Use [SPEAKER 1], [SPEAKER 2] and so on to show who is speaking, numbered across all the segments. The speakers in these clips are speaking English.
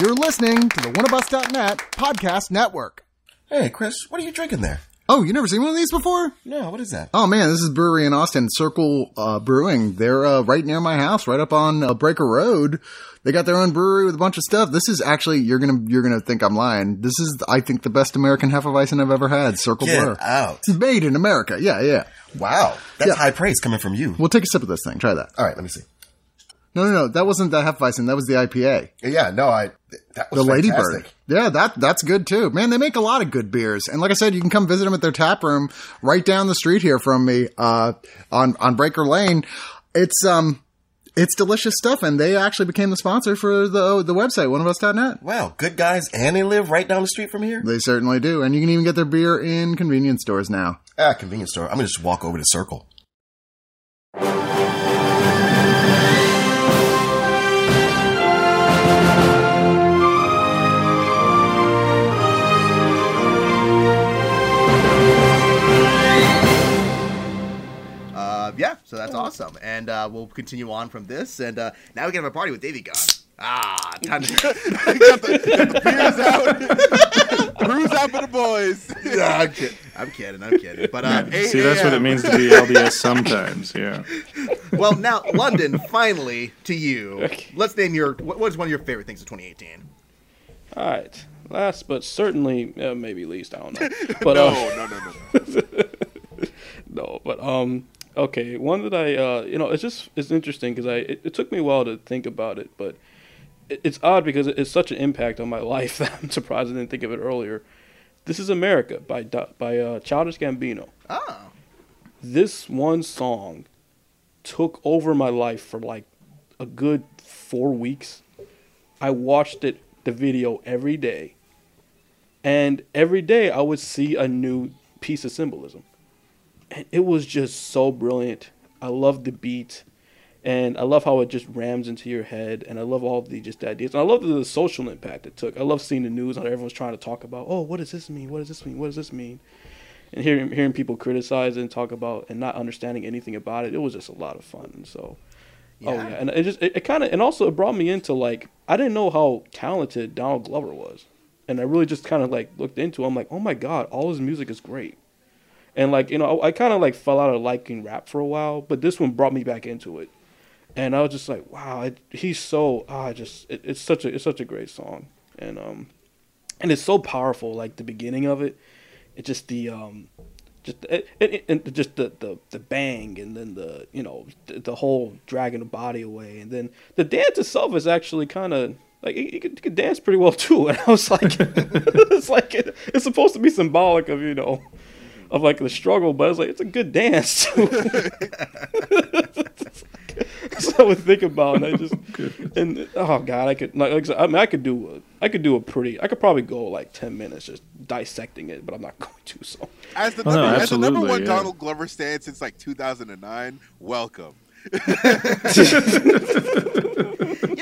[SPEAKER 1] You're listening to the oneofus.net podcast network.
[SPEAKER 2] Hey, Chris, what are you drinking there?
[SPEAKER 1] Oh, you never seen one of these before?
[SPEAKER 2] No, what is that?
[SPEAKER 1] Oh man, this is brewery in Austin, Circle uh, Brewing. They're uh, right near my house, right up on uh, Breaker Road. They got their own brewery with a bunch of stuff. This is actually you're gonna you're gonna think I'm lying. This is I think the best American Hefeweizen I've ever had. Circle
[SPEAKER 2] Get
[SPEAKER 1] Brew.
[SPEAKER 2] out.
[SPEAKER 1] It's made in America. Yeah, yeah.
[SPEAKER 2] Wow, that's
[SPEAKER 1] Yeah.
[SPEAKER 2] high praise coming from you.
[SPEAKER 1] We'll take a sip of this thing. Try that.
[SPEAKER 2] All right, let me see.
[SPEAKER 1] No, no, no. That wasn't the Hefeweizen. That was the IPA.
[SPEAKER 2] Yeah, no, I that
[SPEAKER 1] The Ladybird. Yeah, that that's good too. Man, they make a lot of good beers. And like I said, you can come visit them at their tap room right down the street here from me, uh, on, on Breaker Lane. It's, um, it's delicious stuff. And they actually became the sponsor for the, the website, oneofus.net.
[SPEAKER 2] Wow, good guys, and they live right down the street from here.
[SPEAKER 1] They certainly do. And you can even get their beer in convenience stores now.
[SPEAKER 2] Ah, convenience store. I'm gonna just walk over to Circle.
[SPEAKER 3] So that's awesome, and uh, we'll continue on from this, and uh, now we can have a party with Davy Gone. Ah, time to.
[SPEAKER 4] get the beers out brews out for the boys.
[SPEAKER 3] Yeah, I'm, kidding. I'm kidding. I'm kidding. But uh,
[SPEAKER 5] See, that's what it means to be LDS sometimes. Yeah.
[SPEAKER 3] well, now London, finally to you.
[SPEAKER 5] Okay.
[SPEAKER 3] Let's name your. What what is one of your favorite things of 2018?
[SPEAKER 5] All right. Last but certainly, uh, maybe least, I don't know. But
[SPEAKER 4] No,
[SPEAKER 5] uh,
[SPEAKER 4] no, no, no, no.
[SPEAKER 5] no, but um, okay, one that I uh, you know, it's just it's interesting because I it, it took me a while to think about it, but it, it's odd because it's such an impact on my life that I'm surprised I didn't think of it earlier. This is America by by uh, Childish Gambino.
[SPEAKER 3] Oh,
[SPEAKER 5] This one song took over my life for like a good four weeks. I watched it, the video every day. And every day I would see a new piece of symbolism. And it was just so brilliant. I love the beat. And I love how it just rams into your head. And I love all the just ideas. And I love the social impact it took. I love seeing the news and everyone's trying to talk about, oh, what does this mean? What does this mean? What does this mean? and hearing hearing people criticize and talk about and not understanding anything about it, it was just a lot of fun. And so, oh
[SPEAKER 3] Yeah.
[SPEAKER 5] yeah, and it just it, it kind of and also it brought me into like I didn't know how talented Donald Glover was, and I really just kind of like looked into. it. I'm like, oh my god, all his music is great, and like you know I, I kind of like fell out of liking rap for a while, but this one brought me back into it, and I was just like, wow, it, he's so ah, just it, it's such a it's such a great song, and um, and it's so powerful. Like the beginning of it, it just the um just it, it, and just the, the the bang and then the you know the, the whole dragging the body away. And then the dance itself is actually kind of like you could, could dance pretty well too. And I was like it's like it, it's supposed to be symbolic of you know of like the struggle but it's like it's a good dance too. so I would think about and I just and oh god I could like, like I mean I could do a I could do a pretty I could probably go like ten minutes just dissecting it but I'm not going to so
[SPEAKER 4] As the
[SPEAKER 5] Oh,
[SPEAKER 4] number,
[SPEAKER 5] no,
[SPEAKER 4] as the number one
[SPEAKER 5] yeah.
[SPEAKER 4] Donald Glover stand since like 2009, welcome.
[SPEAKER 3] you know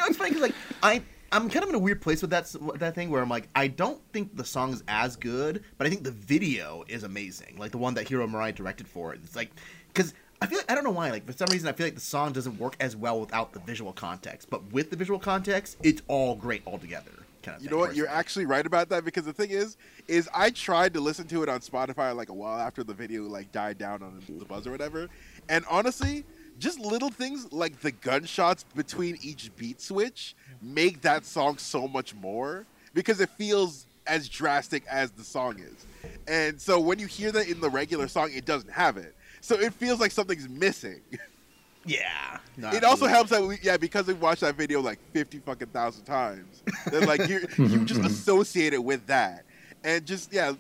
[SPEAKER 3] it's funny because like I. I'm kind of in a weird place with that that thing where I'm like, I don't think the song is as good, but I think the video is amazing. Like the one that Hiro Murai directed for it. It's like, because I feel I don't know why. Like for some reason, I feel like the song doesn't work as well without the visual context. But with the visual context, it's all great altogether. Kind of.
[SPEAKER 4] You
[SPEAKER 3] thing,
[SPEAKER 4] know what? You're actually right about that because the thing is, is I tried to listen to it on Spotify like a while after the video like died down on the buzz or whatever, and honestly, just little things like the gunshots between each beat switch make that song so much more because it feels as drastic as the song is, and so when you hear that in the regular song, it doesn't have it. So it feels like something's missing.
[SPEAKER 3] Yeah. No,
[SPEAKER 4] It also
[SPEAKER 3] absolutely.
[SPEAKER 4] helps that we, yeah, because we watched that video like fifty fucking thousand times. Then like you you just associate it with that, and just yeah,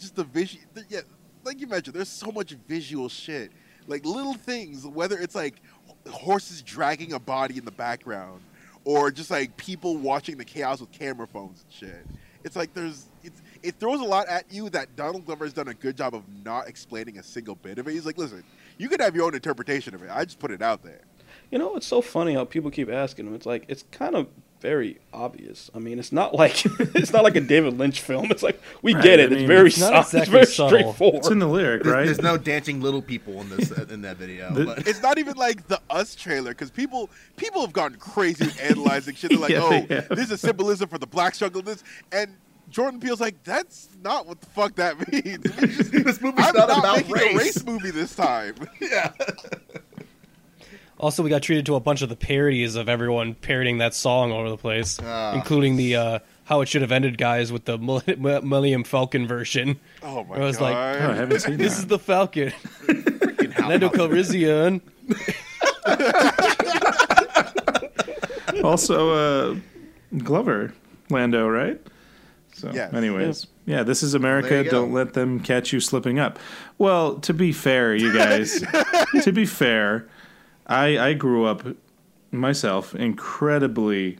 [SPEAKER 4] just the visual. Yeah, like you mentioned, there's so much visual shit, like little things. Whether it's like horses dragging a body in the background, or just like people watching the chaos with camera phones and shit. It's like there's it's it throws a lot at you that Donald Glover has done a good job of not explaining a single bit of it. He's like, listen, you could have your own interpretation of it. I just put it out there.
[SPEAKER 5] You know, it's so funny how people keep asking him. It's like it's kind of very obvious. I mean, it's not like it's not like a David Lynch film. It's like we
[SPEAKER 6] Right,
[SPEAKER 5] get it.
[SPEAKER 6] I
[SPEAKER 5] it's very
[SPEAKER 6] it's
[SPEAKER 7] not exactly
[SPEAKER 5] it's very
[SPEAKER 7] subtle.
[SPEAKER 5] straightforward.
[SPEAKER 6] It's in the lyric, right?
[SPEAKER 3] there's no dancing little people in this in that video.
[SPEAKER 6] The-
[SPEAKER 3] but
[SPEAKER 4] It's not even like the Us trailer because people people have gone crazy with analyzing shit. They're like,
[SPEAKER 6] Yeah,
[SPEAKER 4] oh,
[SPEAKER 6] they have.
[SPEAKER 4] this is symbolism for the black struggle. This and Jordan Peele's like, that's not what the fuck that means. We just-
[SPEAKER 3] this movie's
[SPEAKER 4] I'm
[SPEAKER 3] not,
[SPEAKER 4] not,
[SPEAKER 3] about
[SPEAKER 4] making
[SPEAKER 3] race.
[SPEAKER 4] a race movie this time.
[SPEAKER 3] Yeah.
[SPEAKER 7] Also, we got treated to a bunch of the parodies of everyone parodying that song all over the place,
[SPEAKER 3] Ah.
[SPEAKER 7] including the uh, "How It Should Have Ended" guys with the Mill- Millennium Falcon version.
[SPEAKER 4] Oh my
[SPEAKER 7] I was
[SPEAKER 4] god!
[SPEAKER 7] like,
[SPEAKER 6] oh, I haven't seen
[SPEAKER 7] This
[SPEAKER 6] that.
[SPEAKER 7] is the Falcon,
[SPEAKER 3] Lando
[SPEAKER 7] Nando Calrissian.
[SPEAKER 6] also uh, Glover Lando, right? So,
[SPEAKER 4] Yes.
[SPEAKER 6] anyways, yeah, this is America. Don't let them catch you slipping up. Well, to be fair, you guys, to be fair, I I grew up myself incredibly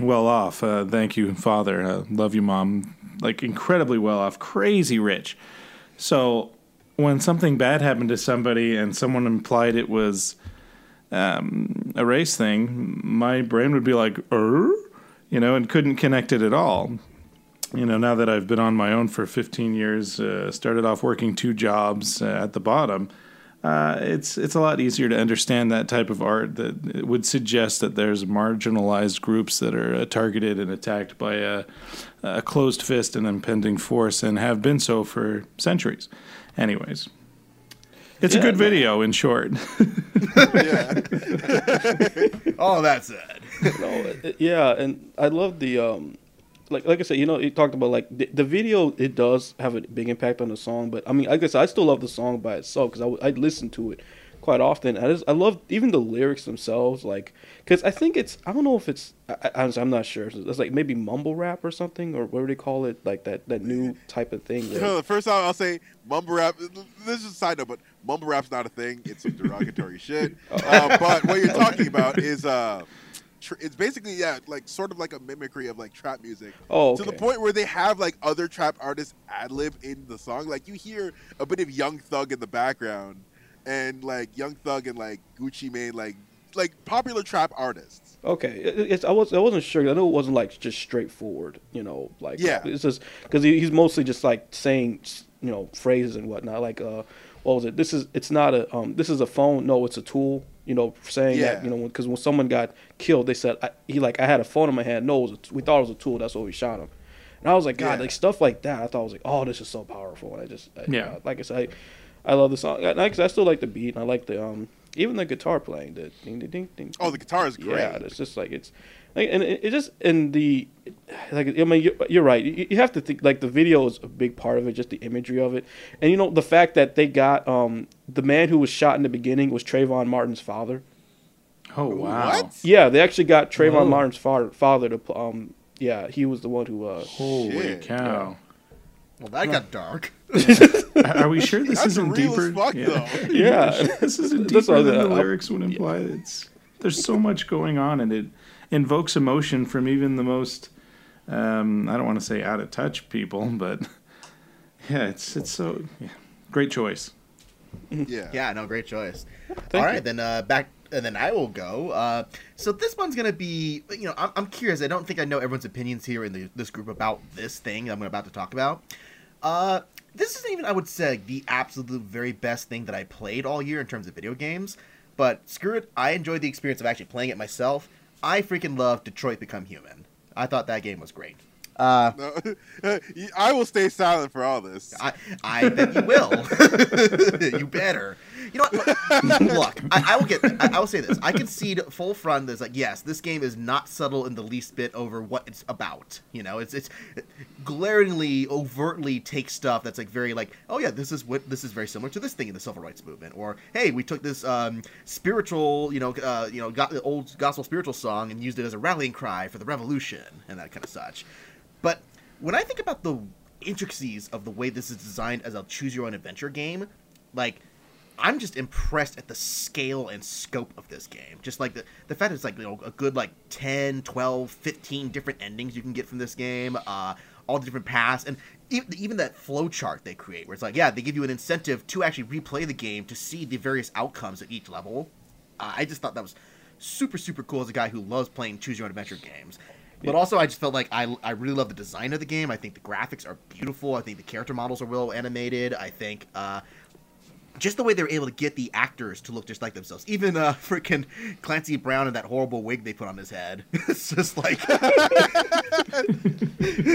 [SPEAKER 6] well off. Uh, thank you, father. Uh, love you, mom. Like incredibly well off, crazy rich. So when something bad happened to somebody and someone implied it was um, a race thing, my brain would be like, er? you know, and couldn't connect it at all. You know, now that I've been on my own for 15 years, uh, started off working two jobs uh, at the bottom, uh, it's it's a lot easier to understand that type of art that it would suggest that there's marginalized groups that are uh, targeted and attacked by a, a closed fist and impending force and have been so for centuries. Anyways, it's a good
[SPEAKER 5] no.
[SPEAKER 6] video in short.
[SPEAKER 4] yeah.
[SPEAKER 3] All that said.
[SPEAKER 5] no, it- it- yeah, and I love the um, like like I said, you know, you talked about like the, the video. It does have a big impact on the song, but I mean, I guess I still love the song by itself because I I listen to it quite often. I just I love even the lyrics themselves, like because I think it's I don't know if it's I, I, I'm not sure. It's like maybe mumble rap or something, or what do they call it? Like that that new type of thing. Where-
[SPEAKER 4] the first time I'll say mumble rap. This is a side note, but mumble rap's not a thing. It's some derogatory shit. Uh, but what you're talking about is uh, it's basically yeah, like sort of like a mimicry of like trap music.
[SPEAKER 5] Oh,
[SPEAKER 4] To the point where they have like other trap artists ad lib in the song. Like you hear a bit of Young Thug in the background, and like Young Thug and like Gucci Mane, like like popular trap artists.
[SPEAKER 5] Okay, it's I was I wasn't sure. I know it wasn't like just straightforward. You know, like
[SPEAKER 4] Yeah.
[SPEAKER 5] it's just because he, he's mostly just like saying you know phrases and whatnot. Like uh, what was it? This is it's not a um this is a phone. No, it's a tool. You know, saying that you know because when someone got killed, they said I, he like I had a phone in my hand. No, it was a t- we thought it was a tool. That's why we shot him. And I was like, God,
[SPEAKER 4] Yeah.
[SPEAKER 5] like stuff like that. I thought I was like, oh, this is so powerful. And I just I,
[SPEAKER 6] Yeah.
[SPEAKER 5] uh, like I said, I, I love the song. And I, I still like the beat. And I like the um even the guitar playing. The ding ding ding ding.
[SPEAKER 4] Oh, the guitar is great.
[SPEAKER 5] Yeah, it's just like it's, like, and it, it just and the, like I mean you're, you're right. You, you have to think like the video is a big part of it, just the imagery of it, and you know the fact that they got um the man who was shot in the beginning was Trayvon Martin's father.
[SPEAKER 6] Oh wow!
[SPEAKER 4] What?
[SPEAKER 5] Yeah, they actually got Trayvon
[SPEAKER 7] Whoa.
[SPEAKER 5] Martin's father father to pl- um yeah he was the one who uh
[SPEAKER 6] Holy
[SPEAKER 4] Shit.
[SPEAKER 6] cow!
[SPEAKER 3] Well, that got dark.
[SPEAKER 6] Are are we sure this
[SPEAKER 4] That's
[SPEAKER 6] isn't
[SPEAKER 4] real
[SPEAKER 6] deeper?
[SPEAKER 4] as fuck, though.
[SPEAKER 5] yeah
[SPEAKER 6] this isn't deeper
[SPEAKER 5] what
[SPEAKER 6] than the lyrics would imply. It's there's so much going on, and it invokes emotion from even the most um, I don't want to say out of touch people, but yeah, it's it's so yeah. great choice.
[SPEAKER 4] Yeah.
[SPEAKER 3] Yeah, no, great choice.
[SPEAKER 5] Thank
[SPEAKER 3] All
[SPEAKER 5] you.
[SPEAKER 3] then uh, back, and then I will go. Uh, so this one's gonna be, you know, I'm, I'm curious. I don't think I know everyone's opinions here in the, this group about this thing I'm about to talk about. Uh, this isn't even, I would say, the absolute very best thing that I played all year in terms of video games. But screw it, I enjoyed the experience of actually playing it myself. I freaking love Detroit Become Human. I thought that game was great. Uh,
[SPEAKER 4] No, I will stay silent for all this.
[SPEAKER 3] I, I bet you will. you better. You know what? Look, I, I will get. I, I will say this. I concede full front. That's like, yes, this game is not subtle in the least bit over what it's about. You know, it's it's glaringly, overtly takes stuff that's like very like, oh yeah, this is what this is very similar to this thing in the civil rights movement, or hey, we took this um, spiritual, you know, uh, you know, got the old gospel spiritual song and used it as a rallying cry for the revolution and that kind of such. But when I think about the intricacies of the way this is designed as a choose your own adventure game, like I'm just impressed at the scale and scope of this game. Just like the the fact it's like you know a good like 10, 12, 15 different endings you can get from this game, uh all the different paths and even, that flow chart they create where it's like yeah, they give you an incentive to actually replay the game to see the various outcomes at each level. Uh, I just thought that was super super cool as a guy who loves playing choose your own adventure games. But also, I just felt like I, I really love the design of the game. I think the graphics are beautiful. I think the character models are well animated. I think uh, just the way they were able to get the actors to look just like themselves. Even uh, freaking Clancy Brown and that horrible wig they put on his head. it's just like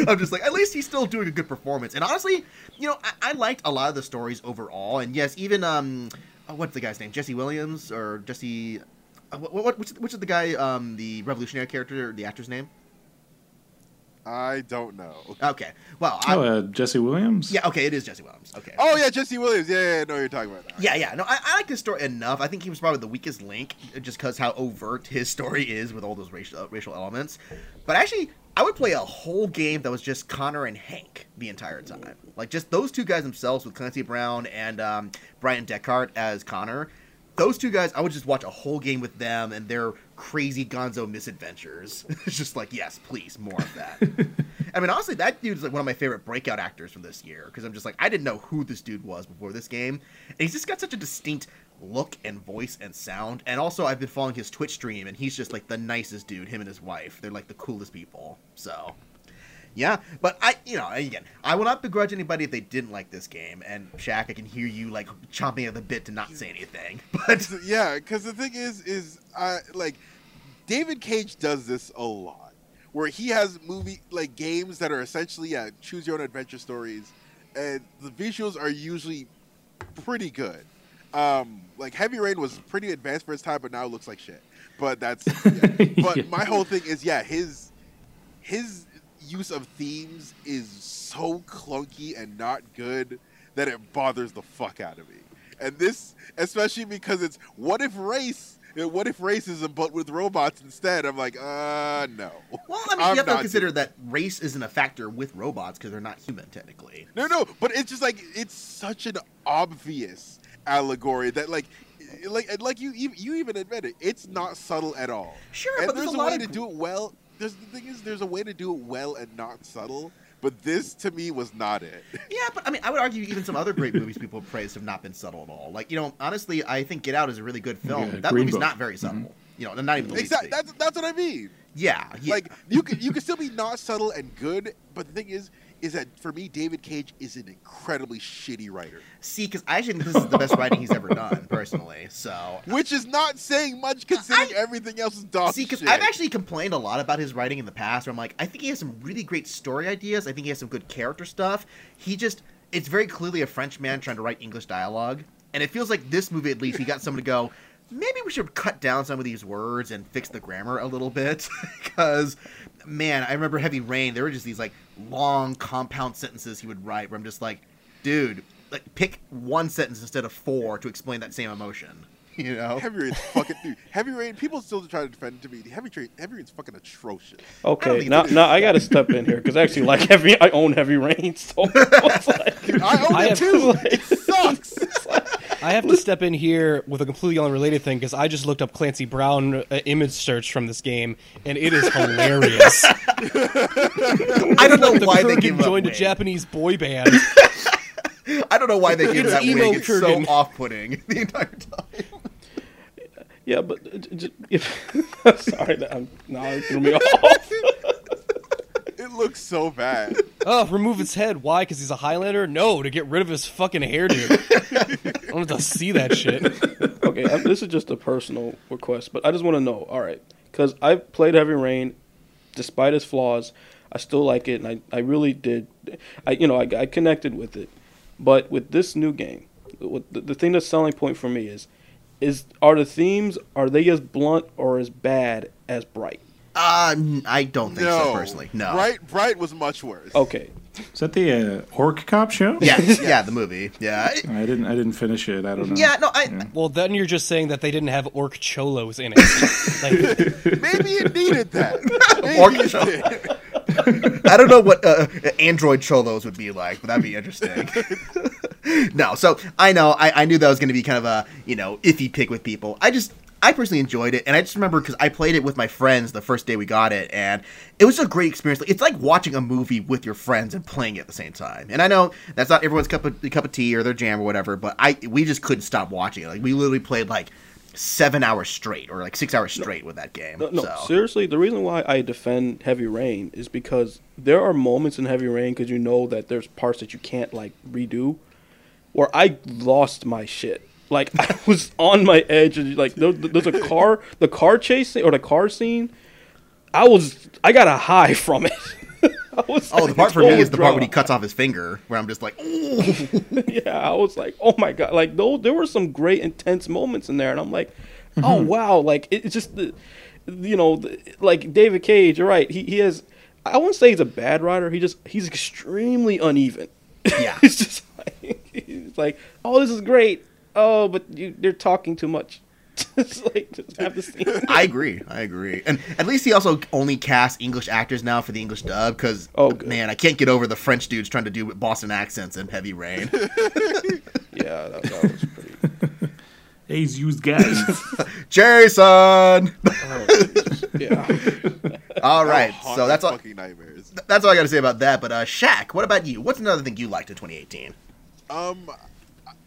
[SPEAKER 3] I'm just like at least he's still doing a good performance. And honestly, you know, I, I liked a lot of the stories overall. And yes, even um, uh, what's the guy's name? Jesse Williams or Jesse? Uh, what, what which, which is the guy? Um, the revolutionary character, the actor's name?
[SPEAKER 4] I don't know.
[SPEAKER 3] Okay, well, I,
[SPEAKER 6] Oh, uh, Jesse Williams.
[SPEAKER 3] yeah, okay, it is Jesse Williams. Okay.
[SPEAKER 4] Oh yeah, Jesse Williams. Yeah, yeah, I know you're talking about. that.
[SPEAKER 3] Yeah, yeah. No, I, I like this story enough. I think he was probably the weakest link, just because how overt his story is with all those racial uh, racial elements. But actually, I would play a whole game that was just Connor and Hank the entire time, like just those two guys themselves with Clancy Brown and um, Bryan Dechart as Connor. Those two guys, I would just watch a whole game with them and their crazy Gonzo misadventures. it's just like, yes, please, more of that. I mean, honestly, that dude's like one of my favorite breakout actors from this year because I'm just like, I didn't know who this dude was before this game, and he's just got such a distinct look and voice and sound. And also, I've been following his Twitch stream, and he's just like the nicest dude. Him and his wife, they're like the coolest people. So, yeah. But I, you know, again, I will not begrudge anybody if they didn't like this game. And Shaq, I can hear you like chomping at the bit to not say anything. But
[SPEAKER 4] yeah, because the thing is, is I like David Cage does this a lot, where he has movie like games that are essentially yeah choose your own adventure stories, and the visuals are usually pretty good. Um, like Heavy Rain was pretty advanced for its time, but now it looks like shit. But that's yeah. but
[SPEAKER 6] Yeah.
[SPEAKER 4] my whole thing is yeah his his use of themes is so clunky and not good that it bothers the fuck out of me. And this, especially because it's what if race, uh, what if racism, but with robots instead? I'm like, uh, no.
[SPEAKER 3] well, I mean,
[SPEAKER 4] I'm
[SPEAKER 3] you have to consider
[SPEAKER 4] doing-
[SPEAKER 3] that race isn't a factor with robots because they're not human technically.
[SPEAKER 4] No, no, but it's just like it's such an obvious allegory that like. Like, like you, you, you even admit it. It's not subtle at all.
[SPEAKER 3] Sure,
[SPEAKER 4] and
[SPEAKER 3] but there's
[SPEAKER 4] there's
[SPEAKER 3] a
[SPEAKER 4] a
[SPEAKER 3] lot
[SPEAKER 4] way
[SPEAKER 3] of
[SPEAKER 4] to do it well. There's the thing is, there's a way to do it well and not subtle. But this, to me, was not it.
[SPEAKER 3] Yeah, but I mean, I would argue even some other great movies people have praised have not been subtle at all. Like, you know, honestly, I think Get Out is a really good film.
[SPEAKER 6] Yeah,
[SPEAKER 3] that
[SPEAKER 6] Green
[SPEAKER 3] movie's
[SPEAKER 6] Book.
[SPEAKER 3] not very subtle. Mm-hmm. You know, not even the least
[SPEAKER 4] Exactly.
[SPEAKER 3] bit.
[SPEAKER 4] That's that's what I mean.
[SPEAKER 3] Yeah, yeah.
[SPEAKER 4] Like you can you can still be not subtle and good, but the thing is, is that for me, David Cage is an incredibly shitty writer,
[SPEAKER 3] see, because I think this is the best writing he's ever done, personally. So,
[SPEAKER 4] which is not saying much considering
[SPEAKER 3] I-
[SPEAKER 4] everything else is dog
[SPEAKER 3] see, because. I've actually complained a lot about his writing in the past. Where I'm like, I think he has some really great story ideas. I think he has some good character stuff. He just, it's very clearly a French man trying to write English dialogue, and it feels like this movie at least he got someone to go. Maybe we should cut down some of these words and fix the grammar a little bit, because man, I remember Heavy Rain. There were just these like long compound sentences he would write where I'm just like, dude, like pick one sentence instead of four to explain that same emotion. You know?
[SPEAKER 4] Heavy Rain's fucking dude. Heavy Rain. People still try to defend it to me. Heavy Rain. Heavy Rain's fucking atrocious.
[SPEAKER 5] Okay,
[SPEAKER 3] think
[SPEAKER 5] now now I got to step in here because I actually like heavy. I own heavy rain, so it's like,
[SPEAKER 4] I own
[SPEAKER 7] I
[SPEAKER 4] it
[SPEAKER 7] have-
[SPEAKER 4] too. It sucks.
[SPEAKER 7] I have to step in here with a completely unrelated thing because I just looked up Clancy Brown uh, image search from this game, and it is hilarious.
[SPEAKER 3] I don't know
[SPEAKER 7] the
[SPEAKER 3] why they
[SPEAKER 7] Kurgan
[SPEAKER 3] gave him that
[SPEAKER 7] joined a
[SPEAKER 3] wig.
[SPEAKER 7] Japanese boy band.
[SPEAKER 3] I don't know why they gave
[SPEAKER 7] It's
[SPEAKER 3] that
[SPEAKER 7] emo
[SPEAKER 3] wig. It's
[SPEAKER 7] Kurgan.
[SPEAKER 3] so off-putting the entire time.
[SPEAKER 5] yeah, but uh, j- j- if, sorry, that I'm, now it threw me off.
[SPEAKER 4] It looks so bad.
[SPEAKER 7] oh, remove his head. Why? Because he's a Highlander? No, to get rid of his fucking hairdo. I don't want to see that shit.
[SPEAKER 5] okay, I, this is just a personal request, but I just want to know. All right, because I've played Heavy Rain, despite its flaws, I still like it, and I, I really did. I you know I, I connected with it, but with this new game, what, the, the thing that's selling point for me is, is are the themes are they as blunt or as bad as Bright?
[SPEAKER 3] Uh, n- I don't think
[SPEAKER 4] no,
[SPEAKER 3] so personally. No.
[SPEAKER 4] Bright. Bright was much worse.
[SPEAKER 5] Okay,
[SPEAKER 6] Is that the uh, Orc Cop show?
[SPEAKER 3] Yeah, yeah, the movie. Yeah.
[SPEAKER 6] I didn't. I didn't finish it. I don't know.
[SPEAKER 3] yeah, no, I,
[SPEAKER 7] Well, then you're just saying that they didn't have orc cholos in it. like,
[SPEAKER 4] Maybe it needed that. Maybe
[SPEAKER 3] Orc
[SPEAKER 4] it
[SPEAKER 3] cholo.
[SPEAKER 4] did.
[SPEAKER 3] I don't know what uh, Android cholos would be like, but that'd be interesting. no, so I know I, I knew that was going to be kind of a you know iffy pick with people. I just I personally enjoyed it, and I just remember because I played it with my friends the first day we got it, and it was a great experience. It's like watching a movie with your friends and playing it at the same time. And I know that's not everyone's cup of cup of tea or their jam or whatever, but I we just couldn't stop watching it. Like we literally played like seven hours straight or like six hours straight with that game.
[SPEAKER 5] No, no,
[SPEAKER 3] so.
[SPEAKER 5] seriously, the reason why I defend Heavy Rain is because there are moments in Heavy Rain because you know that there's parts that you can't like redo, where I lost my shit. Like I was on my edge, and like there, there's a car, the car chase or the car scene. I was, I got a high from it. I was
[SPEAKER 3] Oh,
[SPEAKER 5] like,
[SPEAKER 3] the part for me is the part when he cuts off his finger, where I'm just like,
[SPEAKER 5] yeah, I was like, oh my god, like though there were some great intense moments in there, and I'm like, oh mm-hmm. wow, like it, it's just the, you know, the, like David Cage, you're right, he he has, I wouldn't say he's a bad writer, he just he's extremely uneven.
[SPEAKER 3] Yeah.
[SPEAKER 5] it's just like he's like, oh this is great, oh but you they're talking too much. just like just have the scene.
[SPEAKER 3] I agree. I agree. And at least he also only casts English actors now for the English dub because,
[SPEAKER 5] Oh, good.
[SPEAKER 3] man, I can't get over the French dudes trying to do Boston accents in Heavy Rain.
[SPEAKER 5] Yeah, that, that was pretty.
[SPEAKER 6] A's used guys.
[SPEAKER 3] Jason!
[SPEAKER 5] Yeah.
[SPEAKER 3] All right. So that's all,
[SPEAKER 4] fucking nightmares.
[SPEAKER 3] that's all I got to say about that. But, uh, Shaq, what about you? What's another thing you liked in 2018?
[SPEAKER 4] Um,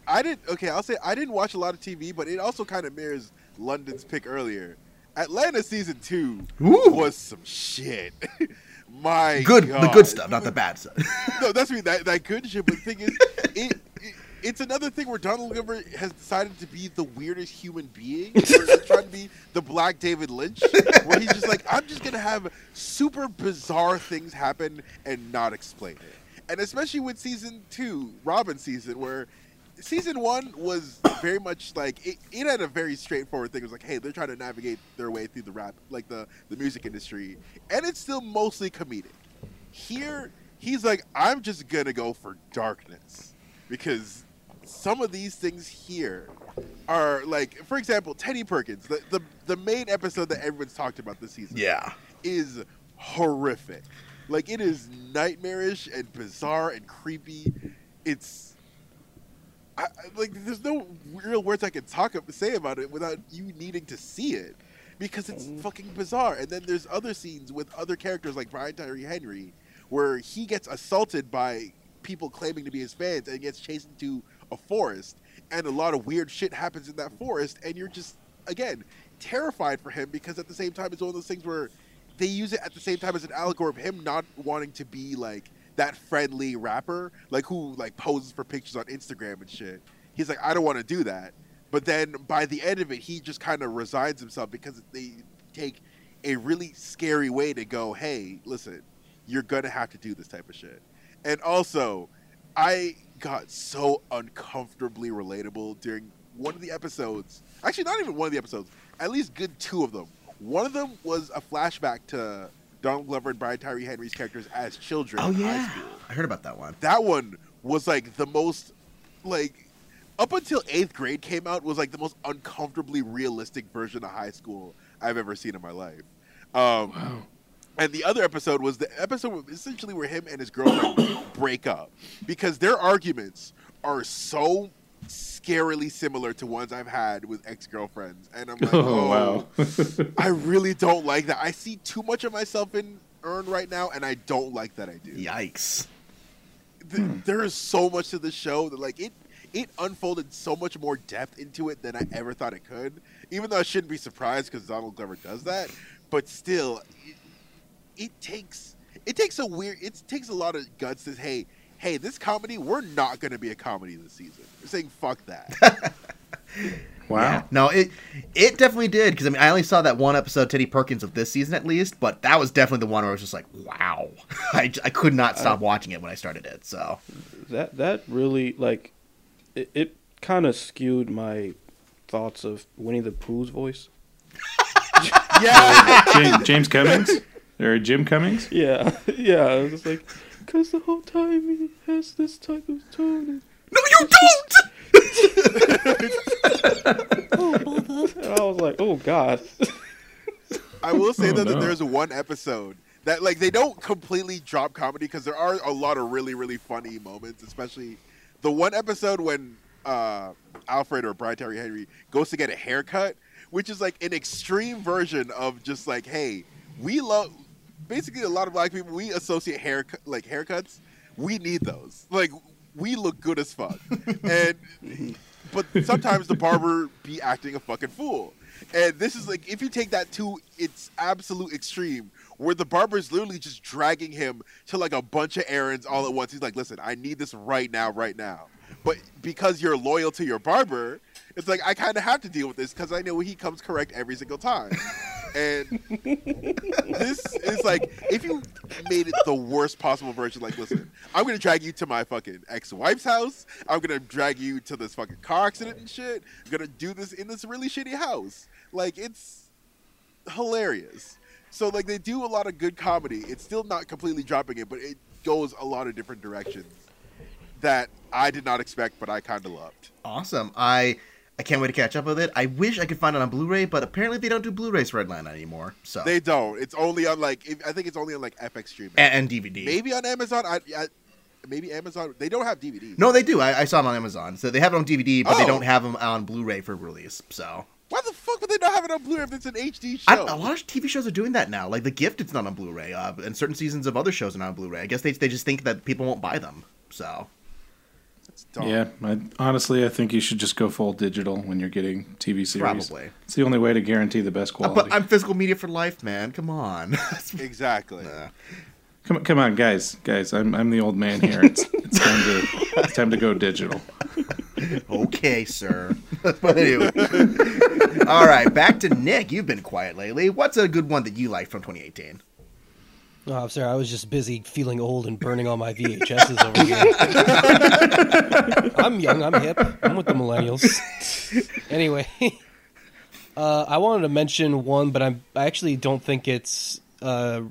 [SPEAKER 4] I didn't. Okay, I'll say I didn't watch a lot of TV, but it also kind of mirrors London's pick earlier. Atlanta season two
[SPEAKER 3] Ooh.
[SPEAKER 4] was some shit. My
[SPEAKER 3] Good, the good stuff, not the bad stuff.
[SPEAKER 4] no, that's me. That that good shit. But the thing is, it, it it's another thing where Donald Glover has decided to be the weirdest human being. Trying to be the Black David Lynch, where he's just like, I'm just gonna have super bizarre things happen and not explain it. And especially with season two, Robbin' season, where season one was very much like it, it had a very straightforward thing. It was like, hey, they're trying to navigate their way through the rap, like the the music industry, and it's still mostly comedic. Here, he's like, I'm just gonna go for darkness because some of these things here are like, for example, Teddy Perkins, the the, the main episode that everyone's talked about this season
[SPEAKER 3] yeah.
[SPEAKER 4] is horrific. Like it is nightmarish and bizarre and creepy. It's I, I- like there's no real words I can talk say about it without you needing to see it. Because it's mm. fucking bizarre. And then there's other scenes with other characters like Brian Tyree Henry where he gets assaulted by people claiming to be his fans and gets chased into a forest. And a lot of weird shit happens in that forest. And you're just again terrified for him because at the same time it's one of those things where they use it at the same time as an allegory of him not wanting to be like that friendly rapper like who like poses for pictures on Instagram and shit. He's like I don't want to do that. But then by the end of it he just kind of resigns himself because they take a really scary way to go, "Hey, listen, you're to have to do this type of shit." And also, I got so uncomfortably relatable during one of the episodes. Actually, not even one of the episodes. At least good two of them. One of them was a flashback to Donald Glover and Brian Tyree Henry's characters as children
[SPEAKER 3] Oh,
[SPEAKER 4] in
[SPEAKER 3] yeah.
[SPEAKER 4] high school.
[SPEAKER 3] I heard about that one.
[SPEAKER 4] That one was like the most like up until eighth grade came out was like the most uncomfortably realistic version of high school I've ever seen in my life. Um, And the other episode was the episode essentially where him and his girlfriend break up because their arguments are so scarily similar to ones I've had with ex girlfriends, and I'm like,
[SPEAKER 6] Oh,
[SPEAKER 4] oh,
[SPEAKER 6] wow.
[SPEAKER 4] I really don't like that. I see too much of myself in Earn right now, and I don't like that I do.
[SPEAKER 3] Yikes.
[SPEAKER 4] Th- hmm. there is so much to the show that like it it unfolded so much more depth into it than I ever thought it could. Even though I shouldn't be surprised because Donald Glover does that, but still, it, it takes it takes a weird it takes a lot of guts to say, hey hey this comedy we're not going to be a comedy this season. We're saying fuck that.
[SPEAKER 6] Wow.
[SPEAKER 3] Yeah. No, it it definitely did because I mean I only saw that one episode of Teddy Perkins of this season at least, but that was definitely the one where I was just like, wow, I, I could not uh, stop watching it when I started it. So
[SPEAKER 5] that that really like it, it kind of skewed my thoughts of Winnie the Pooh's voice.
[SPEAKER 4] yeah,
[SPEAKER 6] James, James Cummings or Jim Cummings?
[SPEAKER 5] Yeah, yeah. I was just like, because the whole time he has this type of tone.
[SPEAKER 3] no, you don't.
[SPEAKER 5] And I was like, oh god.
[SPEAKER 4] I will say
[SPEAKER 6] Oh,
[SPEAKER 4] though
[SPEAKER 6] no.
[SPEAKER 4] that there's one episode that like they don't completely drop comedy because there are a lot of really really funny moments, especially the one episode when uh, Alfred or Brian Tyree Henry goes to get a haircut, which is like an extreme version of just like, hey, we love. Basically, a lot of black people we associate hair like haircuts. We need those. Like we look good as fuck, and but sometimes the barber be acting a fucking fool. And this is like if you take that to its absolute extreme, where the barber is literally just dragging him to like a bunch of errands all at once. He's like, "Listen, I need this right now, right now." But because you're loyal to your barber, it's like I kind of have to deal with this because I know he comes correct every single time. and this is like if you made it the worst possible version. Like, listen, I'm gonna drag you to my fucking ex-wife's house. I'm gonna drag you to this fucking car accident and shit. I'm gonna do this in this really shitty house. Like, it's hilarious. So like they do a lot of good comedy. It's still not completely dropping it, but it goes a lot of different directions that I did not expect, but I kind of loved.
[SPEAKER 3] Awesome. I I can't wait to catch up with it. I wish I could find it on Blu-ray, but apparently they don't do Blu-rays for Redline anymore. So
[SPEAKER 4] They don't. It's only on like I think it's only on like FX streaming.
[SPEAKER 3] and, and DVD.
[SPEAKER 4] maybe on Amazon. I, I maybe Amazon. They don't have DVDs.
[SPEAKER 3] No, they do. I, I saw them on Amazon. So they have it on DVD, but they
[SPEAKER 4] Oh.
[SPEAKER 3] don't have them on Blu-ray for release. So
[SPEAKER 4] Why the fuck would they not have it on Blu-ray if it's an HD show?
[SPEAKER 3] I, a lot of TV shows are doing that now. Like The Gift, it's not on Blu-ray, uh, and certain seasons of other shows are not on Blu-ray. I guess they they just think that people won't buy them. So
[SPEAKER 4] It's dumb.
[SPEAKER 6] Yeah, I, honestly, I think you should just go full digital when you're getting TV series.
[SPEAKER 3] Probably.
[SPEAKER 6] it's the only way to guarantee the best
[SPEAKER 3] Uh,
[SPEAKER 6] quality.
[SPEAKER 3] but I'm physical media for life, man. Come on.
[SPEAKER 4] Exactly.
[SPEAKER 6] Come, come on, guys, guys, I'm I'm the old man here. It's, it's time to it's time to go digital.
[SPEAKER 3] okay, sir. but anyway, all right. Back to Nick. You've been quiet lately. What's a good one that you like from 2018?
[SPEAKER 7] Oh, I'm sorry. I was just busy feeling old and burning all my VHSs over here. I'm young. I'm hip. I'm with the millennials. Anyway, uh, I wanted to mention one, but I'm, I actually don't think it's. Uh,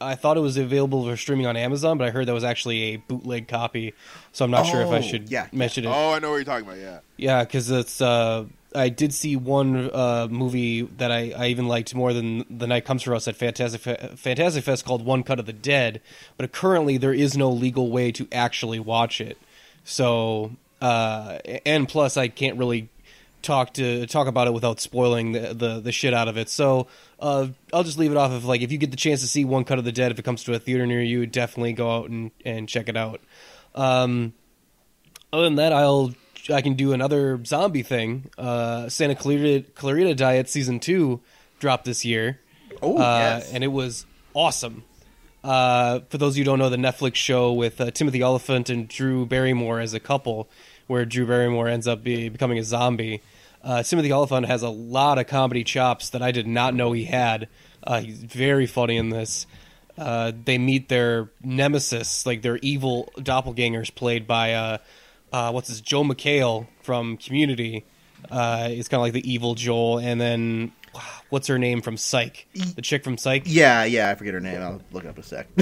[SPEAKER 7] I thought it was available for streaming on Amazon, but I heard that was actually a bootleg copy, so I'm not sure if I
[SPEAKER 3] Oh,
[SPEAKER 7] should
[SPEAKER 3] yeah.
[SPEAKER 7] mention it.
[SPEAKER 4] Oh, I know what you're talking about. Yeah.
[SPEAKER 7] Yeah, because it's. Uh, I did see one uh, movie that I, I even liked more than The Night Comes for Us at Fantastic Fe- Fantastic Fest called One Cut of the Dead, but currently there is no legal way to actually watch it. So, uh, and plus, I can't really talk to talk about it without spoiling the the, the shit out of it. So, uh, I'll just leave it off of like if you get the chance to see One Cut of the Dead if it comes to a theater near you, definitely go out and, and check it out. Um, other than that, I'll I can do another zombie thing. Uh, Santa Clarita, Clarita Diet season two dropped this year,
[SPEAKER 3] Oh,
[SPEAKER 7] uh,
[SPEAKER 3] yes.
[SPEAKER 7] and it was awesome. Uh, for those of you who don't know, the Netflix show with uh, Timothy Olyphant and Drew Barrymore as a couple, where Drew Barrymore ends up be, becoming a zombie. Uh, Timothy Olyphant has a lot of comedy chops that I did not know he had. Uh, he's very funny in this. Uh, they meet their nemesis, like their evil doppelgangers, played by uh, what's this Joel McHale from Community. Uh, it's kind of like the evil Joel, and then what's her name from Psych? The chick from Psych.
[SPEAKER 3] Yeah, yeah. I forget her name. I'll look it up in a sec.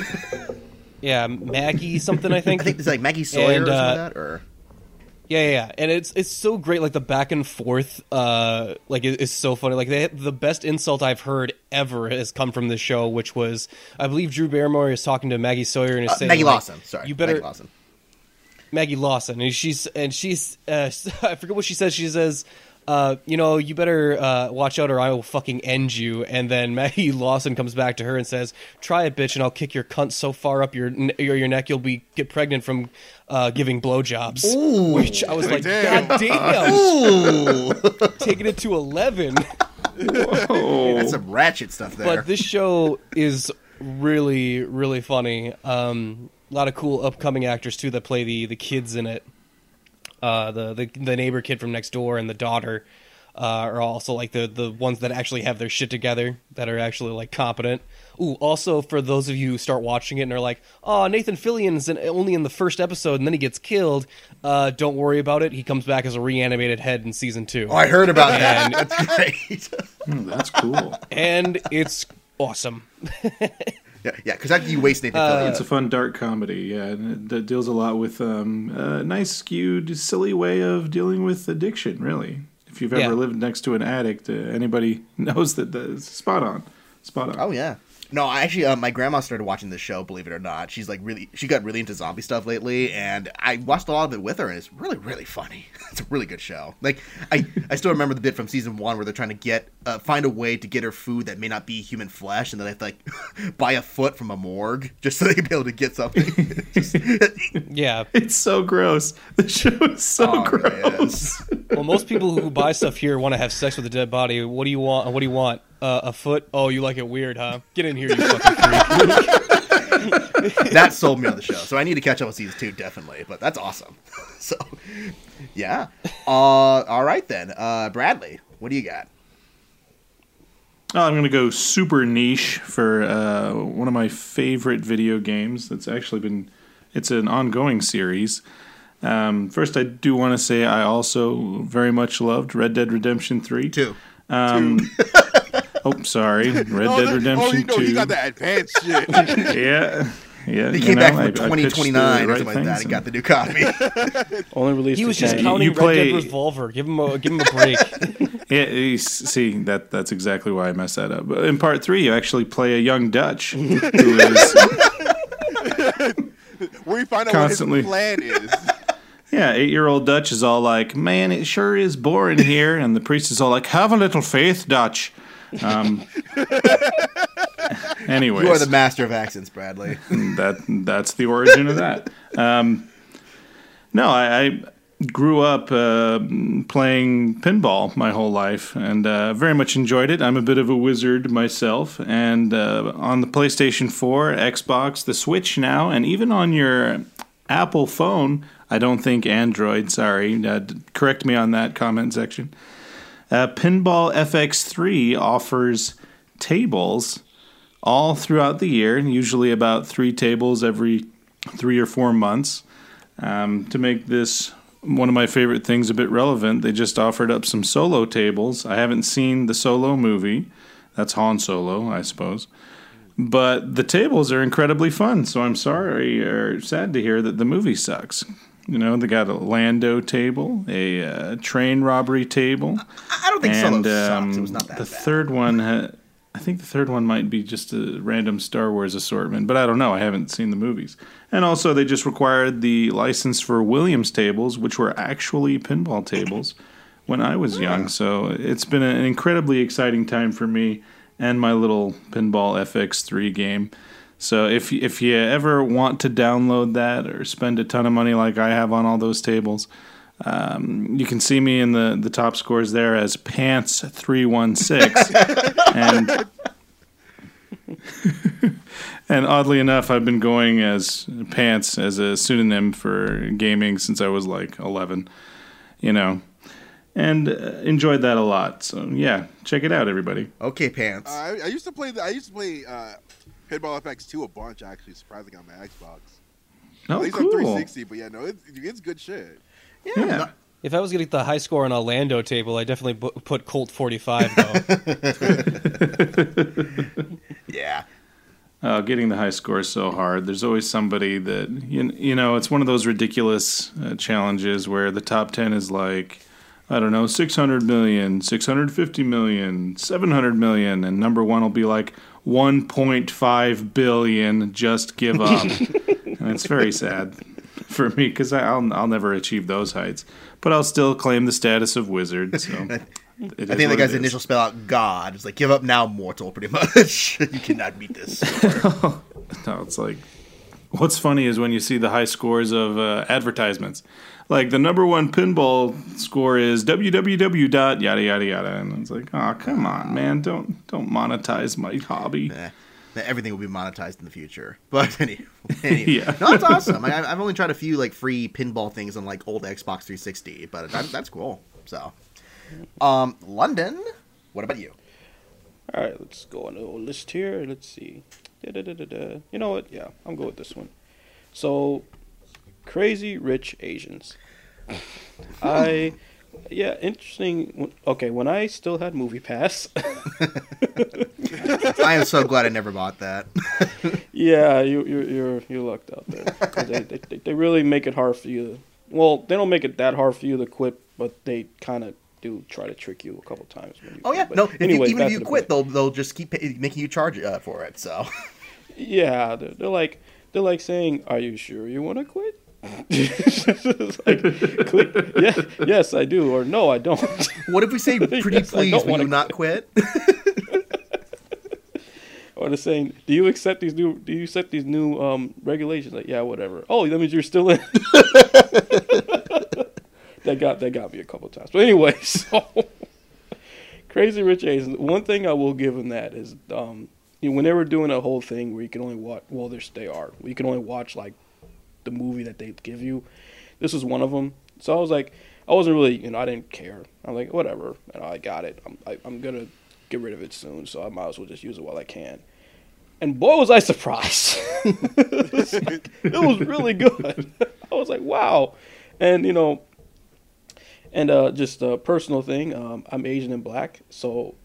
[SPEAKER 7] Yeah, Maggie something I think.
[SPEAKER 3] I think it's like Maggie Sawyer
[SPEAKER 7] And,
[SPEAKER 3] or something
[SPEAKER 7] uh,
[SPEAKER 3] like that. Or
[SPEAKER 7] Yeah, yeah, yeah, and it's it's so great. Like the back and forth, uh, like it, it's so funny. Like they, the best insult I've heard ever has come from this show, which was I believe Drew Barrymore is talking to Maggie Sawyer and is
[SPEAKER 3] uh,
[SPEAKER 7] saying
[SPEAKER 3] Maggie
[SPEAKER 7] like,
[SPEAKER 3] Lawson. Sorry,
[SPEAKER 7] you better
[SPEAKER 3] Maggie Lawson.
[SPEAKER 7] Maggie Lawson, and she's and she's uh, I forget what she says. She says, uh, you know, you better uh, watch out, or I will fucking end you. And then Maggie Lawson comes back to her and says, "Try it, bitch, and I'll kick your cunt so far up your your, your neck you'll be get pregnant from uh, giving blowjobs." Which I was like,
[SPEAKER 4] Damn.
[SPEAKER 7] God damn,
[SPEAKER 3] Ooh,
[SPEAKER 7] taking it to eleven.
[SPEAKER 3] that's some ratchet stuff there.
[SPEAKER 7] But this show is really, really funny. Um, a lot of cool upcoming actors too that play the the kids in it. Uh, the, the the neighbor kid from next door and the daughter uh, are also like the the ones that actually have their shit together that are actually like competent. Ooh, also for those of you who start watching it and are like, "Oh, Nathan Fillion's in, only in the first episode and then he gets killed." Uh, don't worry about it. He comes back as a reanimated head in season two,
[SPEAKER 3] oh, I heard about that. That's great.
[SPEAKER 6] Hmm, that's cool.
[SPEAKER 7] and it's awesome.
[SPEAKER 3] yeah, yeah. Because after you waste Nathan
[SPEAKER 7] Uh,
[SPEAKER 3] Fillion,
[SPEAKER 6] It's a fun dark comedy, yeah, and that deals a lot with um, a nice, skewed, silly way of dealing with addiction. Really, if you've ever
[SPEAKER 7] Yeah.
[SPEAKER 6] lived next to an addict, uh, anybody knows that that's spot on. spot on.
[SPEAKER 3] Oh yeah. No, I actually, uh, my grandma started watching this show. Believe it or not, she's like really, she got really into zombie stuff lately, and I watched a lot of it with her, and it's really, really funny. It's a really good show. Like, I, I still remember the bit from season one where they're trying to get, uh, find a way to get her food that may not be human flesh, and then they have to like buy a foot from a morgue just so they can be able to get something. Just-
[SPEAKER 7] Yeah.
[SPEAKER 6] It's so gross. The show is so
[SPEAKER 3] Oh, it really
[SPEAKER 6] gross.
[SPEAKER 3] is.
[SPEAKER 7] Well, most people who buy stuff here want to have sex with a dead body. What do you want? What do you want? Uh, a foot? Oh, you like it weird, huh? Get in here, you fucking freak.
[SPEAKER 3] that sold me on the show. So I need to catch up with season two, definitely. But that's awesome. so, yeah. Uh, all right then, uh, Bradley, what do you got?
[SPEAKER 6] Oh, I'm going to go super niche for uh, one of my favorite video games. That's actually been, it's an ongoing series. Um, first, I do want to say I also very much loved Red Dead Redemption 3.
[SPEAKER 3] Two.
[SPEAKER 6] Um, oh, sorry. Red
[SPEAKER 4] Oh,
[SPEAKER 6] Dead
[SPEAKER 4] that-
[SPEAKER 6] Redemption
[SPEAKER 4] oh, you know,
[SPEAKER 6] 2.
[SPEAKER 4] he got that advanced shit.
[SPEAKER 6] Yeah. Yeah.
[SPEAKER 3] He
[SPEAKER 6] you
[SPEAKER 3] came
[SPEAKER 6] know,
[SPEAKER 3] back
[SPEAKER 6] I- I
[SPEAKER 3] from
[SPEAKER 6] pitched the
[SPEAKER 3] 2029 or
[SPEAKER 6] right
[SPEAKER 3] something like that
[SPEAKER 6] things
[SPEAKER 3] and got the new copy.
[SPEAKER 5] Only released.
[SPEAKER 7] He was just counting
[SPEAKER 6] you
[SPEAKER 7] Red
[SPEAKER 6] play-
[SPEAKER 7] Dead Revolver. Give him a give him a break.
[SPEAKER 6] Yeah, see that that's exactly why I messed that up. But in part three, you actually play a young Dutch who is
[SPEAKER 4] Where you find out
[SPEAKER 6] Constantly.
[SPEAKER 4] what his plan is.
[SPEAKER 6] yeah, eight year old Dutch is all like, "Man, it sure is boring here," and the priest is all like, "Have a little faith, Dutch." Um, anyways,
[SPEAKER 3] you are the master of accents, Bradley.
[SPEAKER 6] that that's the origin of that. Um, no, I, I grew up uh, playing pinball my whole life and uh, very much enjoyed it. I'm a bit of a wizard myself, and uh, on the PlayStation 4, Xbox, the Switch now, and even on your Apple phone. I don't think Android. Sorry, uh, correct me on that comment section. Uh, Pinball FX3 offers tables all throughout the year, and usually about three tables every three or four months. Um, to make this one of my favorite things a bit relevant, they just offered up some solo tables. I haven't seen the solo movie. That's Han Solo, I suppose. But the tables are incredibly fun, so I'm sorry or sad to hear that the movie sucks. You know, they got a Lando table, a uh, train robbery table,
[SPEAKER 3] I don't think
[SPEAKER 6] and um,
[SPEAKER 3] It was not that
[SPEAKER 6] the
[SPEAKER 3] bad.
[SPEAKER 6] third one, ha- I think the third one might be just a random Star Wars assortment, but I don't know. I haven't seen the movies. And also, they just required the license for Williams tables, which were actually pinball tables when I was young. So it's been an incredibly exciting time for me and my little pinball FX3 game. So if if you ever want to download that or spend a ton of money like I have on all those tables, um, you can see me in the, the top scores there as Pants three one six, and and oddly enough, I've been going as Pants as a pseudonym for gaming since I was like eleven, you know, and uh, enjoyed that a lot. So yeah, check it out, everybody.
[SPEAKER 3] Okay, pants.
[SPEAKER 4] Uh, I, I used to play. The, I used to play uh, Pinball FX2 a bunch. Actually, surprisingly on my Xbox.
[SPEAKER 6] Oh, At
[SPEAKER 4] least on 360, but yeah, no, it's, it's good shit.
[SPEAKER 6] Yeah.
[SPEAKER 7] If I was getting the high score on a Lando table, I definitely bu- put Colt 45 though.
[SPEAKER 3] yeah.
[SPEAKER 6] Oh, getting the high score is so hard. There's always somebody that you, you know. It's one of those ridiculous uh, challenges where the top ten is like, I don't know, 600 million, 650 million, 700 million, and number one will be like 1.5 billion. Just give up, and it's very sad for me because I'll I'll never achieve those heights, but I'll still claim the status of wizard. So.
[SPEAKER 3] I think the guy's initial spell out God. It's like give up now, mortal. Pretty much, you cannot beat this.
[SPEAKER 6] No, it's like what's funny is when you see the high scores of uh, advertisements. Like the number one pinball score is www dot yada yada yada, and it's like, oh come on, man, don't don't monetize my hobby.
[SPEAKER 3] Eh, Everything will be monetized in the future. But anyway, anyway.
[SPEAKER 6] Yeah.
[SPEAKER 3] no, that's awesome. I, I've only tried a few like free pinball things on like old Xbox 360, but that, that's cool. So, um, London. What about you?
[SPEAKER 5] All right, let's go on the old list here. Let's see. Da-da-da-da-da. You know what? Yeah, I'm going with this one. So, crazy rich Asians. I, yeah, interesting. Okay, when I still had Movie Pass,
[SPEAKER 3] I am so glad I never bought that.
[SPEAKER 5] yeah, you you you're you lucked out there. they, they they really make it hard for you. To, well, they don't make it that hard for you to quit, but they kind of do try to trick you a couple times. When you
[SPEAKER 3] Oh yeah, no.
[SPEAKER 5] Anyways,
[SPEAKER 3] even if you quit, they'll they'll just keep pay, making you charge uh, for it. So
[SPEAKER 5] Yeah, they're, they're like they're like saying, "Are you sure you want to quit?" Like, click, yeah, yes, I do, or no, I don't.
[SPEAKER 3] what if we say pretty
[SPEAKER 5] Yes,
[SPEAKER 3] please? Will you not quit?
[SPEAKER 5] or they're saying, "Do you accept these new? Do you accept these new um, regulations?" Like, yeah, whatever. Oh, that means you're still in. that got that got me a couple times. But anyway, so Crazy Rich Asians. One thing I will give them that is, um, you know, when they were doing a whole thing where you can only watch, well, there's they are. You can only watch like the movie that they give you. This was one of them. So I was like, I wasn't really, you know, I didn't care. I'm like, whatever. I got it. I'm, I, I'm gonna get rid of it soon, so I might as well just use it while I can. And boy, was I surprised! it, was like- it was really good. I was like, wow. And you know, and uh, just a personal thing. Um, I'm Asian and black, so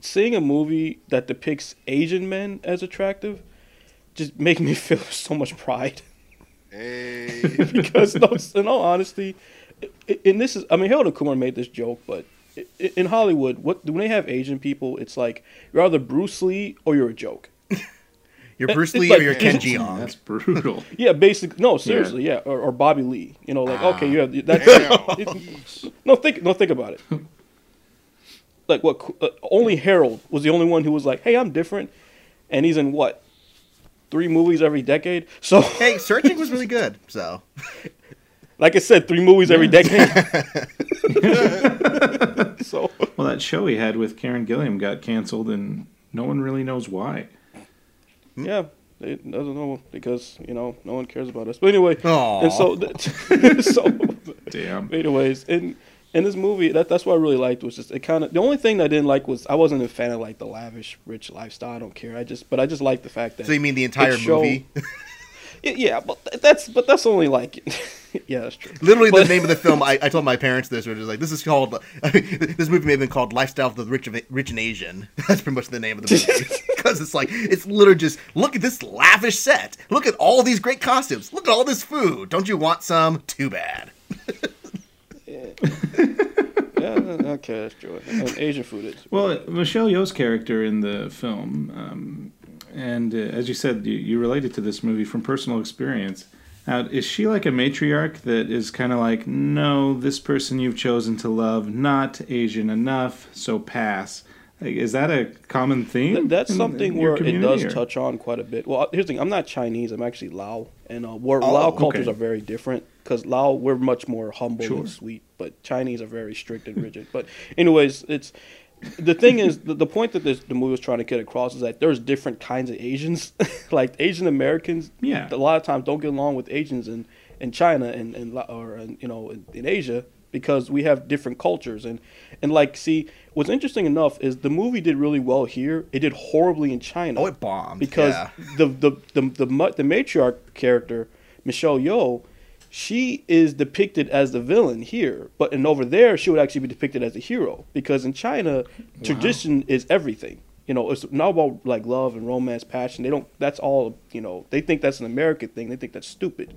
[SPEAKER 5] seeing a movie that depicts Asian men as attractive just make me feel so much pride.
[SPEAKER 4] Hey.
[SPEAKER 5] because no, in all honesty, i- and this is I mean Harold Kumar made this joke, but i- i- in Hollywood, what when they have Asian people, it's like you're either Bruce Lee or you're a joke.
[SPEAKER 3] You're Bruce Lee
[SPEAKER 5] like-
[SPEAKER 3] or you're Ken Jeong.
[SPEAKER 6] That's brutal.
[SPEAKER 5] Yeah, basically. No, seriously, yeah, Or, or Bobby Lee. You know, like okay, you have that's
[SPEAKER 4] Damn.
[SPEAKER 5] no think no think about it. Like what? Uh, only Harold was the only one who was like, "Hey, I'm different," and he's in what three movies every decade. So,
[SPEAKER 3] Hey, searching was really good. So
[SPEAKER 5] like I said, three movies every decade. so
[SPEAKER 6] Well, that show he had with Karen Gillan got canceled, and no one really knows why. Hmm.
[SPEAKER 5] yeah, it doesn't know because you know no one cares about us. But anyway,
[SPEAKER 3] Aw.
[SPEAKER 5] and so th- so
[SPEAKER 6] Damn.
[SPEAKER 5] anyways, in in this movie, that that's what I really liked was just it kind of the only thing I didn't like was I wasn't a fan of like the lavish, rich lifestyle. I don't care. I just but I just liked the fact that
[SPEAKER 3] so you mean the entire
[SPEAKER 5] it showed-
[SPEAKER 3] movie?
[SPEAKER 5] Yeah, but that's but that's only like yeah, that's true.
[SPEAKER 3] Literally,
[SPEAKER 5] But-
[SPEAKER 3] the name of the film. I, I told my parents this, which is like, this is called. this movie may have been called "Lifestyle of the Rich, of, Rich and Asian." That's pretty much the name of the movie because it's like it's literally just look at this lavish set. Look at all these great costumes. Look at all this food. Don't you want some? Too bad.
[SPEAKER 5] Yeah, okay, that's true. Asian food is
[SPEAKER 6] Well, Michelle Yeoh's character in the film, um, and uh, as you said, you, you related to this movie from personal experience. Now, is she like a matriarch that is kind of like, no, this person you've chosen to love, not Asian enough, so pass? Like, is that a common theme?
[SPEAKER 5] Th- That's
[SPEAKER 6] in-
[SPEAKER 5] something
[SPEAKER 6] in
[SPEAKER 5] where it does
[SPEAKER 6] or-
[SPEAKER 5] touch on quite a bit. Well, here's the thing: I'm not Chinese. I'm actually Lao, and uh, where
[SPEAKER 3] Oh,
[SPEAKER 5] Lao cultures
[SPEAKER 6] okay.
[SPEAKER 5] are very different. Because Lao, we're much more humble
[SPEAKER 6] Sure.
[SPEAKER 5] and sweet, but Chinese are very strict and rigid. But, anyways, it's the thing is the, the point that this, the movie was trying to get across is that there's different kinds of Asians. like Asian Americans,
[SPEAKER 6] Yeah.
[SPEAKER 5] a lot of times don't get along with Asians in, in China and, and or in, you know in, in Asia because we have different cultures and and like see what's interesting enough is the movie did really well here. It did horribly in China.
[SPEAKER 3] Oh, it bombed.
[SPEAKER 5] because
[SPEAKER 3] yeah.
[SPEAKER 5] the, the the the the matriarch character Michelle Yeoh, she is depicted as the villain here, but and over there she would actually be depicted as a hero because in China tradition is everything. You know, it's not about like love and romance, passion. They don't. That's all. You know, they think that's an American thing. They think that's stupid.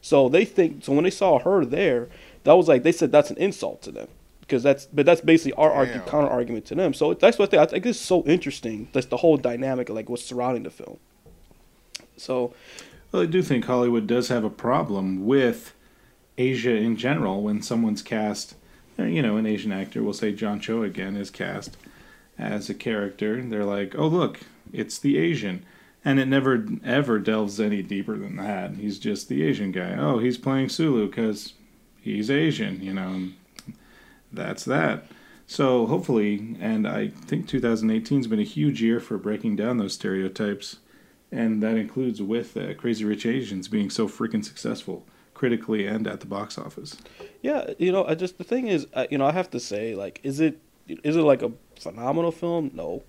[SPEAKER 5] So they think. So when they saw her there, that was like they said that's an insult to them because that's. But that's basically our counter argument to them. So that's what they, I think is so interesting. That's the whole dynamic of like what's surrounding the film. So
[SPEAKER 6] Well, I do think Hollywood does have a problem with Asia in general when someone's cast, uh, you know, an Asian actor, we'll say John Cho again, is cast as a character. They're like, oh, look, it's the Asian. And it never, ever delves any deeper than that. He's just the Asian guy. Oh, he's playing Sulu because he's Asian, you know, that's that. So hopefully, and I think 2018 has been a huge year for breaking down those stereotypes and that includes with uh, Crazy Rich Asians being so freaking successful critically and at the box office.
[SPEAKER 5] yeah, you know, I just the thing is, I, you know, I have to say, like, is it is it like a phenomenal film? No,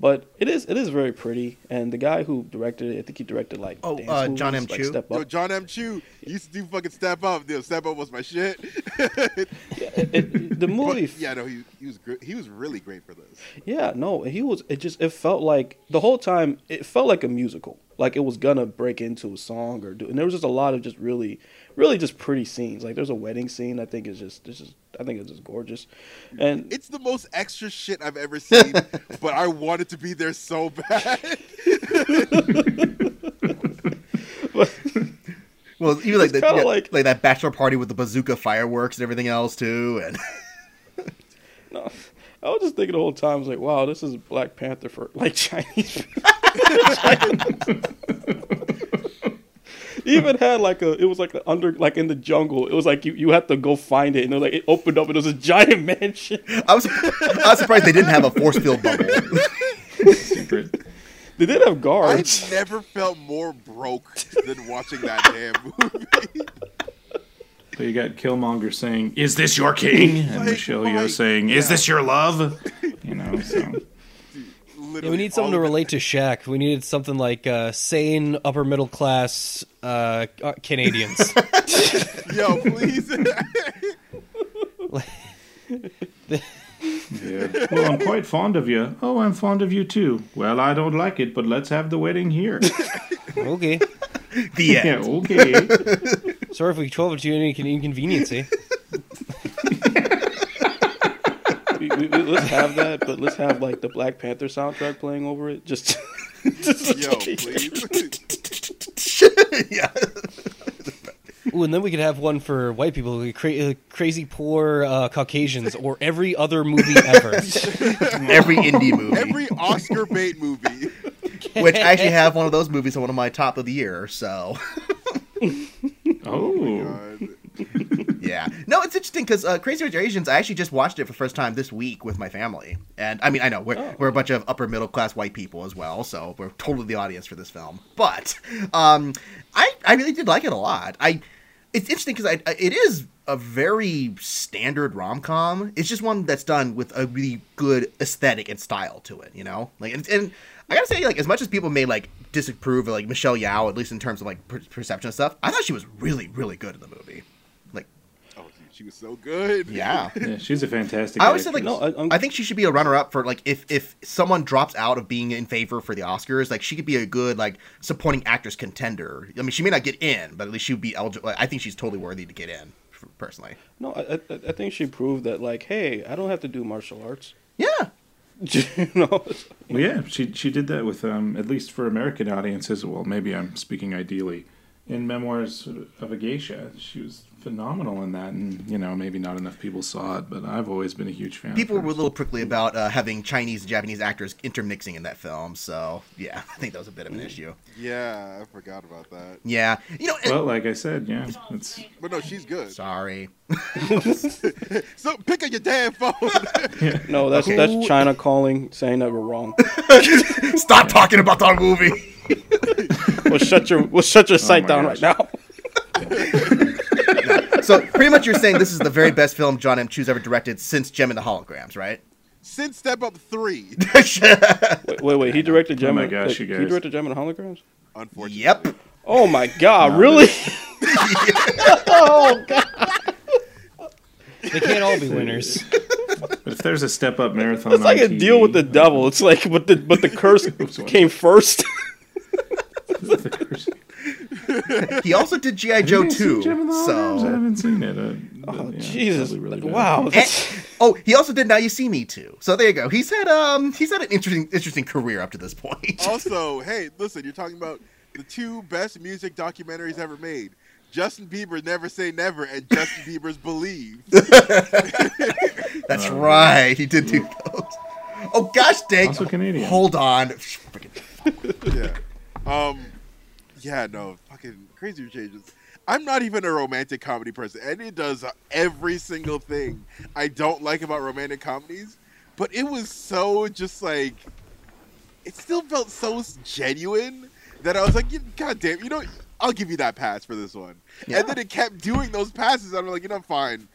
[SPEAKER 5] but it is it is very pretty. And the guy who directed it, I think he directed like
[SPEAKER 3] Oh,
[SPEAKER 5] dance
[SPEAKER 3] uh, John M.
[SPEAKER 5] like
[SPEAKER 3] Chu?
[SPEAKER 5] Step
[SPEAKER 4] Yo, John M. Chu he used to do fucking Step Up. Yo, Step Up was my shit.
[SPEAKER 5] Yeah, it- it- the
[SPEAKER 4] But,
[SPEAKER 5] movie,
[SPEAKER 4] yeah, no, he, he was great. He was really great for this.
[SPEAKER 5] Yeah, no, he was. It just it felt like the whole time it felt like a musical, like it was gonna break into a song or do. And there was just a lot of just really, really just pretty scenes. Like there's a wedding scene. I think is just, it's just I think it's just gorgeous, and
[SPEAKER 4] It's the most extra shit I've ever seen, but I wanted to be there so bad.
[SPEAKER 3] Well, even like the, yeah,
[SPEAKER 5] like-
[SPEAKER 3] like that bachelor party with the bazooka fireworks and everything else too, and
[SPEAKER 5] no, I was just thinking the whole time. I was like, wow, this is Black Panther for like Chinese. Even had like a, it was like a under, like in the jungle. It was like you, you had to go find it, and it was like it opened up, and it was a giant mansion.
[SPEAKER 3] I was I was surprised they didn't have a force field bubble.
[SPEAKER 6] Secret.
[SPEAKER 5] They did have guards.
[SPEAKER 4] I never felt more broke than watching that damn movie.
[SPEAKER 6] So you got Killmonger saying, "Is this your king?" and
[SPEAKER 4] Like,
[SPEAKER 6] Michelle oh
[SPEAKER 4] my-
[SPEAKER 6] Yeoh saying, "Is
[SPEAKER 4] yeah.
[SPEAKER 6] this your love?" You know, so
[SPEAKER 4] Literally,
[SPEAKER 7] Yeah, we need something to
[SPEAKER 4] of it.
[SPEAKER 7] relate to Shaq. We needed something like uh, sane upper middle class uh, uh, Canadians.
[SPEAKER 4] Yo, please.
[SPEAKER 6] yeah. Well, I'm quite fond of you. Oh, I'm fond of you too. Well, I don't like it, but let's have the wedding here.
[SPEAKER 7] okay.
[SPEAKER 3] The end.
[SPEAKER 6] yeah, okay.
[SPEAKER 7] Sorry if we troubled you any inconvenience. Eh?
[SPEAKER 5] We- we- we- let's have that, but let's have like the Black Panther soundtrack playing over it. Just, just
[SPEAKER 4] Yo, please.
[SPEAKER 3] yeah.
[SPEAKER 7] Ooh, and then we could have one for white people, cra- uh, crazy poor uh, Caucasians, or every other movie ever.
[SPEAKER 3] Every indie movie.
[SPEAKER 4] Every Oscar bait movie.
[SPEAKER 3] which I actually have one of those movies on one of my top of the year. So
[SPEAKER 6] Oh,
[SPEAKER 4] God.
[SPEAKER 3] Yeah, no, it's interesting because uh, Crazy Rich Asians. I actually just watched it for the first time this week with my family, and I mean, I know we're we're a bunch of upper middle class white people as well, so we're totally the audience for this film. But um, I I really did like it a lot. I it's interesting because I, I it is a very standard rom com. It's just one that's done with a really good aesthetic and style to it. You know, like and, and I gotta say, like as much as people may like disapprove of like Michelle Yeoh, at least in terms of like per- perception and stuff, I thought she was really really good in the movie. Like
[SPEAKER 4] dude, she was so good.
[SPEAKER 3] yeah.
[SPEAKER 6] yeah, she's a fantastic.
[SPEAKER 3] I always said like.
[SPEAKER 5] No, I- I'm-
[SPEAKER 3] think she should be a runner up for like if if someone drops out of being in favor for the Oscars, like she could be a good like supporting actress contender. I mean, she may not get in, but at least she would be eligible. I think she's totally worthy to get in, personally.
[SPEAKER 5] no. I, I, I think she proved that like, hey, I don't have to do martial arts.
[SPEAKER 3] Yeah,
[SPEAKER 5] you know,
[SPEAKER 6] Well, yeah, she she did that with um at least for American audiences. Well, maybe I'm speaking ideally. In Memoirs of a Geisha, she was phenomenal in that, and you know maybe not enough people saw it, but I've always been a huge fan.
[SPEAKER 3] people
[SPEAKER 6] of
[SPEAKER 3] were a little prickly about uh, having Chinese and Japanese actors intermixing in that film. So yeah, I think that was a bit of an issue.
[SPEAKER 4] Yeah, I forgot about that.
[SPEAKER 3] Yeah, you know. and-
[SPEAKER 6] Well, like I said, yeah, it's
[SPEAKER 4] But no, she's good.
[SPEAKER 3] sorry.
[SPEAKER 4] So pick up your damn phone.
[SPEAKER 5] no, that's
[SPEAKER 3] Okay.
[SPEAKER 5] that's China calling, saying that we're wrong.
[SPEAKER 3] Stop talking about our movie.
[SPEAKER 5] We'll shut your we'll shut your site
[SPEAKER 6] my
[SPEAKER 5] down
[SPEAKER 6] gosh.
[SPEAKER 5] right now.
[SPEAKER 3] So pretty much, you're saying this is the very best film John M. Chu's ever directed since Jem and the Holograms, right?
[SPEAKER 4] Since Step Up 3.
[SPEAKER 5] Wait, wait, wait. He directed oh Jem.
[SPEAKER 6] Oh my
[SPEAKER 5] and-
[SPEAKER 6] gosh,
[SPEAKER 5] wait,
[SPEAKER 6] you
[SPEAKER 5] He
[SPEAKER 6] guys.
[SPEAKER 5] directed Jem and the Holograms.
[SPEAKER 4] Unfortunately.
[SPEAKER 3] yep.
[SPEAKER 5] Oh my God! really? oh God!
[SPEAKER 7] They can't all be winners.
[SPEAKER 6] if there's a step up marathon,
[SPEAKER 5] It's like
[SPEAKER 6] on
[SPEAKER 5] a deal with the devil. It's like, but the but the curse came first.
[SPEAKER 6] The curse-
[SPEAKER 3] He also did GI Joe
[SPEAKER 6] too. you seen
[SPEAKER 3] 2.
[SPEAKER 6] Jem and the Holograms? I
[SPEAKER 3] So
[SPEAKER 6] haven't seen it. Uh,
[SPEAKER 5] Oh
[SPEAKER 6] yeah,
[SPEAKER 5] Jesus!
[SPEAKER 6] really
[SPEAKER 5] wow.
[SPEAKER 3] And- oh, he also did Now You See Me too. So there you go. He's had um he's had an interesting interesting career up to this point.
[SPEAKER 4] Also, hey, listen, you're talking about the two best music documentaries ever made. Justin Bieber Never Say Never and Justin Bieber's Believe.
[SPEAKER 3] That's right. He did do those. Oh gosh dang.
[SPEAKER 6] Also Canadian.
[SPEAKER 3] Hold on.
[SPEAKER 4] Yeah. Um yeah, no, fucking crazy changes. I'm not even a romantic comedy person, and it does every single thing I don't like about romantic comedies. But it was so just like, it still felt so genuine that I was like, God damn, you know, I'll give you that pass for this one.
[SPEAKER 3] Yeah.
[SPEAKER 4] And then it kept doing those passes. and I'm like, you know, fine.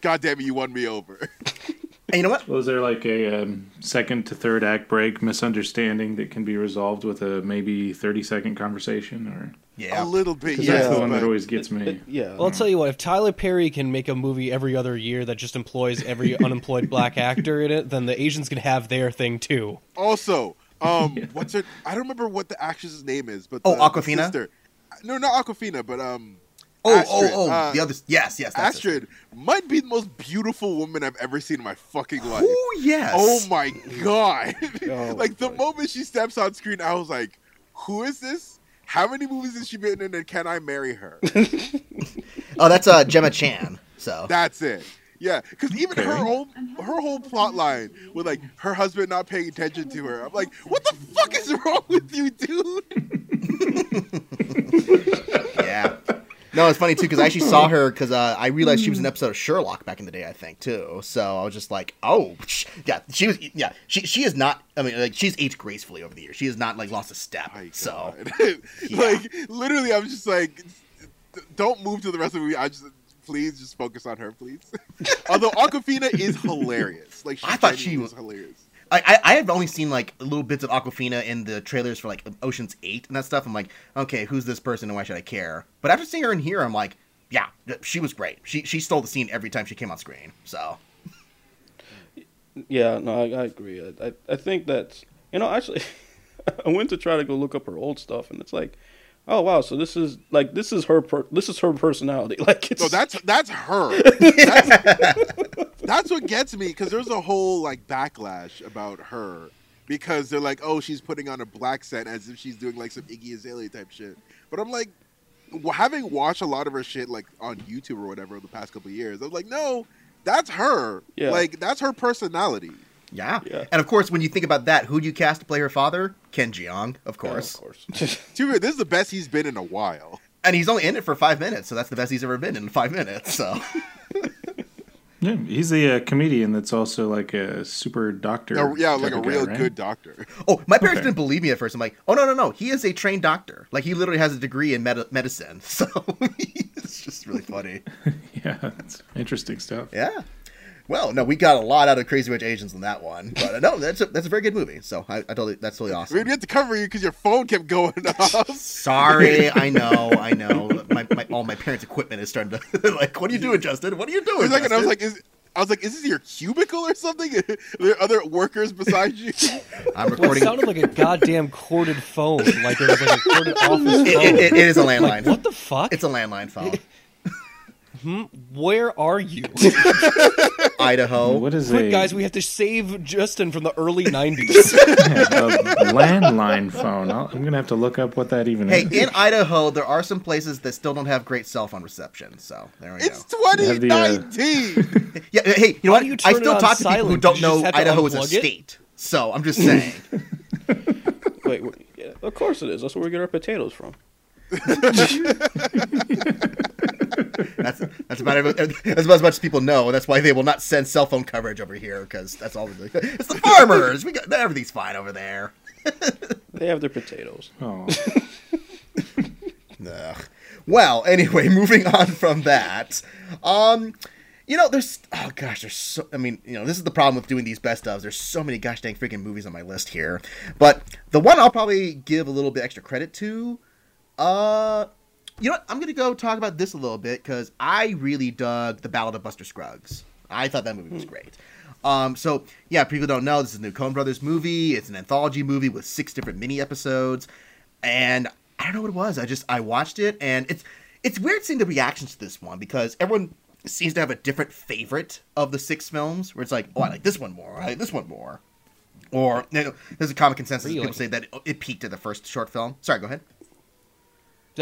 [SPEAKER 4] God damn it, you won me over.
[SPEAKER 3] And you know what?
[SPEAKER 6] Well, is there like a um, second to third act break misunderstanding that can be resolved with a maybe 30 second conversation? Or
[SPEAKER 3] Yeah, A
[SPEAKER 4] little bit, Yeah,
[SPEAKER 6] that's the one
[SPEAKER 4] but-
[SPEAKER 6] that always gets me.
[SPEAKER 5] yeah.
[SPEAKER 7] Well, I'll tell you what. If Tyler Perry can make a movie every other year that just employs every unemployed black actor in it, then the Asians can have their thing too.
[SPEAKER 4] Also, um, what's her? I don't remember what the actress's name is, but
[SPEAKER 3] Oh,
[SPEAKER 4] the
[SPEAKER 3] Awkwafina?
[SPEAKER 4] sister. No, not Awkwafina, but um,
[SPEAKER 3] Oh,
[SPEAKER 4] Astrid,
[SPEAKER 3] oh, oh,
[SPEAKER 4] uh,
[SPEAKER 3] the other. Yes, yes. That's it.
[SPEAKER 4] Astrid might be the most beautiful woman I've ever seen in my fucking life.
[SPEAKER 3] Oh yes.
[SPEAKER 4] Oh my god!
[SPEAKER 5] Oh,
[SPEAKER 4] like the
[SPEAKER 5] boy.
[SPEAKER 4] moment she steps on screen, I was like, "Who is this? How many movies has she been in? And can I marry her?"
[SPEAKER 3] Oh, that's uh, Gemma Chan. So
[SPEAKER 4] That's it. Yeah, because even her whole her whole plot line with like her husband not paying attention to her, I'm like, "What the fuck is wrong with you, dude?"
[SPEAKER 3] yeah. No, it's funny too because I actually saw her because uh, I realized she was an episode of Sherlock back in the day, I think too. So I was just like, oh, yeah, she was, yeah, she she is not. I mean, like she's aged gracefully over the years. She has not like lost a step.
[SPEAKER 4] My
[SPEAKER 3] So Yeah.
[SPEAKER 4] like literally, I'm just like, don't move to the rest of the movie. I just please just focus on her, please. Although Awkwafina is hilarious. Like she
[SPEAKER 3] I thought she was-
[SPEAKER 4] hilarious.
[SPEAKER 3] I, I I have only seen like little bits of Awkwafina in the trailers for like Ocean's Eight and that stuff. I'm like, okay, who's this person and why should I care? But after seeing her in here, I'm like, yeah, she was great. She she stole the scene every time she came on screen. So
[SPEAKER 5] Yeah, no, I, I agree. I, I I think that you know actually, I went to try to go look up her old stuff, and it's like, oh wow, so this is like this is her per, this is her personality. Like it's
[SPEAKER 4] No, that's that's her. That's, that's what gets me because there's a whole like backlash about her because they're like, oh, she's putting on a blaccent as if she's doing like some Iggy Azalea type shit. But I'm like, having watched a lot of her shit like on YouTube or whatever the past couple of years, I'm like, no, that's her.
[SPEAKER 5] Yeah.
[SPEAKER 4] Like that's her personality.
[SPEAKER 3] yeah.
[SPEAKER 5] Yeah.
[SPEAKER 3] and of course, when you think about that, who'd you cast to play her father? Ken Jeong, of
[SPEAKER 5] Yeah,
[SPEAKER 3] course.
[SPEAKER 5] of course.
[SPEAKER 4] To this is the best he's been in a while.
[SPEAKER 3] And he's only in it for five minutes, so that's the best he's ever been in five minutes. So
[SPEAKER 6] Yeah, he's a uh, comedian that's also like a super doctor.
[SPEAKER 4] No, yeah, like a
[SPEAKER 6] guy,
[SPEAKER 4] real
[SPEAKER 6] right?
[SPEAKER 4] good doctor.
[SPEAKER 3] Oh, my parents
[SPEAKER 6] Okay.
[SPEAKER 3] didn't believe me at first. I'm like, oh no, no, no. He is a trained doctor. Like he literally has a degree in med- medicine. So it's just really funny.
[SPEAKER 6] Yeah, that's interesting stuff.
[SPEAKER 3] Yeah. Well, no, we got a lot out of Crazy Rich Asians in that one, but uh, no, that's a, that's a very good movie. So I, I totally that's totally awesome.
[SPEAKER 4] We
[SPEAKER 3] awesome.
[SPEAKER 4] had to cover you because your phone kept going off.
[SPEAKER 3] Sorry, I know, I know. My, my all my parents' equipment is starting to like. What are you doing, Justin? What are you doing?
[SPEAKER 4] a second, I was like, is, I was like, is this your cubicle or something? Are there other workers beside you?
[SPEAKER 3] I'm
[SPEAKER 7] Well, it
[SPEAKER 3] recording.
[SPEAKER 7] sounded like a goddamn corded phone. Like it was like a corded office phone.
[SPEAKER 3] it, it, it is a landline.
[SPEAKER 7] like, what the fuck?
[SPEAKER 3] It's a landline phone.
[SPEAKER 7] Where are you?
[SPEAKER 3] Idaho.
[SPEAKER 6] What is
[SPEAKER 7] Quick,
[SPEAKER 6] a,
[SPEAKER 7] guys, we have to save Justin from the early 90s.
[SPEAKER 6] a landline phone? I'll, I'm gonna have to look up what that even
[SPEAKER 3] Hey,
[SPEAKER 6] is.
[SPEAKER 3] in Idaho, there are some places that still don't have great cell phone reception. So there we
[SPEAKER 4] It's
[SPEAKER 3] go.
[SPEAKER 6] have the, uh,
[SPEAKER 4] 2019.
[SPEAKER 3] Yeah, hey, you know
[SPEAKER 7] Why
[SPEAKER 3] what?
[SPEAKER 7] do you
[SPEAKER 3] I
[SPEAKER 7] turn it
[SPEAKER 3] still
[SPEAKER 7] on
[SPEAKER 3] talk to people who
[SPEAKER 7] silent?
[SPEAKER 3] don't
[SPEAKER 7] you just
[SPEAKER 3] know
[SPEAKER 7] have to
[SPEAKER 3] Idaho is a
[SPEAKER 7] unplug it?
[SPEAKER 3] state. So I'm just saying.
[SPEAKER 5] Wait, wait, yeah, of course it is. That's where we get our potatoes from.
[SPEAKER 3] That's that's about every- that's about as much as people know. That's why they will not send cell phone coverage over here because that's all. It's the farmers. We got everything's fine over there.
[SPEAKER 5] They have their potatoes.
[SPEAKER 6] Oh,
[SPEAKER 3] Ugh. Well, anyway, moving on from that. Um, you know, there's oh gosh, there's so. I mean, you know, this is the problem with doing these best ofs. There's so many gosh dang freaking movies on my list here, but the one I'll probably give a little bit extra credit to. Uh, you know what? I'm gonna go talk about this a little bit because I really dug the Ballad of Buster Scruggs. I thought that movie was great. Um, so yeah, people don't know this is a new Coen Brothers movie. It's an anthology movie with six different mini episodes, and I don't know what it was. I just I watched it, and it's it's weird seeing the reactions to this one because everyone seems to have a different favorite of the six films. Where it's like, oh, I like this one more. I like this one more. Or you know, there's a common consensus.
[SPEAKER 7] Really?
[SPEAKER 3] People say that it, it peaked at the first short film. Sorry, go ahead.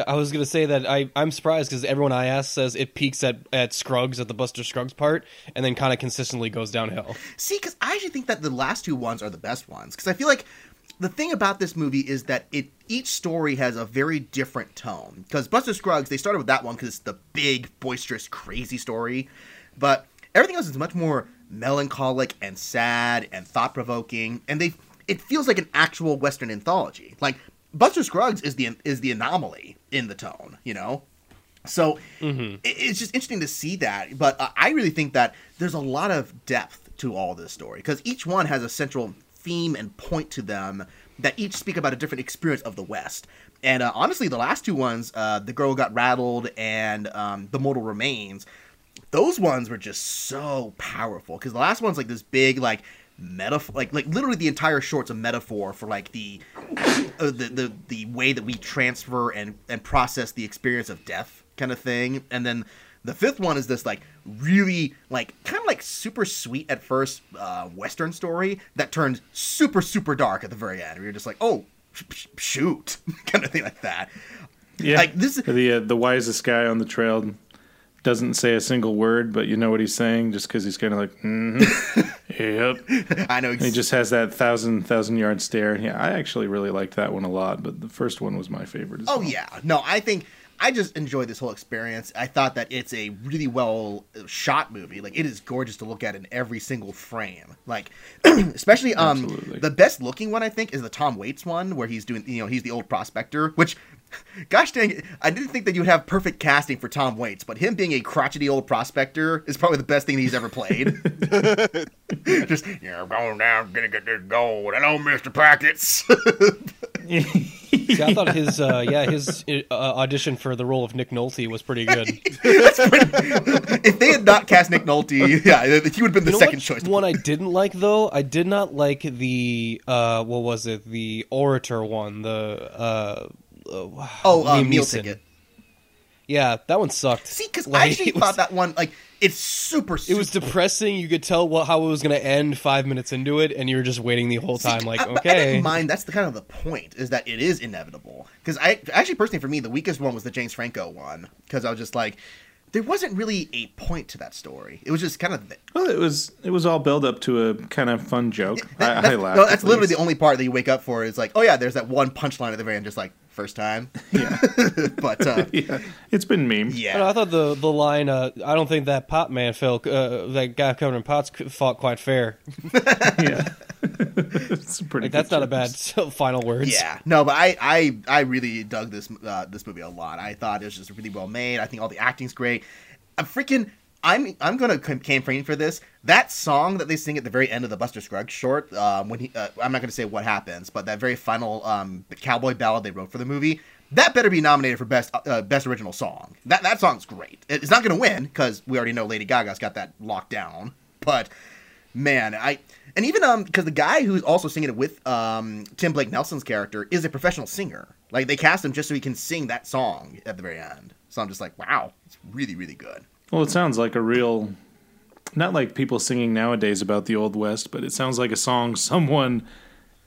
[SPEAKER 7] I was gonna say that I I'm surprised because everyone I ask says it peaks at at Scruggs at the Buster Scruggs part, and then kind of consistently goes downhill.
[SPEAKER 3] See, because I actually think that the last two ones are the best ones. Because I feel like the thing about this movie is that it each story has a very different tone. Because Buster Scruggs, they started with that one because it's the big, boisterous, crazy story, but everything else is much more melancholic and sad and thought provoking, and they it feels like an actual Western anthology. Like Buster Scruggs is the is the anomaly in the tone, you know. So it- it's just interesting to see that. But uh, I really think that there's a lot of depth to all this story because each one has a central theme and point to them that each speak about a different experience of the West. And uh, honestly, the last two ones, uh, The Girl Got Rattled and um, The Mortal Remains, those ones were just so powerful because the last one's like this big like metaphor like like literally the entire short's a metaphor for like the uh, the, the the way that we transfer and and process the experience of death kind of thing, and then the fifth one is this like really like kind of like super sweet at first uh, western story that turns super super dark at the very end. Where you're just like, oh sh- sh- shoot, kind of thing like that.
[SPEAKER 6] Yeah,
[SPEAKER 3] Like, this- is
[SPEAKER 6] the uh, the wisest guy on the trail doesn't say a single word, but you know what he's saying just because he's kind of like, mm-hmm. yep.
[SPEAKER 3] I know.
[SPEAKER 6] And he just has that thousand thousand yard stare. Yeah, I actually really liked that one a lot, but the first one was my favorite. As
[SPEAKER 3] Oh
[SPEAKER 6] well.
[SPEAKER 3] yeah, no, I think I just enjoyed this whole experience. I thought that it's a really well shot movie. Like it is gorgeous to look at in every single frame. Like especially um
[SPEAKER 6] Absolutely.
[SPEAKER 3] the best looking one I think is the Tom Waits one where he's doing you know he's the old prospector, which gosh dang it, I didn't think that you would have perfect casting for Tom Waits, but him being a crotchety old prospector is probably the best thing he's ever played. just yeah, I'm going down, gonna get this gold. Hello, Mister Packets.
[SPEAKER 7] See, I thought his uh, yeah his uh, audition for the role of Nick Nolte was pretty good.
[SPEAKER 3] if they had not cast Nick Nolte, yeah, he would have been the
[SPEAKER 7] You know
[SPEAKER 3] second choice.
[SPEAKER 7] one I didn't like though? I did not like the uh, what was it? The orator one. The uh, uh,
[SPEAKER 3] Oh, uh, meal ticket.
[SPEAKER 7] Yeah, that one sucked.
[SPEAKER 3] See, because I actually
[SPEAKER 7] it was-
[SPEAKER 3] thought that one like it's super.
[SPEAKER 7] It was depressing. You could tell what how it was going to end five minutes into it, and you were just waiting the whole time. Like,
[SPEAKER 3] I, but I
[SPEAKER 7] okay,
[SPEAKER 3] didn't mind. That's the kind of the point is that it is inevitable. Because I actually personally for me the weakest one was the James Franco one because I was just like there wasn't really a point to that story. It was just kind of
[SPEAKER 6] Well, it was it was all build up to a kind of fun joke.
[SPEAKER 3] that-
[SPEAKER 6] I, I laughed.
[SPEAKER 3] no, that's literally
[SPEAKER 6] least.
[SPEAKER 3] the only part that you wake up for is like oh yeah there's that one punchline at the very end just like first time.
[SPEAKER 6] Yeah,
[SPEAKER 3] but uh,
[SPEAKER 6] yeah. It's been meme.
[SPEAKER 3] yeah.
[SPEAKER 7] I, know, I thought the the line. Uh, I don't think that pot man felt uh, that guy covered in pots fought quite fair.
[SPEAKER 6] yeah. it's pretty.
[SPEAKER 7] Like that's
[SPEAKER 6] good
[SPEAKER 7] not a bad
[SPEAKER 6] jokes.
[SPEAKER 7] final words.
[SPEAKER 3] Yeah, no, but I, I, I really dug this uh, this movie a lot. I thought it was just really well made. I think all the acting's great. I'm freaking. I'm I'm gonna cam- campaign for this. That song that they sing at the very end of the Buster Scruggs short, um, when he, uh, I'm not gonna say what happens, but that very final um, cowboy ballad they wrote for the movie, that better be nominated for best uh, best original song. That that song's great. It's not gonna win because we already know Lady Gaga's got that locked down, but man i and even um because the guy who's also singing it with um tim blake nelson's character is a professional singer like they cast him just so he can sing that song at the very end so i'm just like wow it's really really good
[SPEAKER 6] Well, it sounds like a real, not like people singing nowadays about the Old West, but it sounds like a song someone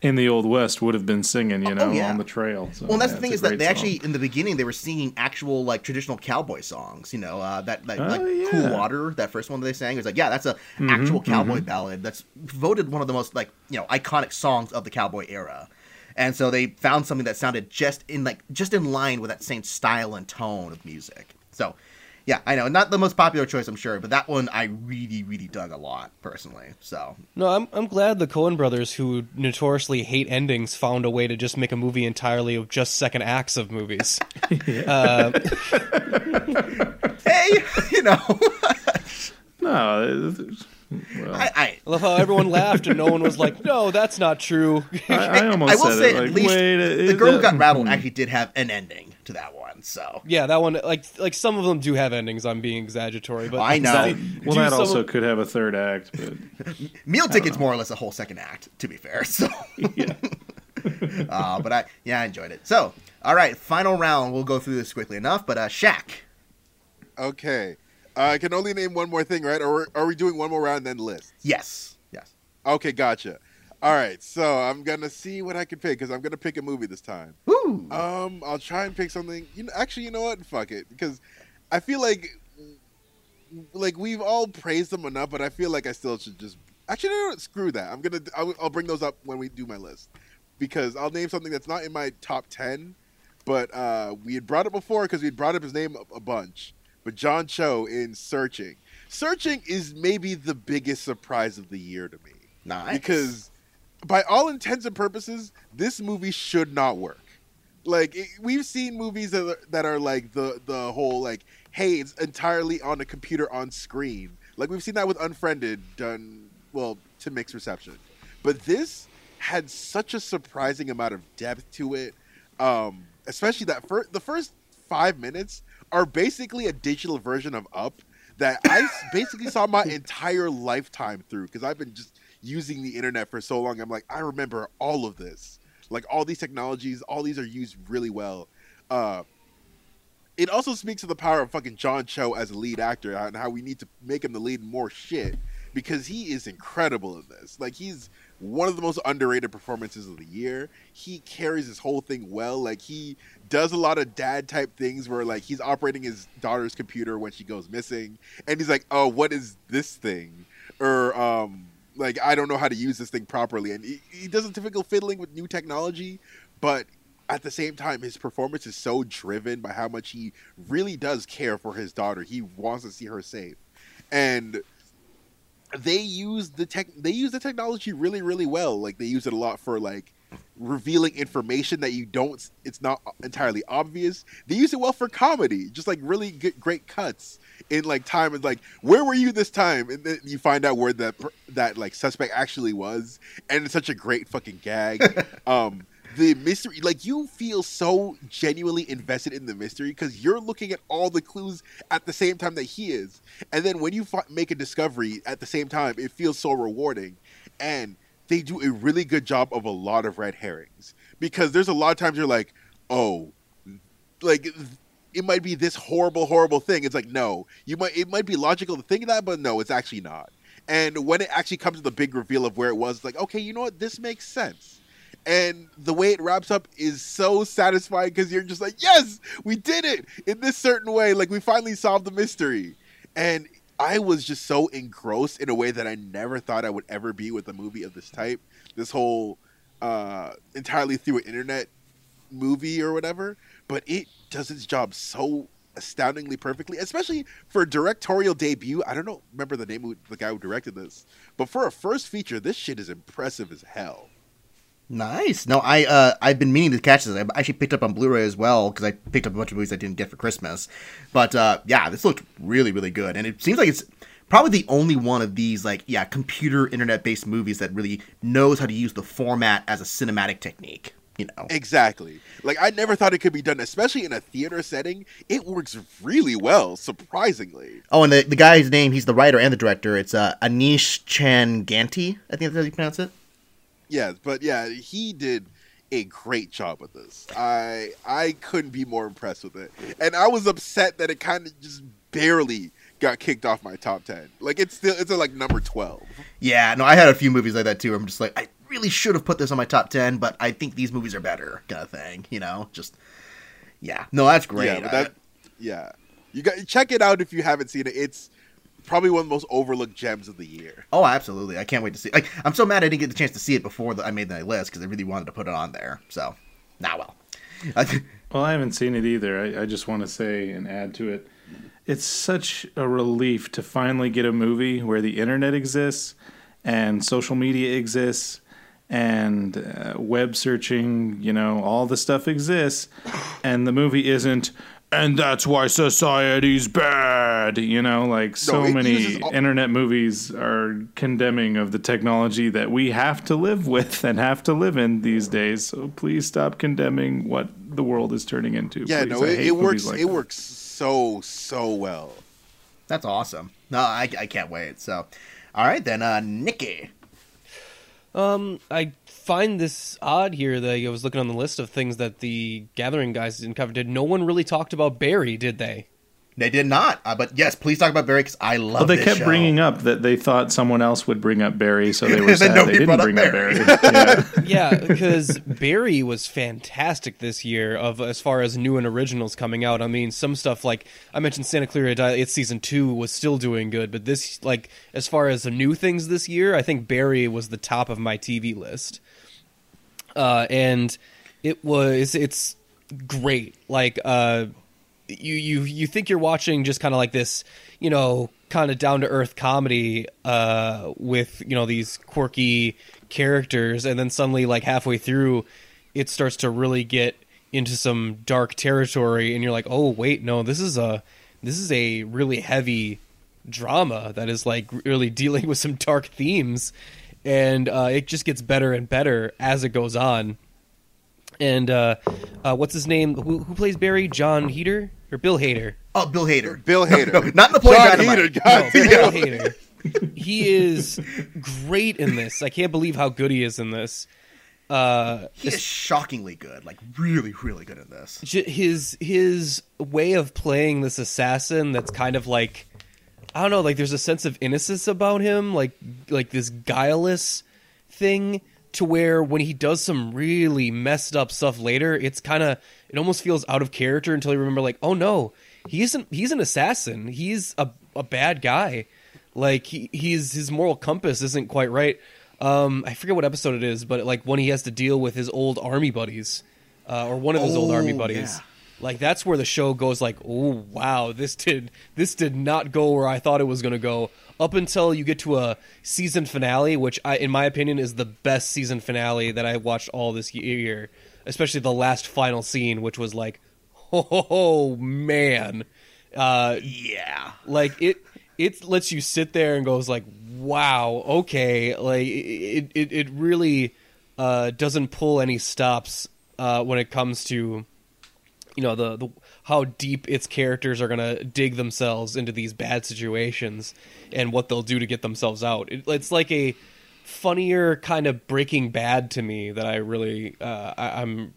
[SPEAKER 6] in the Old West would have been singing, you know,
[SPEAKER 3] Oh, yeah.
[SPEAKER 6] on the trail. So,
[SPEAKER 3] well that's
[SPEAKER 6] yeah,
[SPEAKER 3] the thing is that they
[SPEAKER 6] song.
[SPEAKER 3] actually in the beginning they were singing actual like traditional cowboy songs you know uh that, that
[SPEAKER 6] Oh,
[SPEAKER 3] like
[SPEAKER 6] yeah.
[SPEAKER 3] cool water that first one that they sang it was like yeah that's a
[SPEAKER 6] Mm-hmm,
[SPEAKER 3] actual cowboy ballad that's voted one of the most like you know iconic songs of the cowboy era and so they found something that sounded just in like just in line with that same style and tone of music so yeah i know not the most popular choice i'm sure but that one i really really dug a lot personally so
[SPEAKER 7] No, I'm I'm glad the Coen brothers, who notoriously hate endings, found a way to just make a movie entirely of just second acts of movies. uh,
[SPEAKER 3] hey you know
[SPEAKER 6] No, it- well,
[SPEAKER 3] I, I
[SPEAKER 7] I love how everyone laughed and no one was like, "No, that's not true."
[SPEAKER 6] I, I almost
[SPEAKER 3] I will
[SPEAKER 6] said
[SPEAKER 3] say
[SPEAKER 6] it,
[SPEAKER 3] at least
[SPEAKER 6] wait,
[SPEAKER 3] the
[SPEAKER 6] it-
[SPEAKER 3] girl who got rattled
[SPEAKER 6] hmm.
[SPEAKER 3] actually did have an ending to that one. So
[SPEAKER 7] yeah, that one like like some of them do have endings. I'm being exaggeratory, but
[SPEAKER 3] I know.
[SPEAKER 7] they
[SPEAKER 6] Well, that also
[SPEAKER 7] of-
[SPEAKER 6] could have a third act, but
[SPEAKER 3] meal tickets more or less a whole second act. To be fair, so
[SPEAKER 6] yeah.
[SPEAKER 3] uh, but I yeah I enjoyed it. So all right, final round. We'll go through this quickly enough. But uh, Shaq.
[SPEAKER 4] Okay. Uh, I can only name one more thing, right? Or are we doing one more round and then list?
[SPEAKER 3] Yes. Yes.
[SPEAKER 4] Okay, gotcha. All right, so I'm gonna see what I can pick because I'm gonna pick a movie this time.
[SPEAKER 3] Woo.
[SPEAKER 4] Um, I'll try and pick something. You know, actually, you know what? Fuck it, because I feel like, like we've all praised them enough, but I feel like I still should just. Actually, no, no, screw that. I'm gonna. I'll, I'll bring those up when we do my list, because I'll name something that's not in my top ten, but uh, we had brought it before because we had brought up his name a, a bunch. But John Cho in Searching. Searching is maybe the biggest surprise of the year to me
[SPEAKER 3] nice.
[SPEAKER 4] because by all intents and purposes this movie should not work. Like it, we've seen movies that are, that are like the the whole like hey it's entirely on a computer on screen. Like we've seen that with unfriended done well to mixed reception. But this had such a surprising amount of depth to it. Um especially that first the first five minutes are basically a digital version of up that I basically saw my entire lifetime through because i've been just using the internet for so long i'm like i remember all of this like all these technologies all these are used really well uh it also speaks to the power of fucking John Cho as a lead actor and how we need to make him the lead more shit because he is incredible in this. Like he's one of the most underrated performances of the year. He carries his whole thing well. Like he does a lot of dad type things where like he's operating his daughter's computer when she goes missing and he's like, "Oh, what is this thing?" or um like I don't know how to use this thing properly. And he, he does a typical fiddling with new technology, but at the same time, his performance is so driven by how much he really does care for his daughter. He wants to see her safe, and they use the tech. They use the technology really, really well. Like they use it a lot for like revealing information that you don't. It's not entirely obvious. They use it well for comedy, just like really good, great cuts in like time and like where were you this time and then you find out where that that like suspect actually was and it's such a great fucking gag um the mystery like you feel so genuinely invested in the mystery because you're looking at all the clues at the same time that he is and then when you fi- make a discovery at the same time it feels so rewarding and they do a really good job of a lot of red herrings. Because there's a lot of times you're like oh like it might be this horrible horrible thing. It's like no you might it might be logical to think that but no it's actually not. And when it actually comes to the big reveal of where it was like okay you know what? This makes sense. And the way it wraps up is so satisfying because you're just like yes we did it in this certain way. Like we finally solved the mystery. And i was just so engrossed in a way that i never thought i would ever be with a movie of this type this whole uh entirely through an internet movie or whatever but it does its job so astoundingly perfectly, especially for a directorial debut. I don't know, remember the name of the guy who directed this, but for a first feature, this shit is impressive as hell.
[SPEAKER 8] Nice. No, I uh, I've been meaning to catch this. I actually picked up on Blu-ray as well because I picked up a bunch of movies I didn't get for Christmas. But uh, yeah, this looked really really good, and it seems like it's probably the only one of these like yeah computer internet based movies that really knows how to use the format as a cinematic technique. You know.
[SPEAKER 4] Exactly. Like I never thought it could be done, especially in a theater setting. It works really well, surprisingly.
[SPEAKER 8] Oh, and the, the guy's name, he's the writer and the director. It's uh, Aneesh Chaganty. I think that's how you pronounce it.
[SPEAKER 4] Yeah, but yeah, he did a great job with this. I I couldn't be more impressed with it, and I was upset that it kind of just barely got kicked off my top ten. Like it's still it's at like number twelve.
[SPEAKER 8] Yeah, no, I had a few movies like that too. Where I'm just like, I really should have put this on my top ten, but I think these movies are better, kind of thing. You know, just yeah. No, that's great.
[SPEAKER 4] Yeah, but that yeah, you got check it out if you haven't seen it. It's probably one of the most overlooked gems of the year.
[SPEAKER 8] Oh, absolutely! I can't wait to see. Like, I'm so mad I didn't get the chance to see it before the, I made the list because I really wanted to put it on there. So, nah, well.
[SPEAKER 6] well, I haven't seen it either. I, I just want to say and add to it. It's such a relief to finally get a movie where the internet exists and social media exists and uh, web searching, you know, all the stuff exists, and the movie isn't. And that's why society's bad. You know, like so
[SPEAKER 4] No,
[SPEAKER 6] many
[SPEAKER 4] all-
[SPEAKER 6] internet movies are condemning of the technology that we have to live with and have to live in these days. So please stop condemning what the world is turning into.
[SPEAKER 4] Yeah,
[SPEAKER 6] Please,
[SPEAKER 4] no, it, it works.
[SPEAKER 6] like
[SPEAKER 4] it
[SPEAKER 6] that.
[SPEAKER 4] works so so well.
[SPEAKER 8] That's awesome. No, I, I can't wait. So, all right then, uh, Nikki.
[SPEAKER 7] Um, I find this odd here that I was looking on the list of things that the Gathering guys didn't cover. Did no one really talked about Barry? Did they?
[SPEAKER 8] They did not, uh, but yes, please talk about Barry because I love.
[SPEAKER 6] Well, they
[SPEAKER 8] this
[SPEAKER 6] kept
[SPEAKER 8] show.
[SPEAKER 6] bringing up that they thought someone else would bring up Barry, so they were sad they didn't
[SPEAKER 8] brought up
[SPEAKER 6] bring up
[SPEAKER 8] Barry.
[SPEAKER 6] Barry. Yeah.
[SPEAKER 7] Yeah, because Barry was fantastic this year. Of as far as new and originals coming out, I mean, some stuff like I mentioned, Santa Clarita Diet. It's season two was still doing good, but this like as far as the new things this year, I think Barry was the top of my TV list. Uh, and it was it's great. Like uh, you you you think you're watching just kind of like this, you know, kind of down to earth comedy uh, with you know these quirky characters, and then suddenly like halfway through, it starts to really get into some dark territory, and you're like, oh wait, no, this is a this is a really heavy drama that is like really dealing with some dark themes, and uh, it just gets better and better as it goes on and uh, uh, what's his name? Who, who plays Barry? Jon Heder or Bill Hader?
[SPEAKER 8] Oh, Bill Hader.
[SPEAKER 4] Bill
[SPEAKER 8] No,
[SPEAKER 4] Hader.
[SPEAKER 8] no, not in the point
[SPEAKER 4] John
[SPEAKER 8] Dynamite.
[SPEAKER 4] Hader, God
[SPEAKER 7] No, Bill
[SPEAKER 4] damn.
[SPEAKER 7] Hader. He is great in this. I can't believe how good he is in this. uh,
[SPEAKER 3] He is shockingly good, like really, really good in this.
[SPEAKER 7] his his way of playing this assassin that's kind of like I don't know, like there's a sense of innocence about him, like like this guileless thing to where when he does some really messed up stuff later, it's kind of it almost feels out of character until you remember like, "Oh no, he isn't he's an assassin. He's a a bad guy." Like he, he's his moral compass isn't quite right. Um, I forget what episode it is, but like when he has to deal with his old army buddies, uh, or one of his old army
[SPEAKER 3] Oh,
[SPEAKER 7] buddies.
[SPEAKER 3] yeah.
[SPEAKER 7] Like that's where the show goes like, oh wow, this did this did not go where I thought it was gonna go. Up until you get to a season finale, which I, in my opinion, is the best season finale that I watched all this year. Especially the last final scene, which was like, oh man, uh,
[SPEAKER 3] Yeah.
[SPEAKER 7] like it it lets you sit there and goes like wow okay like it it, it really uh doesn't pull any stops uh when it comes to you know the, the how deep its characters are gonna dig themselves into these bad situations and what they'll do to get themselves out it, it's like a funnier kind of breaking bad to me that i really uh I, i'm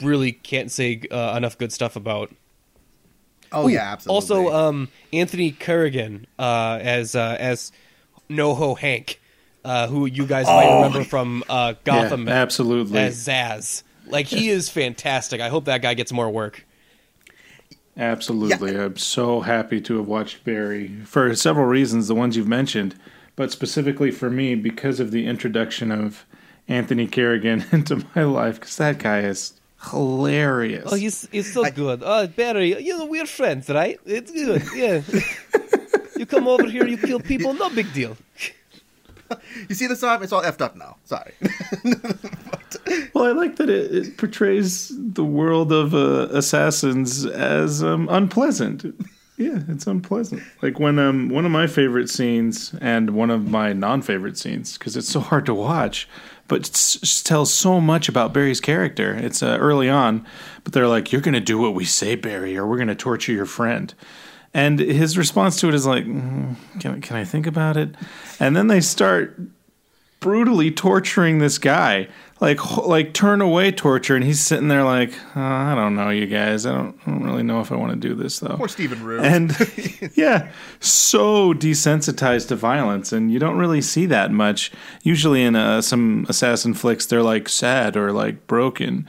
[SPEAKER 7] really can't say uh, enough good stuff about
[SPEAKER 3] Oh yeah, absolutely.
[SPEAKER 7] also, um, Anthony Carrigan uh, as uh, as NoHo Hank, uh, who you guys might
[SPEAKER 3] Oh.
[SPEAKER 7] remember from uh, Gotham
[SPEAKER 6] Yeah, absolutely.
[SPEAKER 7] as Zsasz. Like he is fantastic. I hope that guy gets more work.
[SPEAKER 6] Absolutely. I'm so happy to have watched Barry for several reasons, the ones you've mentioned, but specifically for me because of the introduction of Anthony Carrigan into my life, because that guy is hilarious.
[SPEAKER 7] Oh, he's he's so good. Oh, Barry, you know we're friends, right? It's good. Yeah. you come over here, you kill people, no big deal.
[SPEAKER 3] you see the time? It's all effed up now. Sorry.
[SPEAKER 6] Well, I like that it, it portrays the world of uh, assassins as um, unpleasant. Yeah, it's unpleasant. Like when um one of my favorite scenes and one of my non-favorite scenes because it's so hard to watch, but it tells so much about Barry's character. It's uh, early on, but they're like, "You're gonna do what we say, Barry, or we're gonna torture your friend." And his response to it is like, mm, "Can can I think about it?" And then they start brutally torturing this guy like like turn away torture. And he's sitting there like uh, i don't know you guys. I don't, I don't really know if i want to do this though.
[SPEAKER 3] Poor Stephen Root.
[SPEAKER 6] and yeah so desensitized to violence. And you don't really see that much. Usually in uh, some assassin flicks they're like sad or like broken.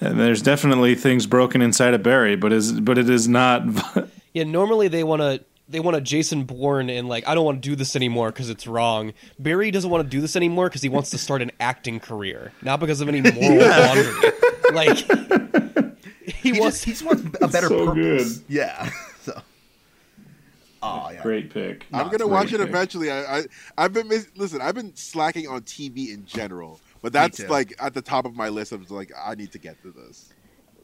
[SPEAKER 6] And there's definitely things broken inside of barry but is but it is not
[SPEAKER 7] Yeah, normally they want to they want a Jason Bourne and like I don't want to do this anymore because it's wrong. Barry doesn't want to do this anymore because he wants to start an acting career, not because of any moral quandary. Like he,
[SPEAKER 3] he
[SPEAKER 7] wants
[SPEAKER 3] just he just wants a better
[SPEAKER 6] So
[SPEAKER 3] purpose.
[SPEAKER 6] good.
[SPEAKER 3] Yeah. So. Oh yeah.
[SPEAKER 6] great pick
[SPEAKER 4] I'm
[SPEAKER 6] Great
[SPEAKER 4] gonna watch it
[SPEAKER 6] pick.
[SPEAKER 4] eventually. I, I I've been miss- listen. I've been slacking on TV in general, but that's like at the top of my list. of like, I need to get to this.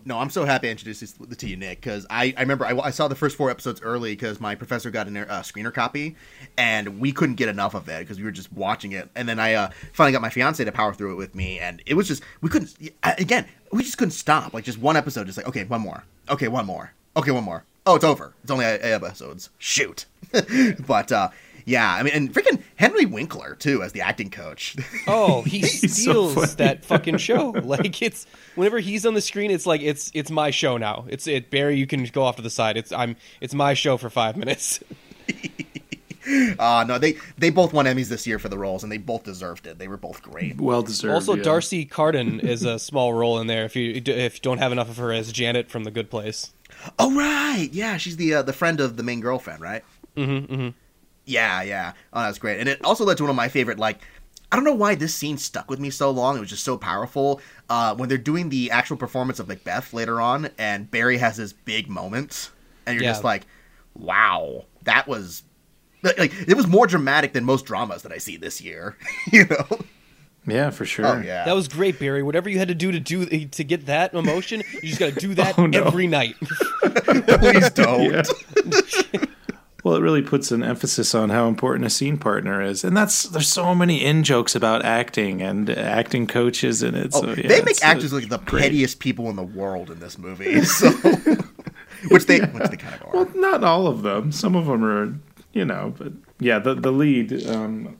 [SPEAKER 3] No, I'm so happy I introduced this to you, Nick, because I, I remember I, I saw the first four episodes early because my professor got a uh, screener copy, and we couldn't get enough of it because we were just watching it. And then I uh, finally got my fiance to power through it with me, and it was just we couldn't again we just couldn't stop. Like just one episode, just like okay, one more, okay, one more, okay, one more. Oh, it's over. It's only eight episodes. Shoot. but uh, yeah, I mean, and freaking Henry Winkler too as the acting coach.
[SPEAKER 7] oh he
[SPEAKER 6] He's so
[SPEAKER 7] steals that fucking show. Like it's whenever he's on the screen, it's like it's it's my show now. It's it Barry. You can go off to the side. It's I'm it's my show for five minutes.
[SPEAKER 3] uh, no, they they both won Emmys this year for the roles, and they both deserved it. They were both great.
[SPEAKER 6] well deserved
[SPEAKER 7] Also,
[SPEAKER 6] yeah.
[SPEAKER 7] D'Arcy Carden is a small role in there. If you if you don't have enough of her as Janet from The Good Place.
[SPEAKER 3] Oh right, yeah, she's the uh, the friend of the main girlfriend, right?
[SPEAKER 7] Mm-hmm, mm-hmm.
[SPEAKER 3] Yeah, yeah. Oh, that's great. And it also led to one of my favorite, like, I don't know why this scene stuck with me so long. It was just so powerful. Uh, when they're doing the actual performance of Macbeth later on, and Barry has this big moment, and you're
[SPEAKER 7] Yeah.
[SPEAKER 3] just like, wow, that was. Like it was more dramatic than most dramas that I see this year, you know.
[SPEAKER 6] yeah for sure
[SPEAKER 3] Oh yeah,
[SPEAKER 7] That was great, Barry. Whatever you had to do to do to get that emotion, you just got to do that
[SPEAKER 6] Oh, no.
[SPEAKER 7] every night.
[SPEAKER 3] please don't.
[SPEAKER 6] Yeah. Well, it really puts an emphasis on how important a scene partner is, and that's there's so many in jokes about acting and acting coaches, and it's
[SPEAKER 3] Oh,
[SPEAKER 6] so, yeah,
[SPEAKER 3] they make actors like the
[SPEAKER 6] great.
[SPEAKER 3] pettiest people in the world in this movie. So, which they which they kind of are.
[SPEAKER 6] Well, not all of them. Some of them are, you know, but yeah, the the lead, um,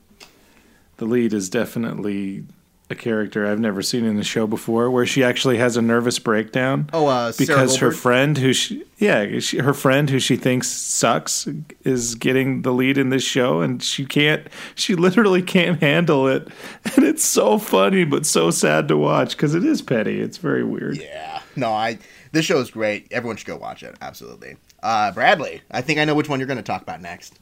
[SPEAKER 6] the lead is definitely a character I've never seen in the show before, where she actually has a nervous breakdown.
[SPEAKER 8] Oh, uh,
[SPEAKER 6] because her friend who she yeah she, her friend who she thinks sucks is getting the lead in this show, and she can't she literally can't handle it, and it's so funny but so sad to watch because it is petty. It's very weird.
[SPEAKER 8] Yeah. No, I. This show is great. Everyone should go watch it. Absolutely. Uh, Bradley, I think I know which one you're going to talk about next.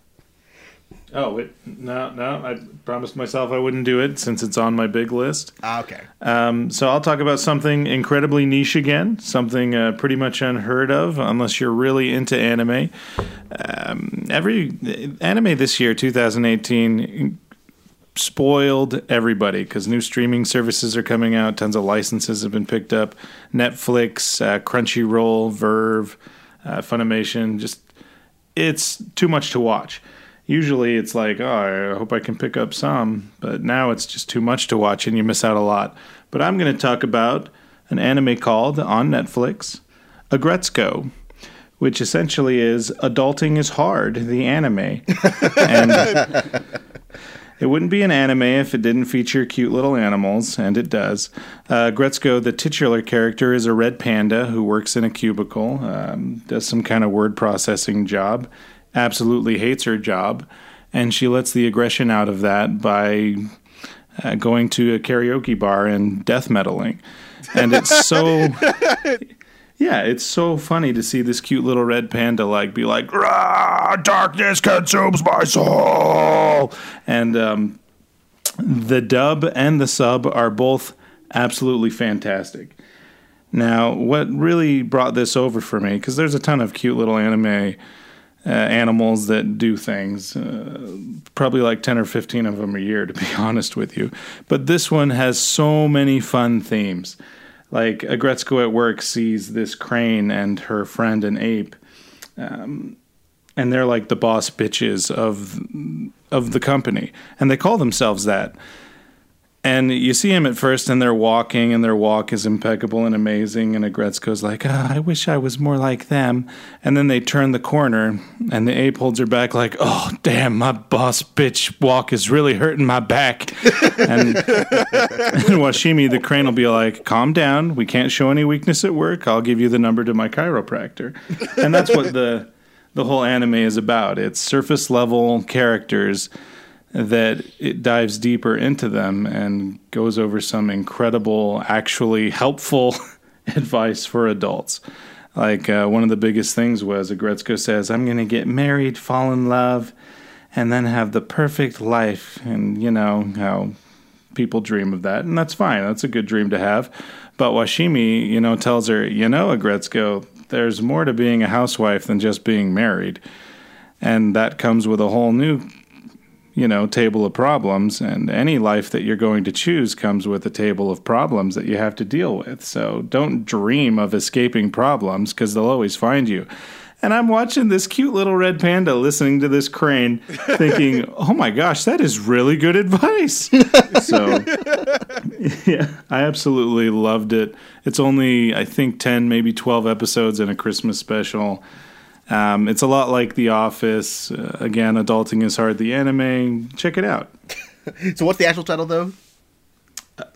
[SPEAKER 6] Oh no, no, I promised myself I wouldn't do it since it's on my big list.
[SPEAKER 8] Ah, okay.
[SPEAKER 6] Um, so I'll talk about something incredibly niche again, something uh, pretty much unheard of, unless you're really into anime. Um, every anime this year, 2018, spoiled everybody because new streaming services are coming out. Tons of licenses have been picked up. Netflix, uh, Crunchyroll, VRV, uh, Funimation. Just it's too much to watch. Usually it's like, oh, I hope I can pick up some, but now it's just too much to watch and you miss out a lot. But I'm going to talk about an anime called on Netflix, Aggretsuko, which essentially is Adulting is Hard, the anime. and it wouldn't be an anime if it didn't feature cute little animals, and it does. Uh, Retsuko, the titular character, is a red panda who works in a cubicle, um, does some kind of word processing job, absolutely hates her job, and she lets the aggression out of that by uh, going to a karaoke bar and death metaling. And it's so. Yeah, it's so funny to see this cute little red panda like be like, "Rah, darkness consumes my soul, and um, the dub and the sub are both absolutely fantastic. Now, what really brought this over for me, because there's a ton of cute little anime uh, animals that do things, uh, probably like 10 or 15 of them a year, to be honest with you. But this one has so many fun themes. Like, Aggretsuko at work sees this crane and her friend, an ape, um, and they're like the boss bitches of of the company, and they call themselves that. And you see him at first, and they're walking, and their walk is impeccable and amazing. And Aggretsuko's like, "Ah, I wish I was more like them. And then they turn the corner, and the ape holds her back, like, Oh, damn, my boss bitch walk is really hurting my back. and, and Washimi, the crane, will be like, Calm down. We can't show any weakness at work. I'll give you the number to my chiropractor. And that's what the the whole anime is about. It's surface level characters that it dives deeper into them and goes over some incredible, actually helpful advice for adults. Like uh, one of the biggest things was Aggretsuko says, "I'm going to get married, fall in love, and then have the perfect life." And you know how people dream of that, and that's fine. That's a good dream to have. But Washimi, you know, tells her, "You know, Aggretsuko, there's more to being a housewife than just being married." And that comes with a whole new you know, table of problems, and any life that you're going to choose comes with a table of problems that you have to deal with. So don't dream of escaping problems because they'll always find you. And I'm watching this cute little red panda listening to this crane, thinking, oh my gosh, that is really good advice. so, yeah, I absolutely loved it. It's only, I think, 10, maybe 12 episodes in a Christmas special. Um, it's a lot like The Office. Uh, again, Adulting is Hard, the anime. Check it out.
[SPEAKER 8] So what's the actual title though?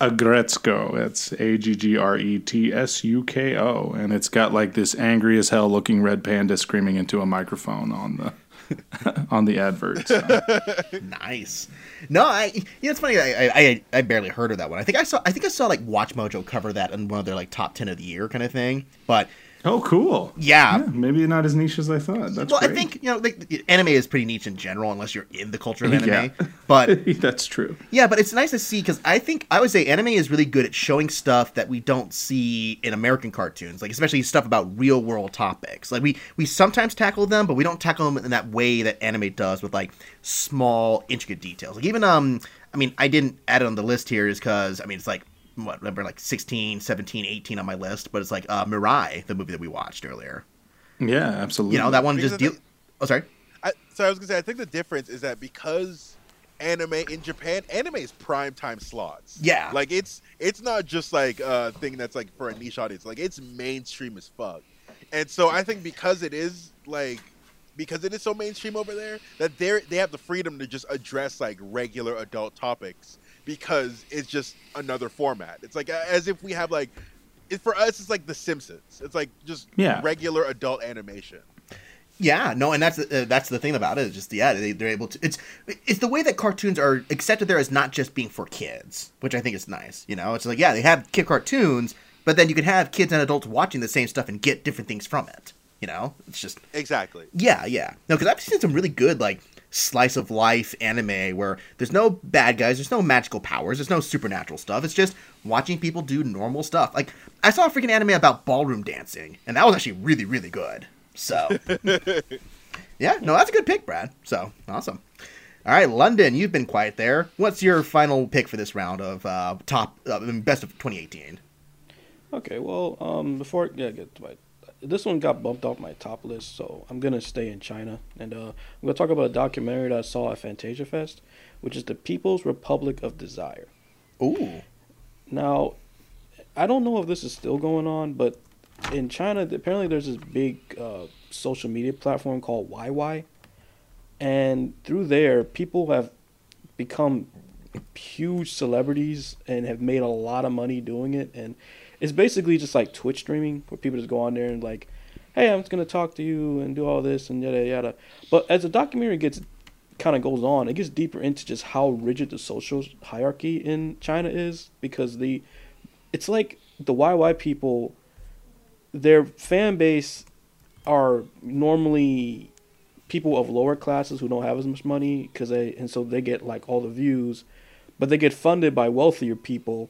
[SPEAKER 6] Aggretsuko. That's A G G R E T S U K O. And it's got like this angry as hell looking red panda screaming into a microphone on the. on the advert. so.
[SPEAKER 8] Nice. No, I. You know, it's funny. I, I I barely heard of that one. I think I saw. I think I saw like Watch Mojo cover that in one of their like top ten of the year kind of thing. But
[SPEAKER 6] Oh, cool.
[SPEAKER 8] yeah.
[SPEAKER 6] Yeah, maybe not as niche as I thought. That's
[SPEAKER 8] well, I think you know, like, anime is pretty niche in general, unless you're in the culture of anime.
[SPEAKER 6] Yeah.
[SPEAKER 8] But
[SPEAKER 6] that's true.
[SPEAKER 8] Yeah, but it's nice to see because I think I would say anime is really good at showing stuff that we don't see in American cartoons, like especially stuff about real world topics. Like we we sometimes tackle them, but we don't tackle them in that way that anime does with like small intricate details. Like even um, I mean, I didn't add it on the list here is because I mean it's like what number like 16, 17, 18 on my list, but it's like uh, Mirai, the movie that we watched earlier.
[SPEAKER 6] Yeah, absolutely.
[SPEAKER 8] You know that one
[SPEAKER 4] Because
[SPEAKER 8] just
[SPEAKER 4] I
[SPEAKER 8] deal. Oh, sorry.
[SPEAKER 4] I, so I was gonna say, I think the difference is that because anime in Japan, anime is prime time slots.
[SPEAKER 8] Yeah.
[SPEAKER 4] like it's it's not just like a thing that's like for a niche audience. Like it's mainstream as fuck. And so I think because it is like because it is so mainstream over there that they they have the freedom to just address like regular adult topics because it's just another format. It's like as if we have like, it, for us, it's like The Simpsons. It's like just
[SPEAKER 6] Yeah.
[SPEAKER 4] regular adult animation.
[SPEAKER 3] Yeah, no, and that's uh, that's the thing about it. it. Is just yeah, they, they're able to. It's it's the way that cartoons are accepted there as not just being for kids, which I think is nice. You know, it's like yeah, they have kid cartoons, but then you can have kids and adults watching the same stuff and get different things from it. You know, it's just
[SPEAKER 4] Exactly.
[SPEAKER 3] yeah, yeah. No, because I've seen some really good like slice of life anime where there's no bad guys, there's no magical powers, there's no supernatural stuff. It's just watching people do normal stuff. Like I saw a freaking anime about ballroom dancing, and that was actually really, really good. So yeah, no, that's a good pick, Brad. So awesome. All right, London, you've been quiet there. What's your final pick for this round of uh, top uh, best of 2018?
[SPEAKER 5] Okay, well, um, before yeah, get to my this one got bumped off my top list, so I'm gonna stay in China, and uh, I'm gonna talk about a documentary that I saw at Fantasia Fest, which is the People's Republic of Desire.
[SPEAKER 3] Ooh,
[SPEAKER 5] Now, I don't know if this is still going on, but in China, apparently there's this big uh, social media platform called YY, and through there, people have become huge celebrities and have made a lot of money doing it. And it's basically just like Twitch streaming, where people just go on there and like, "Hey, I'm just gonna talk to you and do all this and yada yada." But as the documentary gets kind of goes on, it gets deeper into just how rigid the social hierarchy in China is because the it's like the YY people their fan base are normally people of lower classes who don't have as much money because they and so they get like all the views but they get funded by wealthier people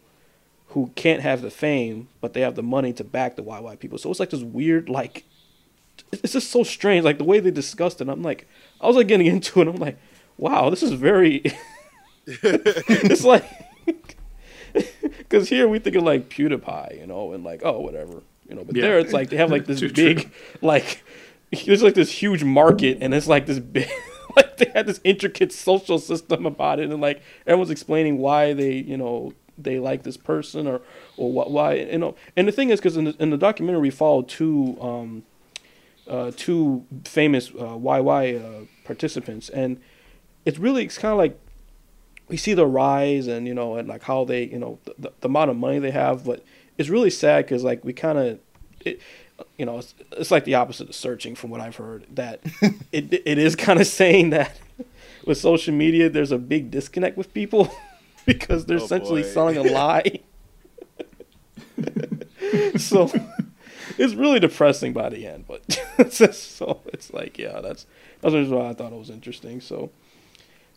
[SPEAKER 5] who can't have the fame but they have the money to back the YY people so it's like this weird like it's just so strange like the way they discussed it I'm like I was like getting into it I'm like wow this is very it's like because here we think of like PewDiePie, you know, and like oh whatever, you know. But
[SPEAKER 6] Yeah.
[SPEAKER 5] there it's like they have like this big,
[SPEAKER 6] true.
[SPEAKER 5] like there's like this huge market, and it's like this big, like they had this intricate social system about it, and like everyone's explaining why they, you know, they like this person or or what why you know. And the thing is, because in the, in the documentary we followed two um uh two famous uh, YY uh, participants, and it's really it's kind of like we see the rise and you know and like how they you know the, the amount of money they have but it's really sad because like we kind of it you know it's, it's like the opposite of searching from what i've heard that it it is kind of saying that with social media there's a big disconnect with people because they're
[SPEAKER 4] Oh,
[SPEAKER 5] essentially
[SPEAKER 4] boy.
[SPEAKER 5] selling a lie so it's really depressing by the end but it's so it's like yeah that's that's why i thought it was interesting so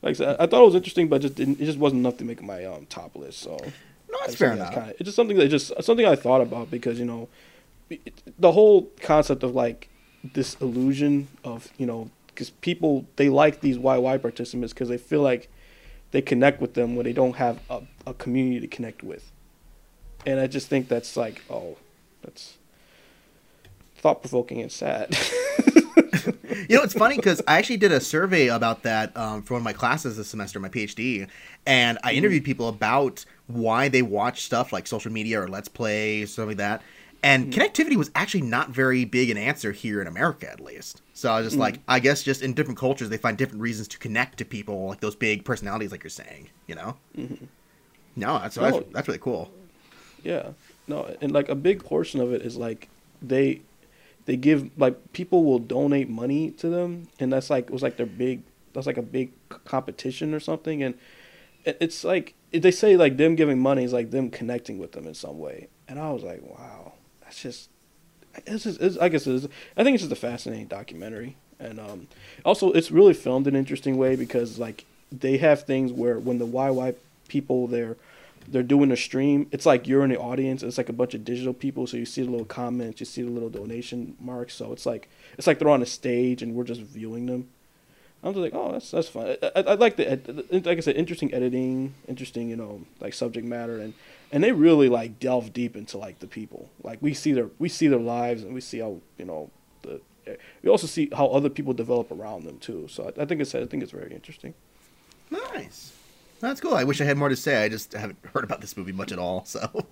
[SPEAKER 5] like I said, I thought it was interesting, but it just didn't. It just wasn't enough to make my um, top list. So
[SPEAKER 3] no,
[SPEAKER 5] I
[SPEAKER 3] that's fair enough.
[SPEAKER 5] Kinda, it's just something that just something I thought about because you know, it, the whole concept of like this illusion of you know because people they like these YY participants because they feel like they connect with them when they don't have a, a community to connect with, and I just think that's like oh, that's thought provoking and sad.
[SPEAKER 3] You know, it's funny because I actually did a survey about that um, for one of my classes this semester, my PhD, and I interviewed people about why they watch stuff like social media or Let's Play, stuff like that. And mm-hmm. connectivity was actually not very big an answer here in America, at least. So I was just mm. like, I guess just in different cultures, they find different reasons to connect to people, like those big personalities, like you're saying. You know? Mm-hmm. No, that's, that's that's really cool.
[SPEAKER 5] Yeah. No, and like a big portion of it is like they they give like people will donate money to them and that's like it was like their big that's like a big competition or something and it's like they say like them giving money is like them connecting with them in some way and I was like wow that's just it's just it's, I guess it is I think it's just a fascinating documentary and um also it's really filmed in an interesting way because like they have things where when the YY people they're they're doing a stream. It's like you're in the audience. It's like a bunch of digital people, so you see the little comments, you see the little donation marks. So it's like it's like they're on a stage and we're just viewing them. I'm just like, oh, that's that's fun. I, I, I like the like I said, interesting editing, interesting, you know, like subject matter, and and they really like delve deep into like the people. Like we see their we see their lives and we see how you know the we also see how other people develop around them too. So I, I think it's I think it's very interesting.
[SPEAKER 3] Nice. That's cool. I wish I had more to say. I just haven't heard about this movie much at all. So,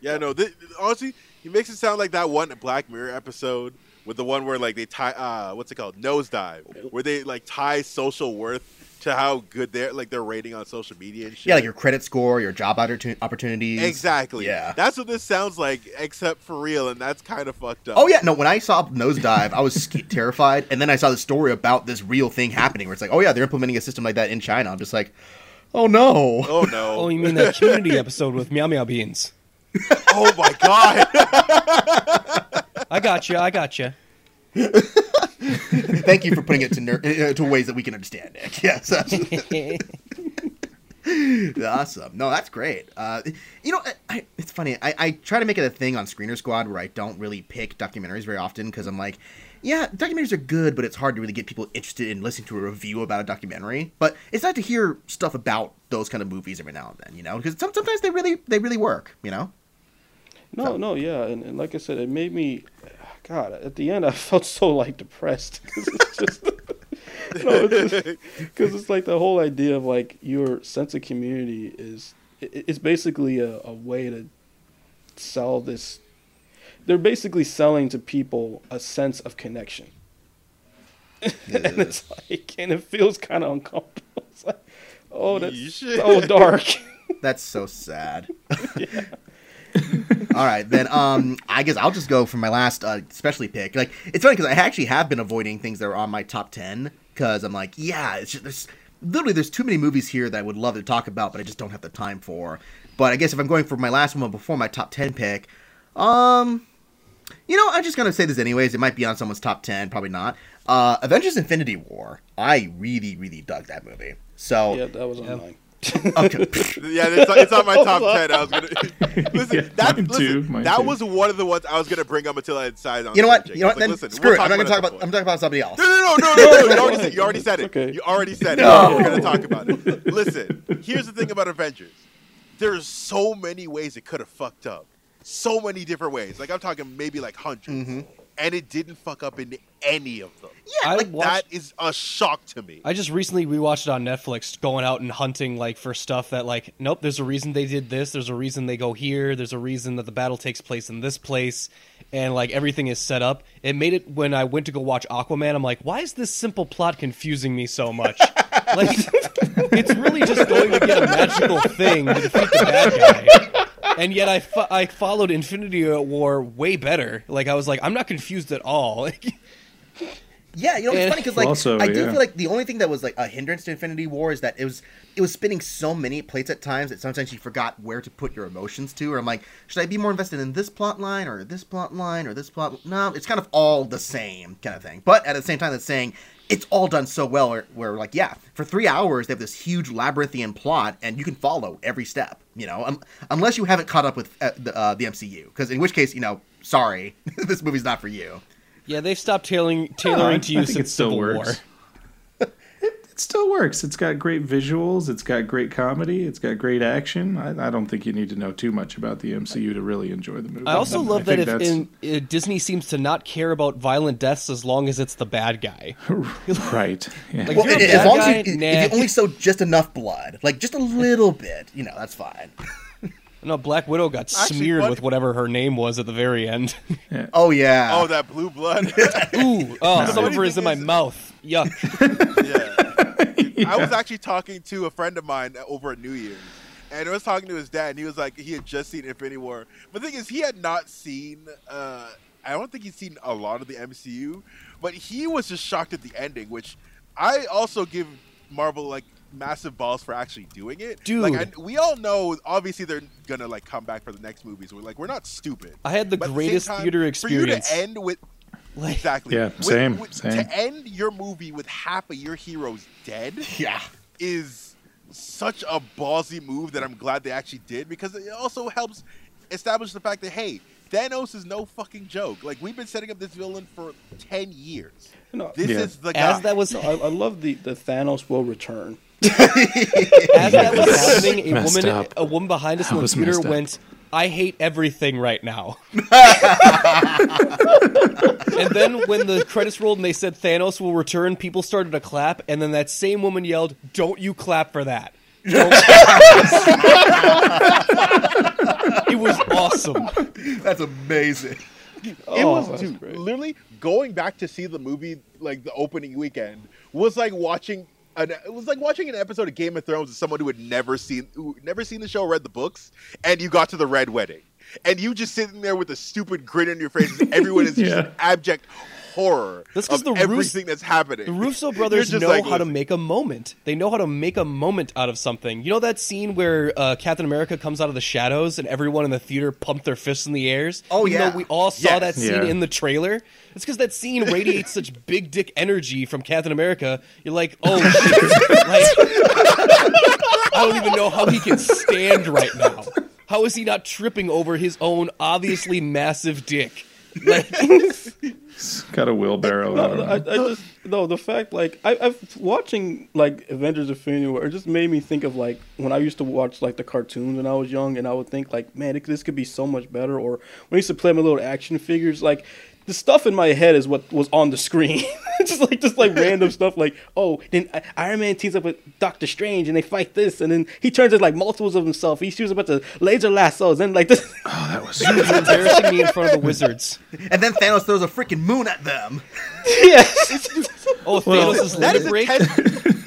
[SPEAKER 4] Yeah, no. Th- honestly, he makes it sound like that one Black Mirror episode with the one where like they tie uh what's it called nosedive, where they like tie social worth to how good they're like their rating on social media and shit.
[SPEAKER 3] Yeah, like your credit score, your job opportunities.
[SPEAKER 4] exactly.
[SPEAKER 3] Yeah.
[SPEAKER 4] that's what this sounds like, except for real, and that's kind of fucked up.
[SPEAKER 3] Oh yeah, no. When I saw Nosedive, I was terrified, and then I saw the story about this real thing happening, where it's like, oh yeah, they're implementing a system like that in China. I'm just like, oh no.
[SPEAKER 4] Oh no!
[SPEAKER 7] Oh, you mean that community episode with MeowMeowBeenz?
[SPEAKER 4] oh my god!
[SPEAKER 7] I got you. I got you.
[SPEAKER 3] Thank you for putting it to ner- uh, to ways that we can understand, Nick. Yes. awesome. No, that's great. Uh, you know, I, it's funny. I, I try to make it a thing on Screener Squad where I don't really pick documentaries very often because I'm like, yeah, documentaries are good, but it's hard to really get people interested in listening to a review about a documentary. But it's nice to hear stuff about those kind of movies every now and then, you know, because some, sometimes they really they really work, you know.
[SPEAKER 5] No, no, yeah, and, and like I said, it made me. God, at the end, I felt so like depressed because it's just. no, because it's like the whole idea of like your sense of community is it, it's basically a, a way to sell this. They're basically selling to people a sense of connection, and it's like, and it feels kind of uncomfortable. It's like, oh, that's so dark.
[SPEAKER 3] That's so sad. All right, then. Um, I guess I'll just go for my last uh, specialty pick. Like, it's funny because I actually have been avoiding things that are on my top ten because I'm like, yeah, it's just there's literally there's too many movies here that I would love to talk about, but I just don't have the time for. But I guess if I'm going for my last one before my top ten pick, um, you know, I'm just gonna say this anyways. It might be on someone's top ten, probably not. Uh, Avengers: Infinity War. I really, really dug that movie. So
[SPEAKER 5] yeah, that was on mine.
[SPEAKER 3] Okay.
[SPEAKER 4] Yeah, it's, it's on my top ten. I was gonna listen.
[SPEAKER 6] Yeah,
[SPEAKER 4] that listen,
[SPEAKER 6] mine
[SPEAKER 4] that
[SPEAKER 6] too.
[SPEAKER 4] was one of the ones I was gonna bring up until I decided on.
[SPEAKER 3] You know what?
[SPEAKER 4] subject.
[SPEAKER 3] You know what?
[SPEAKER 4] Was
[SPEAKER 3] Then
[SPEAKER 4] listen,
[SPEAKER 3] screw
[SPEAKER 4] we'll
[SPEAKER 3] it. I'm not gonna talk about.
[SPEAKER 4] some
[SPEAKER 3] I'm talking about somebody else.
[SPEAKER 4] No, no, no, no, no, no. You already said, you already said it.
[SPEAKER 5] Okay.
[SPEAKER 4] You already said it.
[SPEAKER 3] No.
[SPEAKER 4] We're gonna talk about it. Listen, here's the thing about Avengers. There's so many ways it could have fucked up. So many different ways. Like I'm talking maybe like 100s
[SPEAKER 3] Mm-hmm.
[SPEAKER 4] And it didn't fuck up in any of them.
[SPEAKER 7] I
[SPEAKER 4] like
[SPEAKER 7] watched-
[SPEAKER 4] that is a shock to me.
[SPEAKER 7] I just recently rewatched it on Netflix, going out and hunting like for stuff that like, nope, there's a reason they did this, there's a reason they go here, there's a reason that the battle takes place in this place, and like everything is set up. It made it when I went to go watch Aquaman, I'm like, why is this simple plot confusing me so much? like, it's really just going to get a magical thing to defeat the bad guy. And yet I, fo- I followed Infinity War way better. Like I was like, I'm not confused at all.
[SPEAKER 3] Yeah, you know it's funny because like
[SPEAKER 6] Also,
[SPEAKER 3] I do
[SPEAKER 6] yeah.
[SPEAKER 3] feel like the only thing that was like a hindrance to Infinity War is that it was it was spinning so many plates at times that sometimes you forgot where to put your emotions to. Or I'm like, should I be more invested in this plot line or this plot line or this plot? No, it's kind of all the same kind of thing. But at the same time, it's saying it's all done so well. Where, where like yeah, for three hours they have this huge labyrinthian plot and you can follow every step. You know, um, unless you haven't caught up with uh, the, uh, the MCU, because in which case, you know, sorry, this movie's not for you.
[SPEAKER 7] Yeah, they've stopped tailoring tailoring
[SPEAKER 6] I
[SPEAKER 7] to you
[SPEAKER 6] think it
[SPEAKER 7] since
[SPEAKER 6] still
[SPEAKER 7] Civil
[SPEAKER 6] works.
[SPEAKER 7] War.
[SPEAKER 6] It still works. It's got great visuals. It's got great comedy. It's got great action. I, I don't think you need to know too much about the MCU to really enjoy the movie.
[SPEAKER 7] I also
[SPEAKER 6] And
[SPEAKER 7] love that if
[SPEAKER 6] that's-
[SPEAKER 7] in, uh, Disney seems to not care about violent deaths as long as it's the bad guy.
[SPEAKER 6] right. Yeah.
[SPEAKER 7] Like,
[SPEAKER 3] Well,
[SPEAKER 7] If you're
[SPEAKER 3] as long
[SPEAKER 7] guy,
[SPEAKER 3] as you,
[SPEAKER 7] nah.
[SPEAKER 3] if you only show just enough blood, like just a little bit, you know, that's fine.
[SPEAKER 7] No, Black Widow got
[SPEAKER 4] Actually,
[SPEAKER 7] smeared
[SPEAKER 4] what-
[SPEAKER 7] with whatever her name was at the very end.
[SPEAKER 3] Oh yeah.
[SPEAKER 4] oh, that blue blood.
[SPEAKER 7] Ooh, oh, some of
[SPEAKER 4] funny
[SPEAKER 7] her is
[SPEAKER 4] thing
[SPEAKER 7] in my
[SPEAKER 4] is-
[SPEAKER 7] mouth. Yuck.
[SPEAKER 4] yeah. I was actually talking to a friend of mine over at New Year's, and I was talking to his dad, and he was like, he had just seen Infinity War. But the thing is, he had not seen. Uh, I don't think he's seen a lot of the MCU, but he was just shocked at the ending, which I also give Marvel like massive balls for actually doing it.
[SPEAKER 7] Dude.
[SPEAKER 4] like I, we all know, obviously they're gonna like come back for the next movies. We're like, we're not stupid.
[SPEAKER 7] I had the
[SPEAKER 4] But at same
[SPEAKER 7] greatest
[SPEAKER 4] time,
[SPEAKER 7] theater
[SPEAKER 4] For
[SPEAKER 7] experience.
[SPEAKER 4] you to end with
[SPEAKER 7] Like,
[SPEAKER 4] exactly,
[SPEAKER 6] Yeah,
[SPEAKER 4] with-
[SPEAKER 6] same,
[SPEAKER 4] with-
[SPEAKER 6] same.
[SPEAKER 4] To end your movie with half of your heroes dead
[SPEAKER 3] yeah.
[SPEAKER 4] is such a ballsy move that I'm glad they actually did because it also helps establish the fact that hey, Thanos is no fucking joke. Like we've been setting up this villain for ten years.
[SPEAKER 5] No,
[SPEAKER 4] This
[SPEAKER 6] Yeah.
[SPEAKER 4] is the guy.
[SPEAKER 7] as that was
[SPEAKER 5] I, I love the, the Thanos will return.
[SPEAKER 7] as that was happening, a woman
[SPEAKER 6] up.
[SPEAKER 7] a woman behind us on
[SPEAKER 6] That
[SPEAKER 7] the
[SPEAKER 6] was
[SPEAKER 7] theater
[SPEAKER 6] messed up.
[SPEAKER 7] went, I hate everything right now. and then when the credits rolled and they said Thanos will return, people started to clap, and then that same woman yelled, Don't you clap for that. It was awesome.
[SPEAKER 3] That's amazing.
[SPEAKER 4] it
[SPEAKER 5] Oh,
[SPEAKER 4] was dude, literally going back to see the movie like the opening weekend was like watching an, it was like watching an episode of Game of Thrones with someone who had never seen who never seen the show, read the books, and you got to the Red Wedding, and you just sitting there with a stupid grin on your face. and Everyone is just
[SPEAKER 6] Yeah.
[SPEAKER 4] in abject horror
[SPEAKER 7] That's 'cause
[SPEAKER 4] of
[SPEAKER 7] the Rus-
[SPEAKER 4] everything that's happening.
[SPEAKER 7] The Russo brothers
[SPEAKER 4] just
[SPEAKER 7] know
[SPEAKER 4] like,
[SPEAKER 7] how to make a moment. They know how to make a moment out of something. You know that scene where uh, Captain America comes out of the shadows and everyone in the theater pumped their fists in the airs?
[SPEAKER 3] Oh,
[SPEAKER 7] Even
[SPEAKER 3] yeah.
[SPEAKER 7] we all saw
[SPEAKER 4] Yes.
[SPEAKER 7] that scene
[SPEAKER 6] Yeah.
[SPEAKER 7] in the trailer. It's because that scene radiates such big dick energy from Captain America. You're like, oh shit. like, I don't even know how he can stand right now. How is he not tripping over his own obviously massive dick? Like,
[SPEAKER 6] Got a wheelbarrow.
[SPEAKER 5] No. I, I just no the fact like I, I've watching like Avengers: Infinity War. It just made me think of like when I used to watch like the cartoons when I was young, and I would think like, man, it, this could be so much better. Or when I used to play my little action figures, like the stuff in my head is what was on the screen. just like just like random stuff like oh then uh, Iron Man teams up with Doctor Strange and they fight this and then he turns into like multiples of himself. He shoots a bunch of laser lassos and like this.
[SPEAKER 6] oh, that was
[SPEAKER 7] He's embarrassing me in front of the wizards.
[SPEAKER 3] And then Thanos throws a freaking moon at them.
[SPEAKER 5] yes.
[SPEAKER 7] Oh,
[SPEAKER 6] Well,
[SPEAKER 7] Thanos'
[SPEAKER 4] That
[SPEAKER 7] limit
[SPEAKER 4] is a
[SPEAKER 7] break.
[SPEAKER 4] test-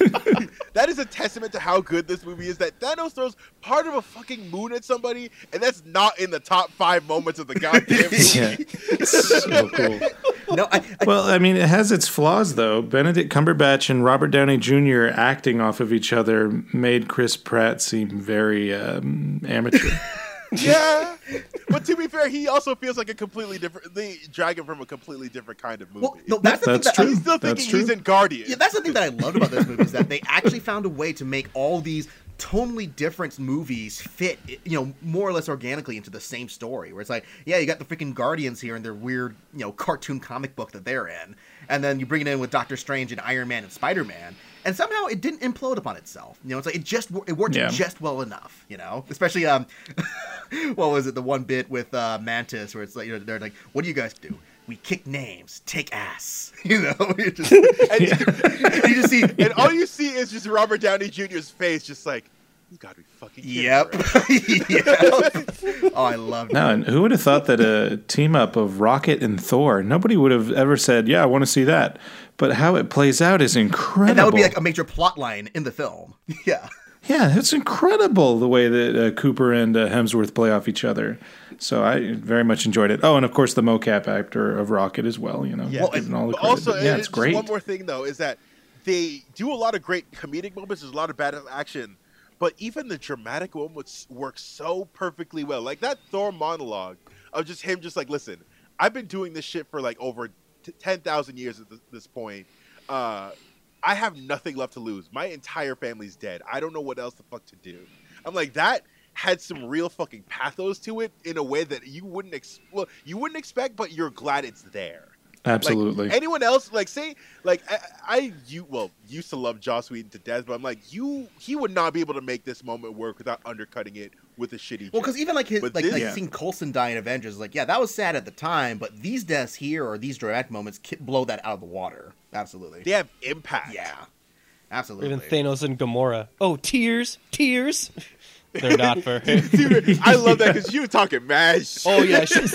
[SPEAKER 4] that is a testament to how good this movie is. That Thanos throws part of a fucking moon at somebody, and that's not in the top five moments of the goddamn movie.
[SPEAKER 6] yeah. so cool.
[SPEAKER 3] No, I, I,
[SPEAKER 6] Well, I mean, it has its flaws, though. Benedict Cumberbatch and Robert Downey Jr. acting off of each other made Chris Pratt seem very um, amateur.
[SPEAKER 4] Yeah, but to be fair, he also feels like a completely different. They drag him from a completely different kind of movie.
[SPEAKER 3] well, no, that's the
[SPEAKER 6] That's
[SPEAKER 3] thing that I-
[SPEAKER 6] true.
[SPEAKER 4] He's still
[SPEAKER 6] That's
[SPEAKER 4] thinking
[SPEAKER 6] true.
[SPEAKER 4] he's in Guardians.
[SPEAKER 3] Yeah, that's the thing that I loved about this movie is that they actually found a way to make all these tonally different movies fit, you know, more or less organically into the same story. Where it's like, yeah, you got the freaking Guardians here and their weird, you know, cartoon comic book that they're in, and then you bring it in with Doctor Strange and Iron Man and Spider Man. And somehow it didn't implode upon itself. You know, it's like it just it worked
[SPEAKER 6] Yeah.
[SPEAKER 3] just well enough. You know, especially um, what was it? The one bit with uh, Mantis where it's like you know they're like, "What do you guys do? We kick names, take ass." You know, you just,
[SPEAKER 4] and,
[SPEAKER 3] you just see
[SPEAKER 4] and all you see is just Robert Downey Jr.'s face, just like you got to be fucking. kidding
[SPEAKER 3] Yep.
[SPEAKER 4] me
[SPEAKER 3] yep. Oh, I love
[SPEAKER 6] No, and who would have thought that a team up of Rocket and Thor? Nobody would have ever said, "Yeah, I want to see that." But how it plays out is incredible.
[SPEAKER 3] And that would be like a major plot line in the film. Yeah.
[SPEAKER 6] yeah, it's incredible the way that uh, Cooper and uh, Hemsworth play off each other. So I very much enjoyed it. Oh, and of course the mocap actor of Rocket as well. You know,
[SPEAKER 4] Yeah.
[SPEAKER 6] given all the credit.
[SPEAKER 4] also,
[SPEAKER 6] But yeah, it's great.
[SPEAKER 4] One more thing though is that they do a lot of great comedic moments. There's a lot of bad action, but even the dramatic moments work so perfectly well. Like that Thor monologue of just him, just like, listen, I've been doing this shit for like over t- ten thousand years at this, point. Uh, I have nothing left to lose. My entire family's dead. I don't know what else the fuck to do. I'm like that had some real fucking pathos to it in a way that you wouldn't ex- well you wouldn't expect, but you're glad it's there.
[SPEAKER 6] Absolutely.
[SPEAKER 4] Like, anyone else, like say, like I, I, you well used to love Joss Whedon to death, but I'm like you, he would not be able to make this moment work without undercutting it with a shitty.
[SPEAKER 3] Well, because even like his
[SPEAKER 4] But
[SPEAKER 3] like,
[SPEAKER 4] this-
[SPEAKER 3] like
[SPEAKER 6] Yeah.
[SPEAKER 3] seeing Coulson die in Avengers, like yeah, that was sad at the time, but these deaths here or these dramatic moments ki- blow that out of the water. Absolutely.
[SPEAKER 4] they have impact.
[SPEAKER 3] Yeah. Absolutely.
[SPEAKER 7] Even Thanos and Gamora. Oh, tears, tears. They're not for.
[SPEAKER 4] Dude, I love that because you were talking mad shit.
[SPEAKER 7] oh yeah. Shit.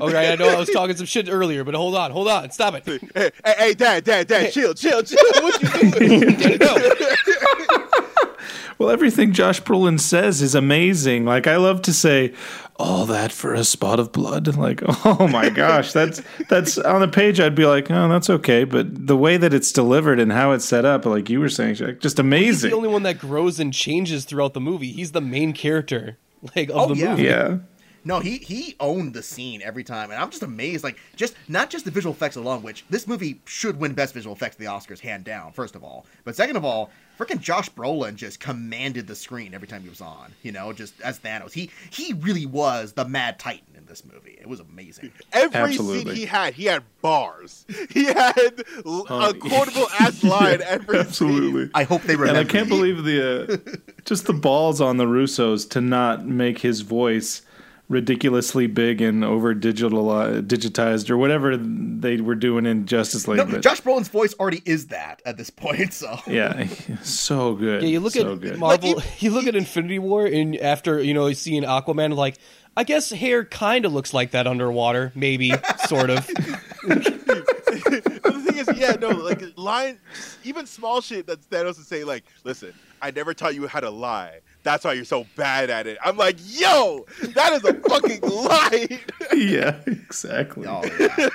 [SPEAKER 7] Oh, okay, I know I was talking some shit earlier, but hold on, hold on, stop it.
[SPEAKER 4] Hey, hey, hey, dad, dad, dad, chill, chill, chill. What you doing?
[SPEAKER 6] Well, everything Josh Brolin says is amazing. Like I love to say, "All that for a spot of blood." Like, oh my gosh, that's that's on the page. I'd be like, "Oh, that's okay," but the way that it's delivered and how it's set up, like you were saying, Shaq, just
[SPEAKER 7] He's
[SPEAKER 6] amazing.
[SPEAKER 7] the only one that grows and changes throughout the movie. He's the main character, like of
[SPEAKER 3] Oh,
[SPEAKER 7] the
[SPEAKER 3] yeah.
[SPEAKER 7] movie.
[SPEAKER 6] yeah,
[SPEAKER 3] No, he he owned the scene every time, and I'm just amazed. Like, just not just the visual effects alone, which this movie should win best visual effects at the Oscars, hand down. First of all, but second of all, freaking Josh Brolin just commanded the screen every time he was on. You know, just as Thanos, he he really was the Mad Titan in this movie. It was amazing.
[SPEAKER 4] Every
[SPEAKER 6] Absolutely.
[SPEAKER 4] scene he had, he had bars. He had l-
[SPEAKER 6] Oh,
[SPEAKER 4] a quotable ass line every
[SPEAKER 6] absolutely.
[SPEAKER 3] I hope they remember.
[SPEAKER 6] And I can't believe the uh, just the balls on the Russos to not make his voice ridiculously big and over digital uh, digitized or whatever they were doing in Justice League.
[SPEAKER 3] No,
[SPEAKER 6] but
[SPEAKER 3] Josh Brolin's voice already is that at this point. So
[SPEAKER 6] yeah, so good.
[SPEAKER 7] Yeah, you look
[SPEAKER 6] so
[SPEAKER 7] at
[SPEAKER 6] good.
[SPEAKER 7] Marvel. you look at Infinity War, and after you know seeing Aquaman, like I guess hair kind of looks like that underwater, maybe, sort of.
[SPEAKER 4] The thing is, yeah, no, like line, even small shit that Thanos is saying, like, listen, I never taught you how to lie. That's why you're so bad at it. I'm like, yo, that is a fucking lie.
[SPEAKER 6] yeah, exactly.
[SPEAKER 3] Oh yeah.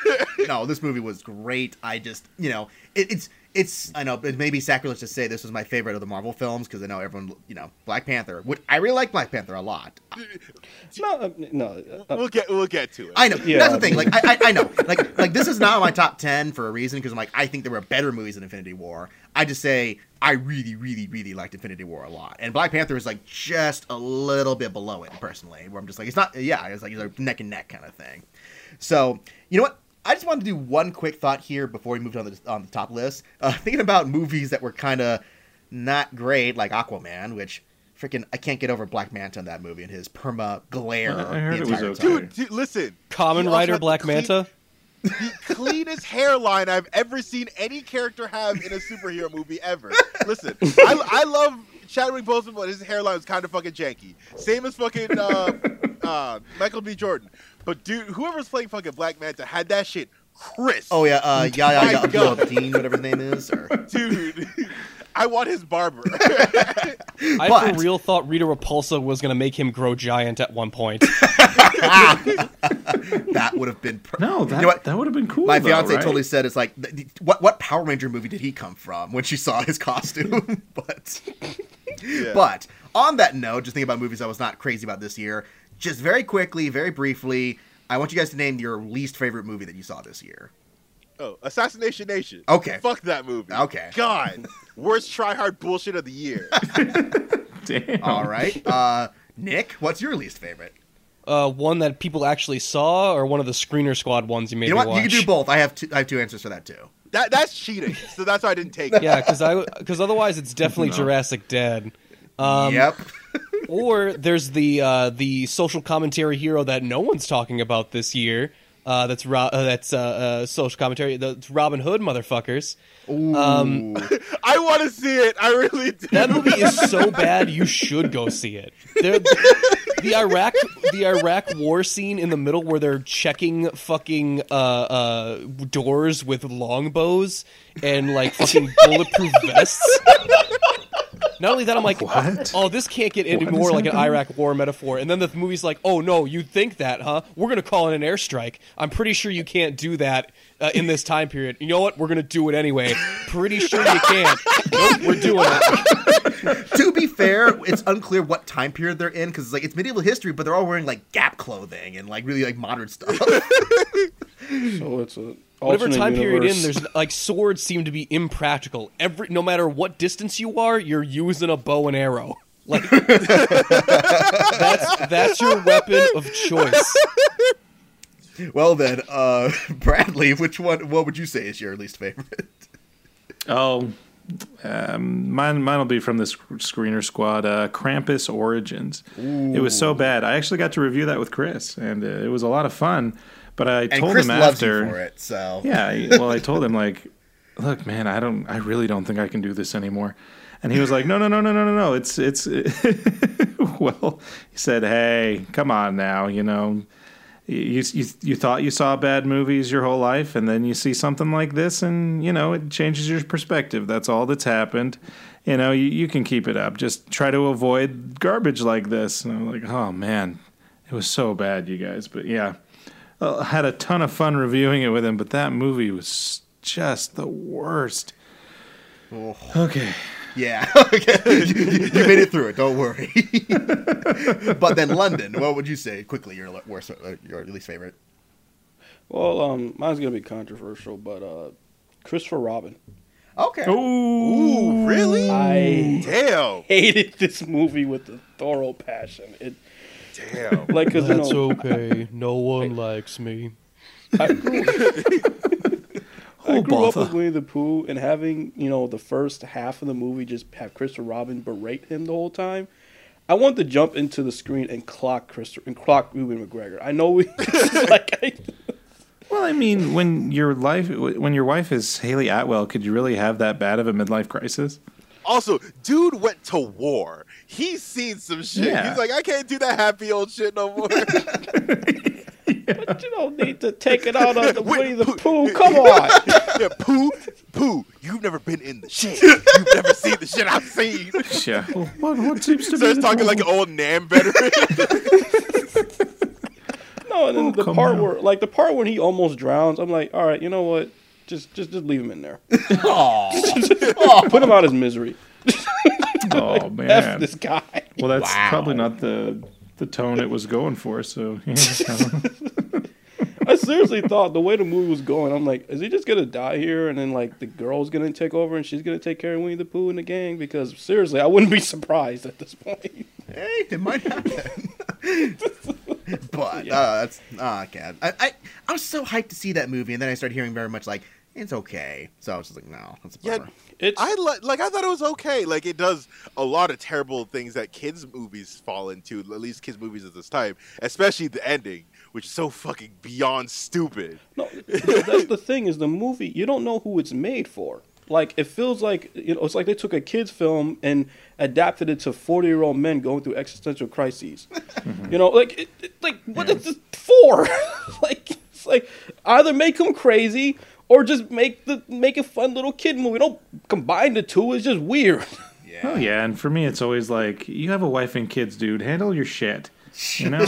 [SPEAKER 3] no, this movie was great. I just, you know, it, it's it's. I know it may be sacrilege to say this was my favorite of the Marvel films because I know everyone, you know, Black Panther. Which I really like Black Panther a lot.
[SPEAKER 5] No, uh, no. uh,
[SPEAKER 4] we'll get we'll get to it.
[SPEAKER 3] I know
[SPEAKER 5] Yeah.
[SPEAKER 3] that's the thing. Like I, I, I know. Like like this is not my top ten for a reason because I'm like I think there were better movies than Infinity War. I just say I really, really, really liked Infinity War a lot, and Black Panther is like just a little bit below it personally. Where I'm just like it's not. Yeah, it's like it's like neck and neck kind of thing. So you know what? I just wanted to do one quick thought here before we moved on the on the top list. Uh, thinking about movies that were kind of not great, like Aquaman, which freaking I can't get over Black Manta in that movie and his perma glare.
[SPEAKER 6] I heard it was okay.
[SPEAKER 4] dude, dude, listen.
[SPEAKER 7] Common
[SPEAKER 4] He also
[SPEAKER 7] Rider Black
[SPEAKER 4] clean-
[SPEAKER 7] Manta.
[SPEAKER 4] the cleanest hairline I've ever seen any character have in a superhero movie ever. Listen, I, I love Chadwick Boseman, but his hairline is kind of fucking janky. Same as fucking uh, uh, Michael B. Jordan. But dude, whoever's playing fucking Black Manta had that shit crisp.
[SPEAKER 3] Oh yeah, uh, yeah, yeah,
[SPEAKER 4] My
[SPEAKER 3] yeah,
[SPEAKER 4] God.
[SPEAKER 3] Dean, whatever his name is. Or...
[SPEAKER 4] dude. I want his barber.
[SPEAKER 7] I
[SPEAKER 3] But-
[SPEAKER 7] for real thought Rita Repulsa was going to make him grow giant at one point.
[SPEAKER 3] that would have been per-
[SPEAKER 6] No, that
[SPEAKER 3] You know what?
[SPEAKER 6] that would have been cool.
[SPEAKER 3] My
[SPEAKER 6] though,
[SPEAKER 3] fiance
[SPEAKER 6] right?
[SPEAKER 3] totally said it's like, th- th- what what Power Ranger movie did he come from when she saw his costume? but
[SPEAKER 4] Yeah.
[SPEAKER 3] but on that note, just thinking about movies I was not crazy about this year. Just very quickly, very briefly, I want you guys to name your least favorite movie that you saw this year.
[SPEAKER 4] oh, Assassination Nation.
[SPEAKER 3] Okay.
[SPEAKER 4] Fuck that movie.
[SPEAKER 3] Okay.
[SPEAKER 4] God. Worst try hard bullshit of the year.
[SPEAKER 6] Damn.
[SPEAKER 3] All right, uh, Nick, what's your least favorite?
[SPEAKER 7] Uh, one that people actually saw, or one of the Screener Squad ones you made
[SPEAKER 3] You know
[SPEAKER 7] me
[SPEAKER 3] what?
[SPEAKER 7] watch.
[SPEAKER 3] You can do both. I have two, I have two answers for that too.
[SPEAKER 4] That that's cheating. So that's why I didn't take it.
[SPEAKER 7] Yeah, because I because otherwise it's definitely
[SPEAKER 6] No.
[SPEAKER 7] Jurassic Dead. Um,
[SPEAKER 3] yep.
[SPEAKER 7] Or there's the uh, the social commentary hero that no one's talking about this year. Uh, that's Ro- uh, that's uh, uh, social commentary. That's Robin Hood, motherfuckers. Um,
[SPEAKER 4] I want to see it. I really do.
[SPEAKER 7] that movie is so bad, you should go see it. There- the Iraq the Iraq war scene in the middle where they're checking fucking uh, uh, doors with longbows and like fucking bulletproof vests. Not only that, I'm like,
[SPEAKER 6] What?
[SPEAKER 7] oh, this can't get any more
[SPEAKER 6] is
[SPEAKER 7] like an? Iraq war metaphor. And then the movie's like, oh no, you think that, huh? We're gonna call in an airstrike. I'm pretty sure you can't do that uh, in this time period. You know what? We're gonna do it anyway. Pretty sure you can't. Nope, we're doing it.
[SPEAKER 3] to be fair, it's unclear what time period they're in because it's like it's medieval history, but they're all wearing like Gap clothing and like really like modern stuff.
[SPEAKER 5] So it's a
[SPEAKER 7] Whatever
[SPEAKER 5] alternate
[SPEAKER 7] time period in, there's like swords seem to be impractical. Every no matter what distance you are, you're using a bow and arrow. Like that's that's your weapon of choice.
[SPEAKER 3] well then, uh, Bradley, which one? What would you say is your least favorite?
[SPEAKER 6] Oh, um, mine mine will be from the Screener Squad. Uh, Krampus Origins. It was so bad. I actually got to review that with Chris, and uh, it was a lot of fun. But I
[SPEAKER 3] And
[SPEAKER 6] told
[SPEAKER 3] Chris
[SPEAKER 6] him after.
[SPEAKER 3] it, so
[SPEAKER 6] Yeah, well, I told him like, look, man, I don't, I really don't think I can do this anymore. And he was like, no, no, no, no, no, no, no. It's, it's. well, he said, hey, come on now, you know. You, you you thought you saw bad movies your whole life, and then you see something like this, and you know it changes your perspective. That's all that's happened. You know, you, you can keep it up. Just try to avoid garbage like this. And I'm like, oh man, it was so bad, you guys. But yeah, uh, had a ton of fun reviewing it with him, but that movie was just the worst. Okay.
[SPEAKER 3] yeah. okay, you, you- you made it through it. Don't worry. but then London, what would you say quickly? Your worst, uh, your least favorite?
[SPEAKER 5] Well, um, mine's gonna be controversial, but uh, Christopher Robin.
[SPEAKER 3] Okay.
[SPEAKER 6] Ooh,
[SPEAKER 4] really?
[SPEAKER 5] I
[SPEAKER 4] Damn.
[SPEAKER 5] hated this movie with a thorough passion. It
[SPEAKER 4] Damn.
[SPEAKER 5] like because you know
[SPEAKER 7] okay. No one likes me.
[SPEAKER 5] I grew, I grew up
[SPEAKER 6] bother.
[SPEAKER 5] with Winnie the Pooh, and having you know the first half of the movie just have Christopher Robin berate him the whole time. I want to jump into the screen and clock Christopher and clock Ewan McGregor. I know we like I,
[SPEAKER 6] Well, I mean, when your life, when your wife is Hayley Atwell, could you really have that bad of a midlife crisis?
[SPEAKER 4] Also, dude went to war. He's seen some shit.
[SPEAKER 6] Yeah.
[SPEAKER 4] He's like, I can't do that happy old shit no more.
[SPEAKER 5] but you don't need to take it out on the Winnie the Pooh. Come on.
[SPEAKER 4] yeah, Pooh, Pooh, you you've never been in the shit. You've never seen the shit I've seen.
[SPEAKER 6] Yeah. Well, what, what seems to be
[SPEAKER 4] Starts
[SPEAKER 6] the
[SPEAKER 4] talking like an old Nam veteran.
[SPEAKER 5] No, and then
[SPEAKER 6] Oh,
[SPEAKER 5] the part
[SPEAKER 6] on.
[SPEAKER 5] where, like the part when he almost drowns, I'm like, all right, you know what? Just, just, just leave him in there. Put him out his misery.
[SPEAKER 6] Oh
[SPEAKER 5] F
[SPEAKER 6] man.
[SPEAKER 5] this guy.
[SPEAKER 6] Well, that's probably not the the tone it was going for. So yeah,
[SPEAKER 5] I seriously thought the way the movie was going, I'm like, is he just gonna die here, and then like the girl's gonna take over, and she's gonna take care of Winnie the Pooh and the gang? Because seriously, I wouldn't be surprised at this point.
[SPEAKER 3] Hey, it might happen. but uh, that's ah, God. I, I I was so hyped to see that movie, and then I started hearing very much like it's okay. So I was just like, no, that's a
[SPEAKER 4] Yeah.
[SPEAKER 5] It's
[SPEAKER 4] I li- like. I thought it was okay. Like it does a lot of terrible things that kids movies fall into. At least kids movies at this time, especially the ending, which is so fucking beyond stupid.
[SPEAKER 5] No, that's the thing is the movie. You don't know who it's made for. Like it feels like you know, it's like they took a kids film and adapted it to forty year old men going through existential crises. You know, like it, it- like what is this for? like it's like either make them crazy or just make the make a fun little kid movie. Don't combine the two. It's just weird.
[SPEAKER 6] oh yeah. And for me, it's always like you have a wife and kids, dude. Handle your shit. You know.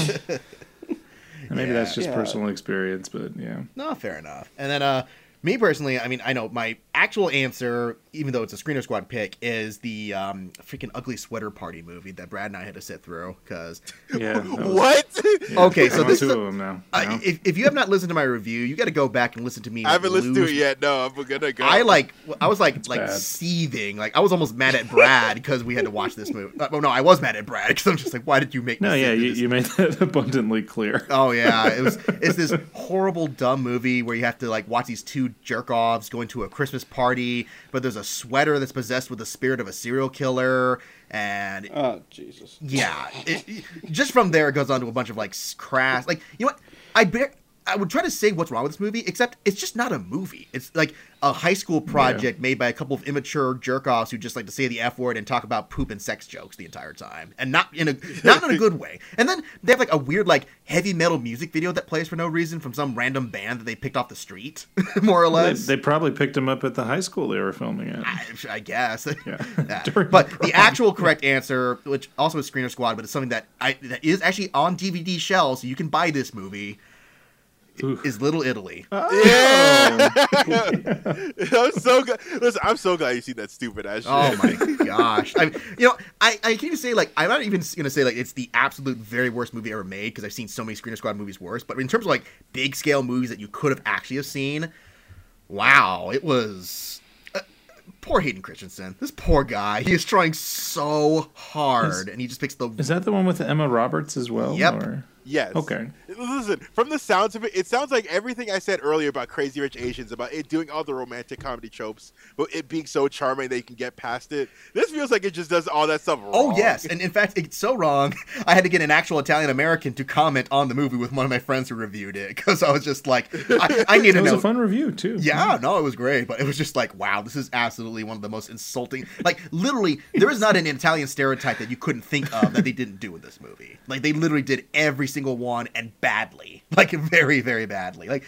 [SPEAKER 6] And Maybe that's just
[SPEAKER 5] Yeah.
[SPEAKER 6] personal experience, but yeah.
[SPEAKER 3] No, fair enough. And then, uh, me personally, I mean, I know my actual answer, even though it's a Screener Squad pick, is the um, freaking Ugly Sweater Party movie that Brad and I had to sit through. Because,
[SPEAKER 6] Yeah. that was-
[SPEAKER 4] What?
[SPEAKER 6] yeah.
[SPEAKER 3] Okay, so
[SPEAKER 6] I'm
[SPEAKER 3] this
[SPEAKER 6] two
[SPEAKER 3] is a-
[SPEAKER 6] of them now.
[SPEAKER 3] uh,
[SPEAKER 6] you
[SPEAKER 3] if, if you have not listened to my review, you got to go back and listen to me.
[SPEAKER 4] I haven't listened to it yet. No, I'm gonna go.
[SPEAKER 3] I like I was like like
[SPEAKER 6] bad.
[SPEAKER 3] seething. Like I was almost mad at Brad because we had to watch this movie. Uh, well, no, I was mad at Brad because I'm just like, why did you make?
[SPEAKER 6] no,
[SPEAKER 3] me
[SPEAKER 6] yeah, you,
[SPEAKER 3] this
[SPEAKER 6] you made that abundantly clear.
[SPEAKER 3] Oh yeah, it was. It's this horrible, dumb movie where you have to like watch these two jerk offs going to a Christmas party, but there's a sweater that's possessed with the spirit of a serial killer, and
[SPEAKER 5] Oh Jesus!
[SPEAKER 3] yeah, it, just from there it goes on to a bunch of like crass. Like you know what? I bear. I would try to say what's wrong with this movie, except it's just not a movie. It's like a high school project made by a couple of immature jerk offs who just like to say the f word and talk about poop and sex jokes the entire time, and not in a not in a good way. And then they have like a weird like heavy metal music video that plays for no reason from some random band that they picked off the street, more or less.
[SPEAKER 6] they probably picked them up at the high school they were filming at.
[SPEAKER 3] I, I guess.
[SPEAKER 6] Yeah.
[SPEAKER 3] Yeah. But
[SPEAKER 6] the
[SPEAKER 3] the actual correct answer, which also is Screener Squad, but it's something that I that is actually on DVD shelves, so you can buy this movie,
[SPEAKER 6] Ooh.
[SPEAKER 3] is Little Italy.
[SPEAKER 4] Yeah. I'm so glad. Listen, I'm so glad you see that stupid ass shit.
[SPEAKER 3] Oh my gosh! I, you know, I, I can even say like I'm not even gonna say like it's the absolute very worst movie ever made because I've seen so many Screener Squad movies worse. But in terms of like big scale movies that you could have actually have seen, wow, it was. Uh, poor Hayden Christensen. This poor guy. He is trying so hard, and he just picks the.
[SPEAKER 6] Is that the one with Emma Roberts as well?
[SPEAKER 3] Yep.
[SPEAKER 6] or-
[SPEAKER 4] Yes.
[SPEAKER 6] Okay.
[SPEAKER 4] Listen, from the sounds of it, it sounds like everything I said earlier about Crazy Rich Asians, about it doing all the romantic comedy tropes, but it being so charming they can get past it. This feels like it just does all that stuff oh, wrong.
[SPEAKER 3] Oh yes, and in fact, it's so wrong. I had to get an actual Italian American to comment on the movie with one of my friends who reviewed it because I was just like, I, I need to know.
[SPEAKER 6] It was
[SPEAKER 3] know.
[SPEAKER 6] a fun review too.
[SPEAKER 3] Yeah, no, it was great, but it was just like, wow, this is absolutely one of the most insulting. Like, literally, there is not an Italian stereotype that you couldn't think of that they didn't do in this movie. Like, they literally did every single one and badly, like very, very badly. Like,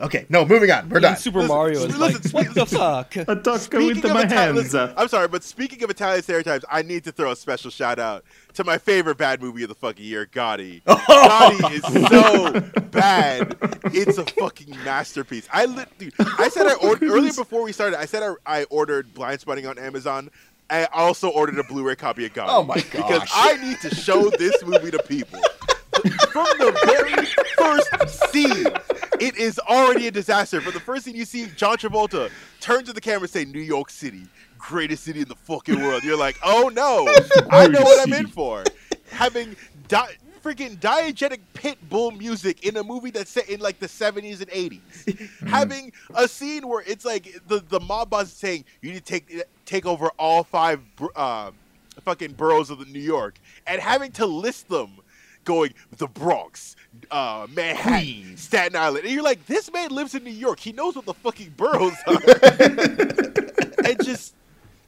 [SPEAKER 3] okay, no, moving on. We're done.
[SPEAKER 7] Super
[SPEAKER 4] Listen,
[SPEAKER 7] Mario is
[SPEAKER 4] listen,
[SPEAKER 7] like, what the fuck?
[SPEAKER 6] A duck go
[SPEAKER 4] Speaking
[SPEAKER 6] into my
[SPEAKER 4] Italian,
[SPEAKER 6] hands.
[SPEAKER 4] listen, I'm sorry, but speaking of Italian stereotypes, I need to throw a special shout out to my favorite bad movie of the fucking year, Gotti. Oh. Gotti is so bad. It's a fucking masterpiece. I li- dude, I said I ordered earlier before we started. I said I, I ordered Blindspotting on Amazon. I also ordered a Blu-ray copy of God.
[SPEAKER 3] Oh my
[SPEAKER 4] god!
[SPEAKER 3] Because.
[SPEAKER 4] I need to show this movie to people. From the very first scene, it is already a disaster. From the first scene, you see John Travolta turn to the camera and say, "New York City, greatest city in the fucking world." You're like, "Oh no, I know what I'm in for." Having di- freaking diegetic pit bull music in a movie that's set in like the 70s and 80s. Having a scene where it's like the the mob boss is saying, "You need to take take over all five uh, fucking boroughs of the New York," and having to list them going the Bronx, uh, Manhattan, Staten Island, and you're like, this man lives in New York. He knows what the fucking boroughs are, and just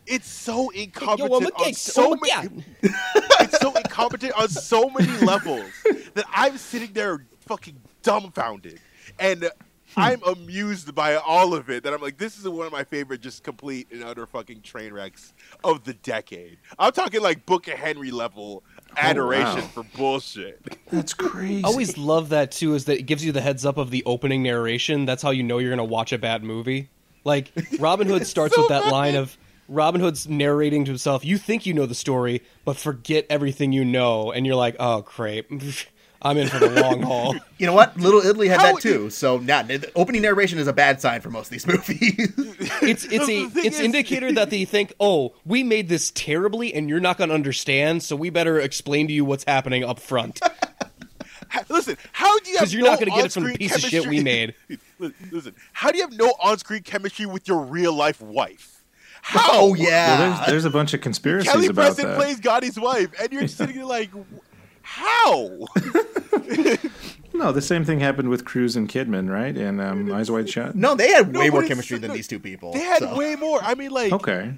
[SPEAKER 4] it's so incompetent
[SPEAKER 7] Yo,
[SPEAKER 4] on so
[SPEAKER 7] oh
[SPEAKER 4] many. It's so incompetent on so many levels that I'm sitting there fucking dumbfounded, and hmm. I'm amused by all of it. That I'm like, this is one of my favorite, just complete and utter fucking train wrecks of the decade. I'm talking like Book of Henry level oh, adoration
[SPEAKER 6] wow.
[SPEAKER 4] for bullshit.
[SPEAKER 6] That's crazy.
[SPEAKER 7] I always love that too. Is that it gives you the heads up of the opening narration. That's how you know you're gonna watch a bad movie. Like Robin Hood starts
[SPEAKER 4] so
[SPEAKER 7] with that
[SPEAKER 4] bad.
[SPEAKER 7] line of Robin Hood's narrating to himself. You think you know the story, but forget everything you know, and you're like, oh crap. I'm in for the long haul.
[SPEAKER 8] You know what? Little Italy had
[SPEAKER 4] How-
[SPEAKER 8] that too. So now the opening narration is a bad sign for most of these movies.
[SPEAKER 7] It's it's a it's
[SPEAKER 4] is-
[SPEAKER 7] indicator that they think, oh, we made this terribly, and you're not gonna understand, so we better explain to you what's happening up front.
[SPEAKER 4] Listen, how do you have
[SPEAKER 7] 'Cause you're
[SPEAKER 4] no
[SPEAKER 7] not gonna get it from the
[SPEAKER 4] on-screen
[SPEAKER 7] piece of shit we made.
[SPEAKER 4] Listen, how do you have no on-screen chemistry with your real life wife? How?
[SPEAKER 8] oh
[SPEAKER 6] Well,
[SPEAKER 8] yeah.
[SPEAKER 6] there's, there's a bunch of conspiracies
[SPEAKER 4] Kelly
[SPEAKER 6] about
[SPEAKER 4] Preston
[SPEAKER 6] that.
[SPEAKER 4] plays Gotti's wife, and you're just sitting there like, how?
[SPEAKER 6] No, the same thing happened with Cruz and Kidman, right? In um, Eyes Wide Shut.
[SPEAKER 8] no, they had
[SPEAKER 4] No,
[SPEAKER 8] way more chemistry than
[SPEAKER 4] no,
[SPEAKER 8] these two people.
[SPEAKER 4] They had
[SPEAKER 8] so.
[SPEAKER 4] way more. I mean, like,
[SPEAKER 6] Okay.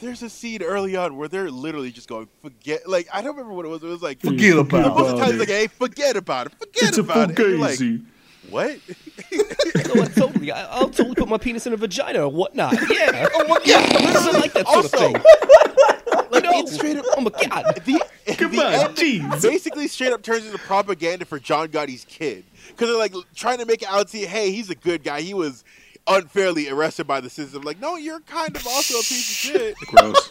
[SPEAKER 4] there's a scene early on where they're literally just going, forget. Like, I don't remember what it was. It was like,
[SPEAKER 8] Forget about
[SPEAKER 4] most of the time,
[SPEAKER 6] it.
[SPEAKER 4] like, hey, forget about it. Forget
[SPEAKER 6] It's a
[SPEAKER 4] about it. And you're like,
[SPEAKER 6] fugazi.
[SPEAKER 4] what?
[SPEAKER 7] I totally, I, I'll totally put my penis in a vagina or whatnot. Yeah, oh my god, I like that sort
[SPEAKER 4] Also,
[SPEAKER 7] of thing.
[SPEAKER 4] like,
[SPEAKER 7] No.
[SPEAKER 4] it's straight up.
[SPEAKER 7] Oh my god.
[SPEAKER 4] The,
[SPEAKER 6] Come
[SPEAKER 4] the
[SPEAKER 6] on,
[SPEAKER 4] end
[SPEAKER 6] jeez.
[SPEAKER 4] basically straight up turns into propaganda for John Gotti's kid because they're like trying to make it out to you, hey, he's a good guy. He was unfairly arrested by the system. Like, no, you're kind of also a piece of shit.
[SPEAKER 6] Gross.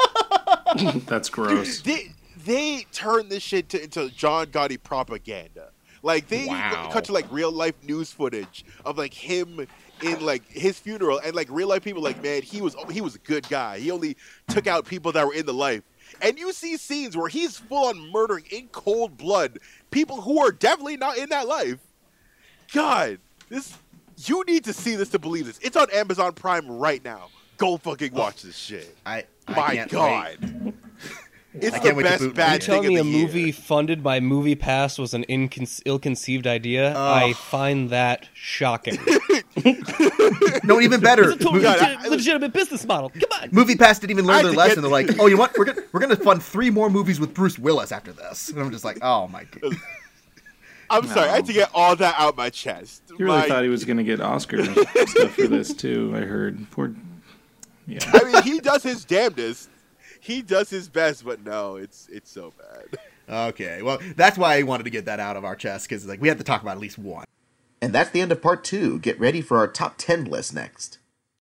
[SPEAKER 6] That's gross.
[SPEAKER 4] they they turn this shit to, into John Gotti propaganda. Like they
[SPEAKER 8] Wow.
[SPEAKER 4] cut to like real life news footage of like him in like his funeral and like real life people like man he was he was a good guy. He only took out people that were in the life. And you see scenes where he's full on murdering in cold blood people who are definitely not in that life. God, this you need to see this to believe this. It's on Amazon Prime right now. Go fucking watch this shit.
[SPEAKER 8] I, I
[SPEAKER 4] My God.
[SPEAKER 8] Wait.
[SPEAKER 4] It's
[SPEAKER 8] I
[SPEAKER 4] the
[SPEAKER 8] can't wait
[SPEAKER 4] best
[SPEAKER 8] boot-
[SPEAKER 4] bad
[SPEAKER 7] You're telling me a
[SPEAKER 4] of the year.
[SPEAKER 7] movie funded by MoviePass was an incon- ill-conceived idea? I find that shocking.
[SPEAKER 8] No, even better.
[SPEAKER 7] It's a totally
[SPEAKER 4] God,
[SPEAKER 7] legit-
[SPEAKER 4] I-
[SPEAKER 7] legitimate business model. Come on.
[SPEAKER 8] MoviePass didn't even learn
[SPEAKER 4] had
[SPEAKER 8] their lesson.
[SPEAKER 4] get-
[SPEAKER 8] They're like, "Oh, you know what? We're gonna we're gonna fund three more movies with Bruce Willis after this." And I'm just like, "Oh my god."
[SPEAKER 4] I'm sorry, I had to get all that out my chest.
[SPEAKER 6] You really
[SPEAKER 4] My-
[SPEAKER 6] thought he was going to get Oscar stuff for this too? I heard. Poor. Yeah.
[SPEAKER 4] I mean, he does his damnedest. He does his best, but no, it's it's so bad.
[SPEAKER 8] Okay, well, that's why I wanted to get that out of our chest because like we had to talk about at least one.
[SPEAKER 9] And that's the end of part two. Get ready for our top 10 list next.